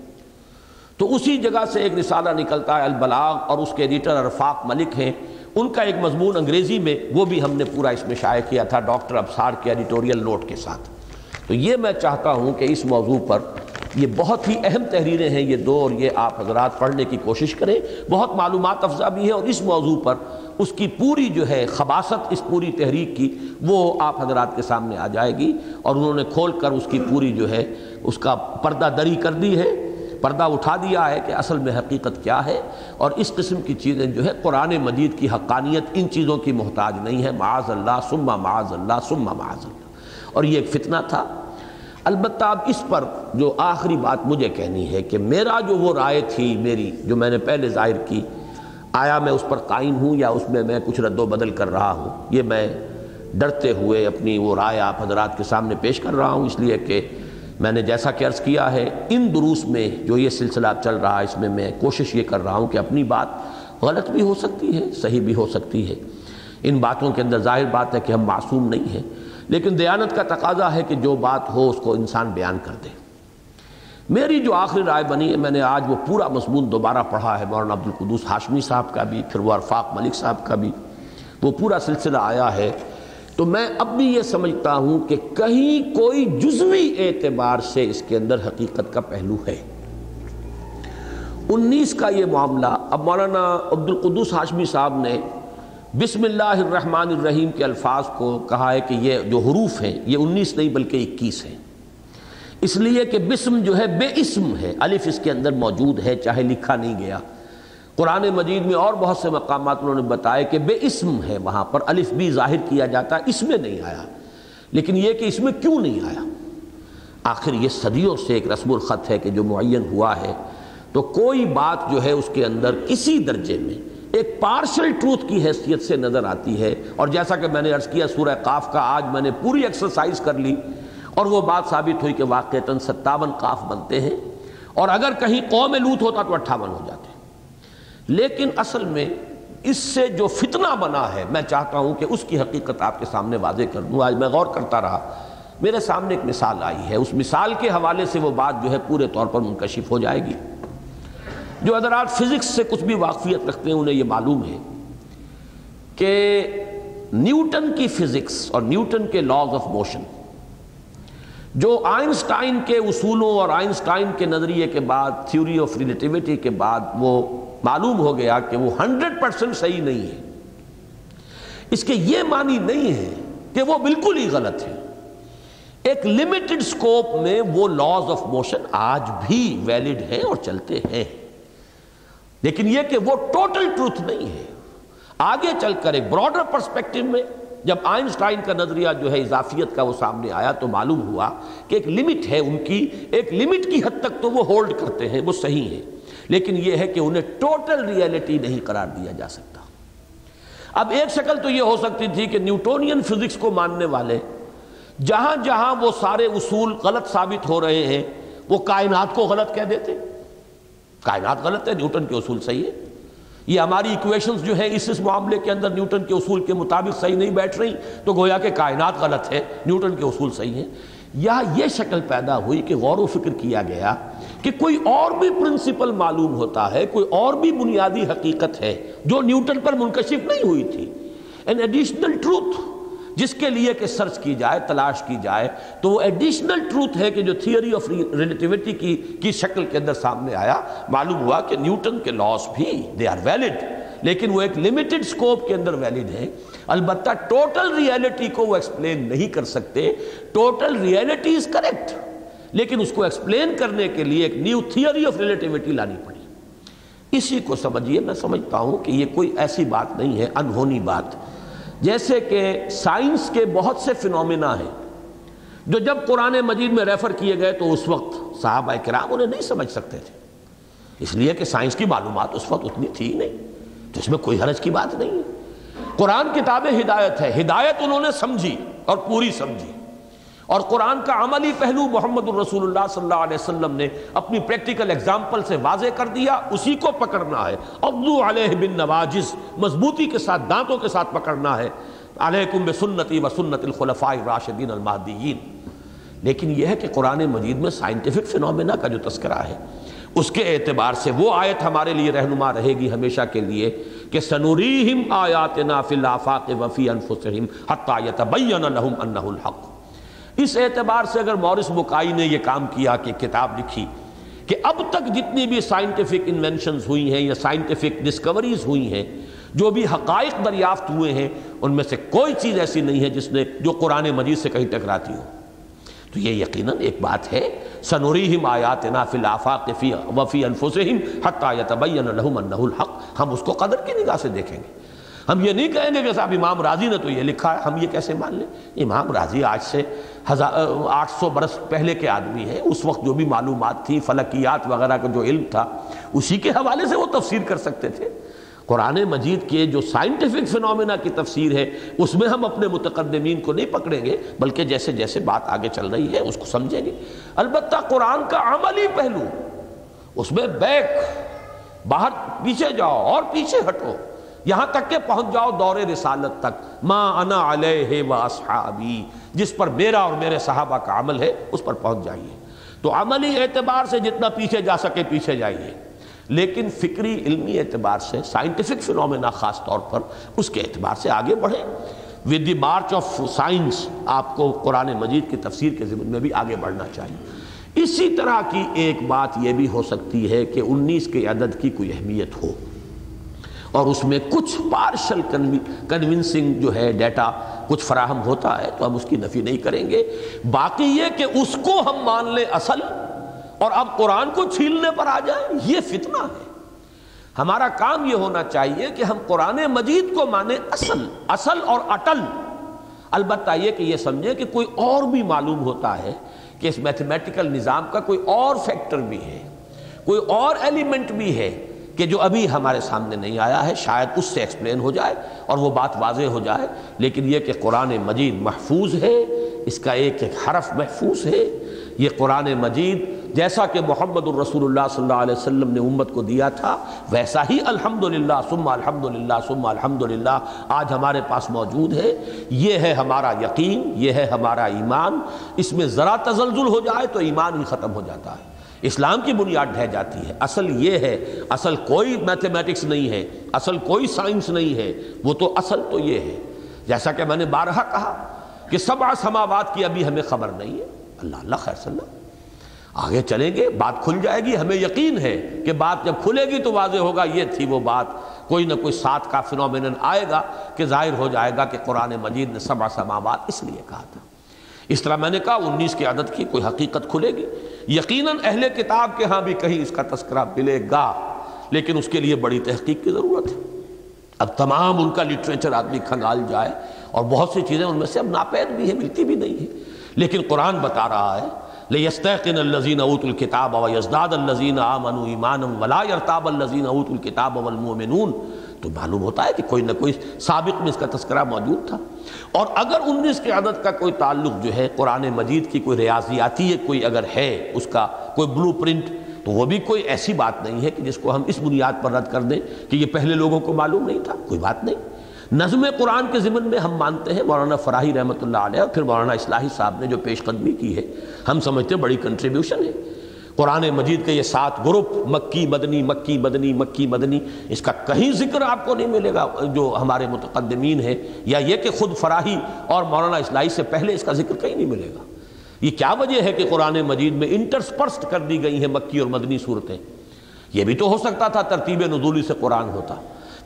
تو اسی جگہ سے ایک رسالہ نکلتا ہے، البلاغ، اور اس کے ایڈیٹر ارفاق ملک ہیں۔ ان کا ایک مضمون انگریزی میں، وہ بھی ہم نے پورا اس میں شائع کیا تھا، ڈاکٹر ابسار کے ایڈیٹوریل نوٹ کے ساتھ۔ تو یہ میں چاہتا ہوں کہ اس موضوع پر یہ بہت ہی اہم تحریریں ہیں یہ دو، اور یہ آپ حضرات پڑھنے کی کوشش کریں۔ بہت معلومات افزا بھی ہے اور اس موضوع پر اس کی پوری جو ہے خباصت اس پوری تحریک کی، وہ آپ حضرات کے سامنے آ جائے گی۔ اور انہوں نے کھول کر اس کی پوری جو ہے، اس کا پردہ دری کر دی ہے۔ پردہ اٹھا دیا ہے کہ اصل میں حقیقت کیا ہے اور اس قسم کی چیزیں جو ہے قرآن مجید کی حقانیت ان چیزوں کی محتاج نہیں ہے۔ معاذ اللہ سما معاذ اللہ سما معاذ اللہ۔ اور یہ ایک فتنہ تھا۔ البتہ اب اس پر جو آخری بات مجھے کہنی ہے کہ میرا جو وہ رائے تھی، میری جو میں نے پہلے ظاہر کی، آیا میں اس پر قائم ہوں یا اس میں میں کچھ رد و بدل کر رہا ہوں؟ یہ میں ڈرتے ہوئے اپنی وہ رائے آپ حضرات کے سامنے پیش کر رہا ہوں۔ اس لیے کہ میں نے جیسا کہ عرض کیا ہے، ان دروس میں جو یہ سلسلہ چل رہا ہے، اس میں میں کوشش یہ کر رہا ہوں کہ اپنی بات غلط بھی ہو سکتی ہے، صحیح بھی ہو سکتی ہے۔ ان باتوں کے اندر ظاہر بات ہے کہ ہم معصوم نہیں ہیں، لیکن دیانت کا تقاضا ہے کہ جو بات ہو، اس کو انسان بیان کر دے۔ میری جو آخری رائے بنی ہے، میں نے آج وہ پورا مضمون دوبارہ پڑھا ہے، مولانا عبد القدوس ہاشمی صاحب کا بھی، پھر وہ ارفاق ملک صاحب کا بھی۔ وہ پورا سلسلہ آیا ہے تو میں اب بھی یہ سمجھتا ہوں کہ کہیں کوئی جزوی اعتبار سے اس کے اندر حقیقت کا پہلو ہے۔ انیس کا یہ معاملہ، اب مولانا عبد القدس ہاشمی صاحب نے بسم اللہ الرحمن الرحیم کے الفاظ کو کہا ہے کہ یہ جو حروف ہیں، یہ انیس نہیں بلکہ اکیس ہیں۔ اس لیے کہ بسم جو ہے بے اسم ہے، الف اس کے اندر موجود ہے، چاہے لکھا نہیں گیا۔ قرآن مجید میں اور بہت سے مقامات انہوں نے بتائے کہ بے اسم ہے وہاں پر، الف بھی ظاہر کیا جاتا ہے اس میں نہیں آیا۔ لیکن یہ کہ اس میں کیوں نہیں آیا؟ آخر یہ صدیوں سے ایک رسم الخط ہے کہ جو معین ہوا ہے۔ تو کوئی بات جو ہے اس کے اندر کسی درجے میں ایک پارشل ٹروتھ کی حیثیت سے نظر آتی ہے۔ اور جیسا کہ میں نے عرض کیا، سورہ قاف کا آج میں نے پوری ایکسرسائز کر لی اور وہ بات ثابت ہوئی کہ واقعتاً ستاون قاف بنتے ہیں۔ اور اگر کہیں قوم لوت ہوتا تو اٹھاون ہو جاتے لیکن اصل میں اس سے جو فتنہ بنا ہے، میں چاہتا ہوں کہ اس کی حقیقت آپ کے سامنے واضح کر دوں۔ آج میں غور کرتا رہا۔ میرے سامنے ایک مثال آئی ہے۔ اس مثال کے حوالے سے وہ بات جو ہے پورے طور پر منکشف ہو جائے گی۔ جو حضرات فزکس سے کچھ بھی واقفیت رکھتے ہیں، انہیں یہ معلوم ہے کہ نیوٹن کی فزکس اور نیوٹن کے لاز آف موشن جو آئنسٹائن کے اصولوں اور آئنسٹائن کے نظریے کے بعد تھیوری آف ریلیٹیوٹی کے بعد وہ معلوم ہو گیا کہ وہ ہنڈریڈ پرسنٹ صحیح نہیں ہے۔ اس کے یہ معنی نہیں ہے کہ وہ بالکل ہی غلط ہے۔ ایک لمیٹڈ سکوپ میں وہ لاز آف موشن آج بھی ویلڈ ہیں اور چلتے ہیں۔ لیکن یہ کہ وہ ٹوٹل ٹروتھ نہیں ہے۔ آگے چل کر ایک براڈر پرسپیکٹو میں جب آئنسٹائن کا نظریہ جو ہے اضافیت کا وہ سامنے آیا تو معلوم ہوا کہ ایک لمٹ ہے ان کی، ایک لمٹ کی حد تک تو وہ ہولڈ کرتے ہیں، وہ صحیح ہے لیکن یہ ہے کہ انہیں ٹوٹل ریئلٹی نہیں قرار دیا جا سکتا۔ اب ایک شکل تو یہ ہو سکتی تھی کہ نیوٹونین فزکس کو ماننے والے جہاں جہاں وہ سارے اصول غلط ثابت ہو رہے ہیں، وہ کائنات کو غلط کہہ دیتے۔ کائنات غلط ہے، نیوٹن کے اصول صحیح ہے یہ ہماری ایکویشنز جو ہے اس اس معاملے کے اندر نیوٹن کے اصول کے مطابق صحیح نہیں بیٹھ رہی۔ تو گویا کہ کائنات غلط ہے، نیوٹن کے اصول صحیح ہیں۔ یا یہ شکل پیدا ہوئی کہ غور و فکر کیا گیا کہ کوئی اور بھی پرنسپل معلوم ہوتا ہے، کوئی اور بھی بنیادی حقیقت ہے جو نیوٹن پر منکشف نہیں ہوئی تھی۔ این ایڈیشنل ٹروتھ جس کے لیے کہ سرچ کی جائے، تلاش کی جائے، تو وہ ایڈیشنل ٹروتھ ہے کہ جو تھیوری آف ریلیٹیوٹی کی کی شکل کے اندر سامنے آیا۔ معلوم ہوا کہ نیوٹن کے لاس بھی دے آر ویلڈ لیکن وہ ایک لمیٹڈ سکوپ کے اندر ویلڈ ہے البتہ ٹوٹل ریئلٹی کو وہ ایکسپلین نہیں کر سکتے۔ ٹوٹل ریئلٹی از کریکٹ لیکن اس کو ایکسپلین کرنے کے لیے ایک نیو تھیوری آف ریلیٹیوٹی لانی پڑی۔ اسی کو سمجھیے، میں سمجھتا ہوں کہ یہ کوئی ایسی بات نہیں ہے، انہونی بات۔ جیسے کہ سائنس کے بہت سے فنومنا ہیں، جو جب قرآن مجید میں ریفر کیے گئے تو اس وقت صحابہ کرام انہیں نہیں سمجھ سکتے تھے۔ اس لیے کہ سائنس کی معلومات اس وقت اتنی تھی نہیں، تو اس میں کوئی حرج کی بات نہیں۔ ہے قرآن کتاب ہدایت ہے، ہدایت انہوں نے سمجھی اور پوری سمجھی۔ اور قرآن کا عملی پہلو محمد الرسول اللہ صلی اللہ علیہ وسلم نے اپنی پریکٹیکل اگزامپل سے واضح کر دیا، اسی کو پکڑنا ہے۔ عبدو علیہ بن نواجز مضبوطی کے ساتھ، دانتوں کے ساتھ پکڑنا ہے۔ علیکم بسنتی و سنت الخلفاء الراشدین المہدیین۔ لیکن یہ ہے کہ قرآن مجید میں سائنٹیفک فنومنا کا جو تذکرہ ہے، اس کے اعتبار سے وہ آیت ہمارے لیے رہنما رہے گی ہمیشہ کے لیے کہ سنوریہم آیاتنا فی الافاق وفی انفسہم حتی یتبین لہم انہ الحق۔ اس اعتبار سے اگر مورس بکائی نے یہ کام کیا کہ کتاب لکھی کہ اب تک جتنی بھی سائنٹیفک انوینشنز ہوئی ہیں یا سائنٹیفک ڈسکوریز ہوئی ہیں، جو بھی حقائق دریافت ہوئے ہیں، ان میں سے کوئی چیز ایسی نہیں ہے جس نے جو قرآن مجید سے کہیں ٹکراتی ہو۔ تو یہ یقیناً ایک بات ہے سنوریہم آیاتنا فی الافاق فی وفی انفسہم حتی یتبین لہم انہ الحق۔ ہم اس کو قدر کی نگاہ سے دیکھیں گے۔ ہم یہ نہیں کہیں گے کہ صاحب امام راضی نے تو یہ لکھا ہے، ہم یہ کیسے مان لیں؟ امام راضی آج سے آٹھ سو برس پہلے کے آدمی ہیں۔ اس وقت جو بھی معلومات تھی، فلکیات وغیرہ کا جو علم تھا، اسی کے حوالے سے وہ تفسیر کر سکتے تھے۔ قرآن مجید کے جو سائنٹیفک فنومنا کی تفسیر ہے، اس میں ہم اپنے متقدمین کو نہیں پکڑیں گے، بلکہ جیسے جیسے بات آگے چل رہی ہے، اس کو سمجھیں گے۔ البتہ قرآن کا عملی پہلو، اس میں بیک، باہر پیچھے جاؤ، اور پیچھے ہٹو۔ یہاں تک کہ پہنچ جاؤ دور رسالت تک۔ ما انا علیہ و اصحابی، جس پر میرا اور میرے صحابہ کا عمل ہے، اس پر پہنچ جائیے۔ تو عملی اعتبار سے جتنا پیچھے جا سکے پیچھے جائیے۔ لیکن فکری، علمی اعتبار سے سائنٹیفک فنومنا خاص طور پر اس کے اعتبار سے آگے بڑھیں۔ With the march of science آپ کو قرآن مجید کی تفسیر کے ضمن میں بھی آگے بڑھنا چاہیے۔ اسی طرح کی ایک بات یہ بھی ہو سکتی ہے کہ انیس کے عدد کی کوئی اہمیت ہو۔ اور اس میں کچھ پارشل کنونسنگ جو ہے ڈیٹا کچھ فراہم ہوتا ہے تو ہم اس کی نفی نہیں کریں گے۔ باقی یہ کہ اس کو ہم مان لیں اصل اور اب قرآن کو چھیلنے پر آ جائیں، یہ فتنہ ہے۔ ہمارا کام یہ ہونا چاہیے کہ ہم قرآن مجید کو مانیں اصل اصل اور اٹل۔ البتہ یہ کہ یہ سمجھیں کہ کوئی اور بھی معلوم ہوتا ہے کہ اس میتھمیٹیکل نظام کا کوئی اور فیکٹر بھی ہے، کوئی اور ایلیمنٹ بھی ہے۔ کہ جو ابھی ہمارے سامنے نہیں آیا ہے، شاید اس سے ایکسپلین ہو جائے اور وہ بات واضح ہو جائے۔ لیکن یہ کہ قرآن مجید محفوظ ہے، اس کا ایک ایک حرف محفوظ ہے۔ یہ قرآن مجید جیسا کہ محمد الرسول اللہ صلی اللہ علیہ وسلم نے امت کو دیا تھا، ویسا ہی الحمدللہ، ثم الحمدللہ ثم الحمدللہ آج ہمارے پاس موجود ہے۔ یہ ہے ہمارا یقین، یہ ہے ہمارا ایمان۔ اس میں ذرا تزلزل ہو جائے تو ایمان ہی ختم ہو جاتا ہے۔ اسلام کی بنیاد ڈھہ جاتی ہے۔ اصل یہ ہے، اصل کوئی میتھمیٹکس نہیں ہے، اصل کوئی سائنس نہیں ہے۔ وہ تو اصل تو یہ ہے۔ جیسا کہ میں نے بارہا کہا کہ سبع سماوات کی ابھی ہمیں خبر نہیں ہے۔ اللہ اللہ خیر صلی اللہ۔ آگے چلیں گے، بات کھل جائے گی، ہمیں یقین ہے کہ بات جب کھلے گی تو واضح ہوگا، یہ تھی وہ بات۔ کوئی نہ کوئی ساتھ کا فنومینن آئے گا کہ ظاہر ہو جائے گا کہ قرآن مجید نے سبع سماوات اس لیے کہا تھا۔ اس طرح میں نے کہا، انیس کی عدد کی کوئی حقیقت کھلے گی۔ یقیناً اہل کتاب کے ہاں بھی کہیں اس کا تذکرہ ملے گا، لیکن اس کے لیے بڑی تحقیق کی ضرورت ہے۔ اب تمام ان کا لٹریچر آدمی کھنگال جائے اور بہت سی چیزیں ان میں سے اب ناپید بھی ہے ملتی بھی نہیں ہے لیکن قرآن بتا رہا ہے، لَيَسْتَيْقِنَ الَّذِينَ أُوتُوا الْكِتَابَ وَيَزْدَادَ الَّذِينَ آمَنُوا إِيمَانًا وَلَا يَرْتَابَ الَّذِينَ أُوتُوا الْكِتَابَ وَالْمُؤْمِنُونَ۔ تو معلوم ہوتا ہے کہ کوئی نہ کوئی سابق میں اس کا تذکرہ موجود تھا۔ اور اگر انیس کے عدد کا کوئی تعلق جو ہے قرآن مجید کی کوئی ریاضیاتی ہے کوئی اگر ہے، اس کا کوئی بلو پرنٹ تو وہ بھی کوئی ایسی بات نہیں ہے کہ جس کو ہم اس بنیاد پر رد کر دیں کہ یہ پہلے لوگوں کو معلوم نہیں تھا، کوئی بات نہیں۔ نظم قرآن کے ضمن میں ہم مانتے ہیں، مولانا فراہی رحمۃ اللہ علیہ اور پھر مولانا اصلاحی صاحب نے جو پیش قدمی کی ہے، ہم سمجھتے ہیں بڑی کنٹریبیوشن ہے۔ قرآن مجید کے یہ سات گروپ، مکی مدنی مکی مدنی مکی مدنی، اس کا کہیں ذکر آپ کو نہیں ملے گا، جو ہمارے متقدمین ہیں، یا یہ کہ خود فراہی اور مولانا اصلاحی سے پہلے اس کا ذکر کہیں نہیں ملے گا۔ یہ کیا وجہ ہے کہ قرآن مجید میں انٹرسپرسٹ کر دی گئی ہیں مکی اور مدنی صورتیں؟ یہ بھی تو ہو سکتا تھا، ترتیب نزولی سے قرآن ہوتا۔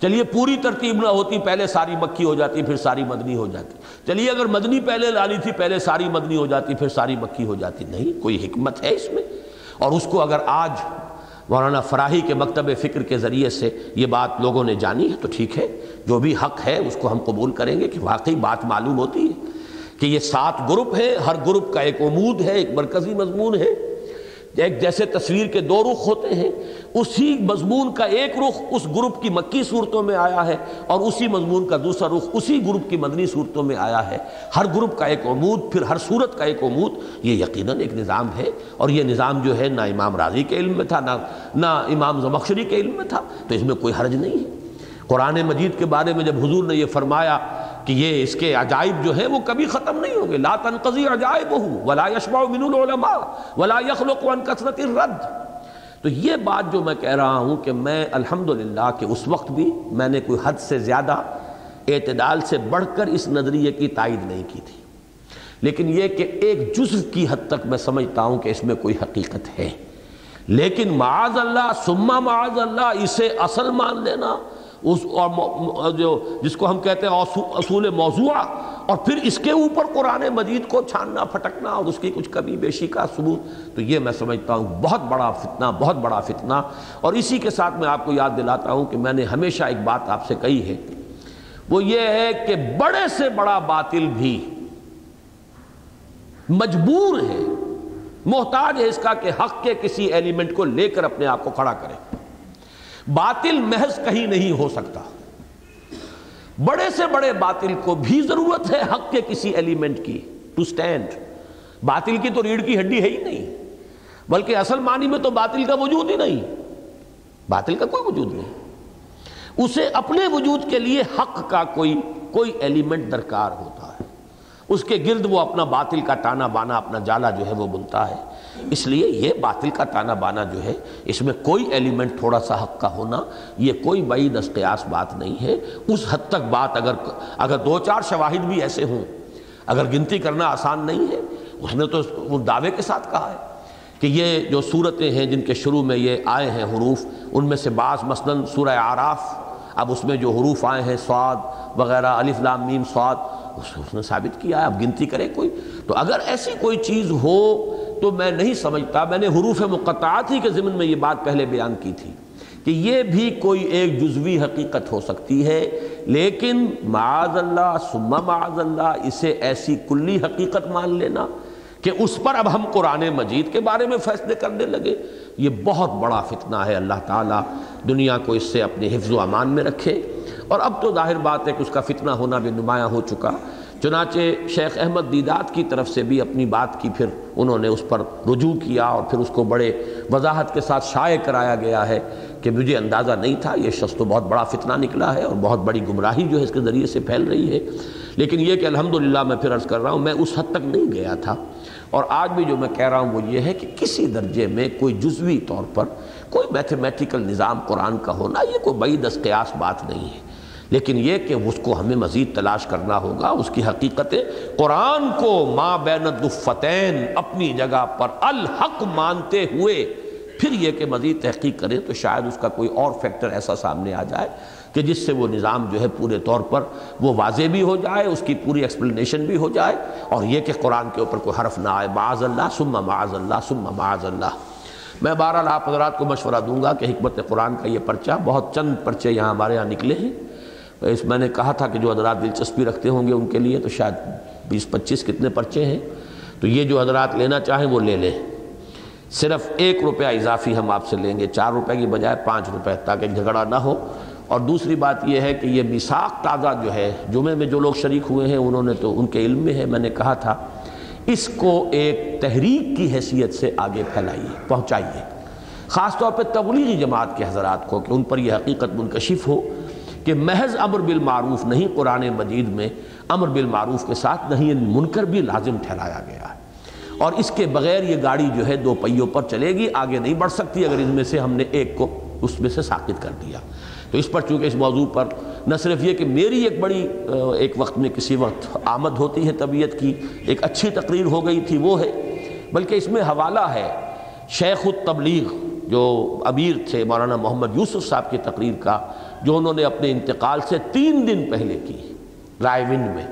چلیے، پوری ترتیب نہ ہوتی، پہلے ساری مکی ہو جاتی، پھر ساری مدنی ہو جاتی۔ چلیے، اگر مدنی پہلے لالی تھی، پہلے ساری مدنی ہو جاتی، پھر ساری مکی ہو جاتی۔ نہیں، کوئی حکمت ہے اس میں؟ اور اس کو اگر آج مولانا فراہی کے مکتب فکر کے ذریعے سے یہ بات لوگوں نے جانی ہے تو ٹھیک ہے، جو بھی حق ہے اس کو ہم قبول کریں گے کہ واقعی بات معلوم ہوتی ہے کہ یہ سات گروپ ہیں، ہر گروپ کا ایک عمود ہے، ایک مرکزی مضمون ہے۔ ایک جیسے تصویر کے دو رخ ہوتے ہیں، اسی مضمون کا ایک رخ اس گروپ کی مکی صورتوں میں آیا ہے اور اسی مضمون کا دوسرا رخ اسی گروپ کی مدنی صورتوں میں آیا ہے۔ ہر گروپ کا ایک عمود، پھر ہر صورت کا ایک عمود، یہ یقیناً ایک نظام ہے۔ اور یہ نظام جو ہے، نہ امام راضی کے علم میں تھا، نہ نہ امام زمخشری کے علم میں تھا۔ تو اس میں کوئی حرج نہیں ہے۔ قرآن مجید کے بارے میں جب حضور نے یہ فرمایا کہ یہ اس کے عجائب جو ہیں وہ کبھی ختم نہیں ہوں گے۔ لا تنقضی عجائب ولا یشبع من العلماء ولا يخلق عن کثرت الرد۔ تو یہ بات جو میں کہہ رہا ہوں کہ میں الحمدللہ کہ اس وقت بھی میں نے کوئی حد سے زیادہ اعتدال سے بڑھ کر اس نظریے کی تائید نہیں کی تھی۔ لیکن یہ کہ ایک جزو کی حد تک میں سمجھتا ہوں کہ اس میں کوئی حقیقت ہے۔ لیکن معاذ اللہ سما معاذ اللہ، اسے اصل مان لینا اس اور جو جس کو ہم کہتے ہیں اصول موضوع، اور پھر اس کے اوپر قرآن مجید کو چھاننا، پھٹکنا، اور اس کی کچھ کمی، بیشی کا ثبوت، تو یہ میں سمجھتا ہوں بہت بڑا فتنہ، بہت بڑا فتنہ۔ اور اسی کے ساتھ میں آپ کو یاد دلاتا ہوں کہ میں نے ہمیشہ ایک بات آپ سے کہی ہے، وہ یہ ہے کہ بڑے سے بڑا باطل بھی مجبور ہے، محتاج ہے اس کا کہ حق کے کسی ایلیمنٹ کو لے کر اپنے آپ کو کھڑا کرے۔ باطل محض کہیں نہیں ہو سکتا۔ بڑے سے بڑے باطل کو بھی ضرورت ہے حق کے کسی ایلیمنٹ کی۔ ٹو سٹینڈ باطل کی تو ریڑھ کی ہڈی ہے ہی نہیں۔ بلکہ اصل معنی میں تو باطل کا وجود ہی نہیں۔ باطل کا کوئی وجود نہیں۔ اسے اپنے وجود کے لیے حق کا کوئی کوئی ایلیمنٹ درکار ہوتا ہے۔ اس کے گرد وہ اپنا باطل کا ٹانا بانا، اپنا جالا جو ہے وہ بنتا ہے۔ اس لیے یہ باطل کا تانا بانا جو ہے، اس میں کوئی ایلیمنٹ تھوڑا سا حق کا ہونا، یہ کوئی بئی دستیاس بات نہیں ہے۔ اس حد تک بات اگر اگر دو چار شواہد بھی ایسے ہوں، اگر گنتی کرنا آسان نہیں ہے، اس نے تو وہ دعوے کے ساتھ کہا ہے کہ یہ جو صورتیں ہیں جن کے شروع میں یہ آئے ہیں حروف، ان میں سے بعض مثلا سورہ آراف اب اس میں جو حروف آئے ہیں سواد وغیرہ، الف لام میم سواد، اس نے ثابت کیا ہے، اب گنتی کرے کوئی۔ تو اگر ایسی کوئی چیز ہو تو میں نہیں سمجھتا۔ میں نے حروف مقطعات ہی کے ضمن میں یہ بات پہلے بیان کی تھی کہ یہ بھی کوئی ایک جزوی حقیقت ہو سکتی ہے، لیکن معاذ اللہ سما معاذ اللہ اسے ایسی کلی حقیقت مان لینا کہ اس پر اب ہم قرآن مجید کے بارے میں فیصلے کرنے لگے۔ یہ بہت بڑا فتنہ ہے۔ اللہ تعالیٰ دنیا کو اس سے اپنے حفظ و امان میں رکھے۔ اور اب تو ظاہر بات ہے کہ اس کا فتنہ ہونا بھی نمایاں ہو چکا۔ چنانچہ شیخ احمد دیدات کی طرف سے بھی اپنی بات کی پھر انہوں نے اس پر رجوع کیا اور پھر اس کو بڑے وضاحت کے ساتھ شائع کرایا گیا ہے کہ مجھے اندازہ نہیں تھا۔ یہ شخص تو بہت بڑا فتنہ نکلا ہے اور بہت بڑی گمراہی جو ہے اس کے ذریعے سے پھیل رہی ہے۔ لیکن یہ کہ الحمدللہ میں پھر عرض کر رہا ہوں، میں اس حد تک نہیں گیا تھا۔ اور آج بھی جو میں کہہ رہا ہوں وہ یہ ہے کہ کسی درجے میں کوئی جزوی طور پر کوئی میتھمیٹیکل نظام قرآن کا ہونا یہ کوئی بئی دستیاس بات نہیں ہے۔ لیکن یہ کہ اس کو ہمیں مزید تلاش کرنا ہوگا، اس کی حقیقت قرآن کو ما بین الدفتین اپنی جگہ پر الحق مانتے ہوئے پھر یہ کہ مزید تحقیق کریں تو شاید اس کا کوئی اور فیکٹر ایسا سامنے آ جائے۔ کہ جس سے وہ نظام جو ہے پورے طور پر وہ واضح بھی ہو جائے، اس کی پوری ایکسپلینیشن بھی ہو جائے۔ اور یہ کہ قرآن کے اوپر کوئی حرف نہ آئے، معاذ اللہ سم معاذ اللہ سم معاذ اللہ۔ میں بہرحال آپ حضرات کو مشورہ دوں گا کہ حکمت قرآن کا یہ پرچہ، بہت چند پرچے یہاں ہمارے یہاں نکلے ہیں۔ اس میں نے کہا تھا کہ جو حضرات دلچسپی رکھتے ہوں گے ان کے لیے، تو شاید بیس پچیس کتنے پرچے ہیں۔ تو یہ جو حضرات لینا چاہیں وہ لے لیں۔ صرف ایک روپیہ اضافی ہم آپ سے لیں گے۔ چار روپے کی بجائے پانچ روپے، تاکہ جھگڑا نہ ہو۔ اور دوسری بات یہ ہے کہ یہ مساق تازہ جو ہے، جمعے میں جو لوگ شریک ہوئے ہیں، انہوں نے تو ان کے علم میں ہے، میں نے کہا تھا، اس کو ایک تحریک کی حیثیت سے آگے پھیلائیے، پہنچائیے۔ خاص طور پہ تبلیغی جماعت کے حضرات کو کہ ان پر یہ حقیقت منکشف ہو کہ محض امر بالمعروف نہیں، قرآن مجید میں امر بالمعروف کے ساتھ نہیں منکر بھی لازم ٹھہرایا گیا ہے۔ اور اس کے بغیر یہ گاڑی جو ہے، دو پہیوں پر چلے گی، آگے نہیں بڑھ سکتی، اگر ان میں سے ہم نے ایک کو اس میں سے ساقط کر دیا۔ تو اس پر چونکہ اس موضوع پر نہ صرف یہ کہ میری ایک بڑی ایک وقت میں کسی وقت آمد ہوتی ہے طبیعت کی، ایک اچھی تقریر ہو گئی تھی وہ ہے، بلکہ اس میں حوالہ ہے شیخ التبلیغ جو امیر تھے مولانا محمد یوسف صاحب کی تقریر کا، جو انہوں نے اپنے انتقال سے تین دن پہلے کی رائے ونڈ میں۔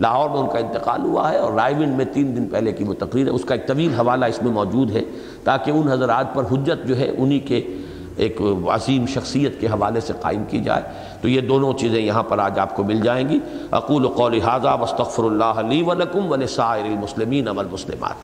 لاہور میں ان کا انتقال ہوا ہے اور رائے ونڈ میں تین دن پہلے کی وہ تقریر ہے۔ اس کا ایک طویل حوالہ اس میں موجود ہے تاکہ ان حضرات پر حجت جو ہے انہی کے ایک عظیم شخصیت کے حوالے سے قائم کی جائے تو یہ دونوں چیزیں یہاں پر آج آپ کو مل جائیں گی۔ اقول قول حاضہ وستغفر اللہ علی ولکم ولسائر المسلمین والمسلمات۔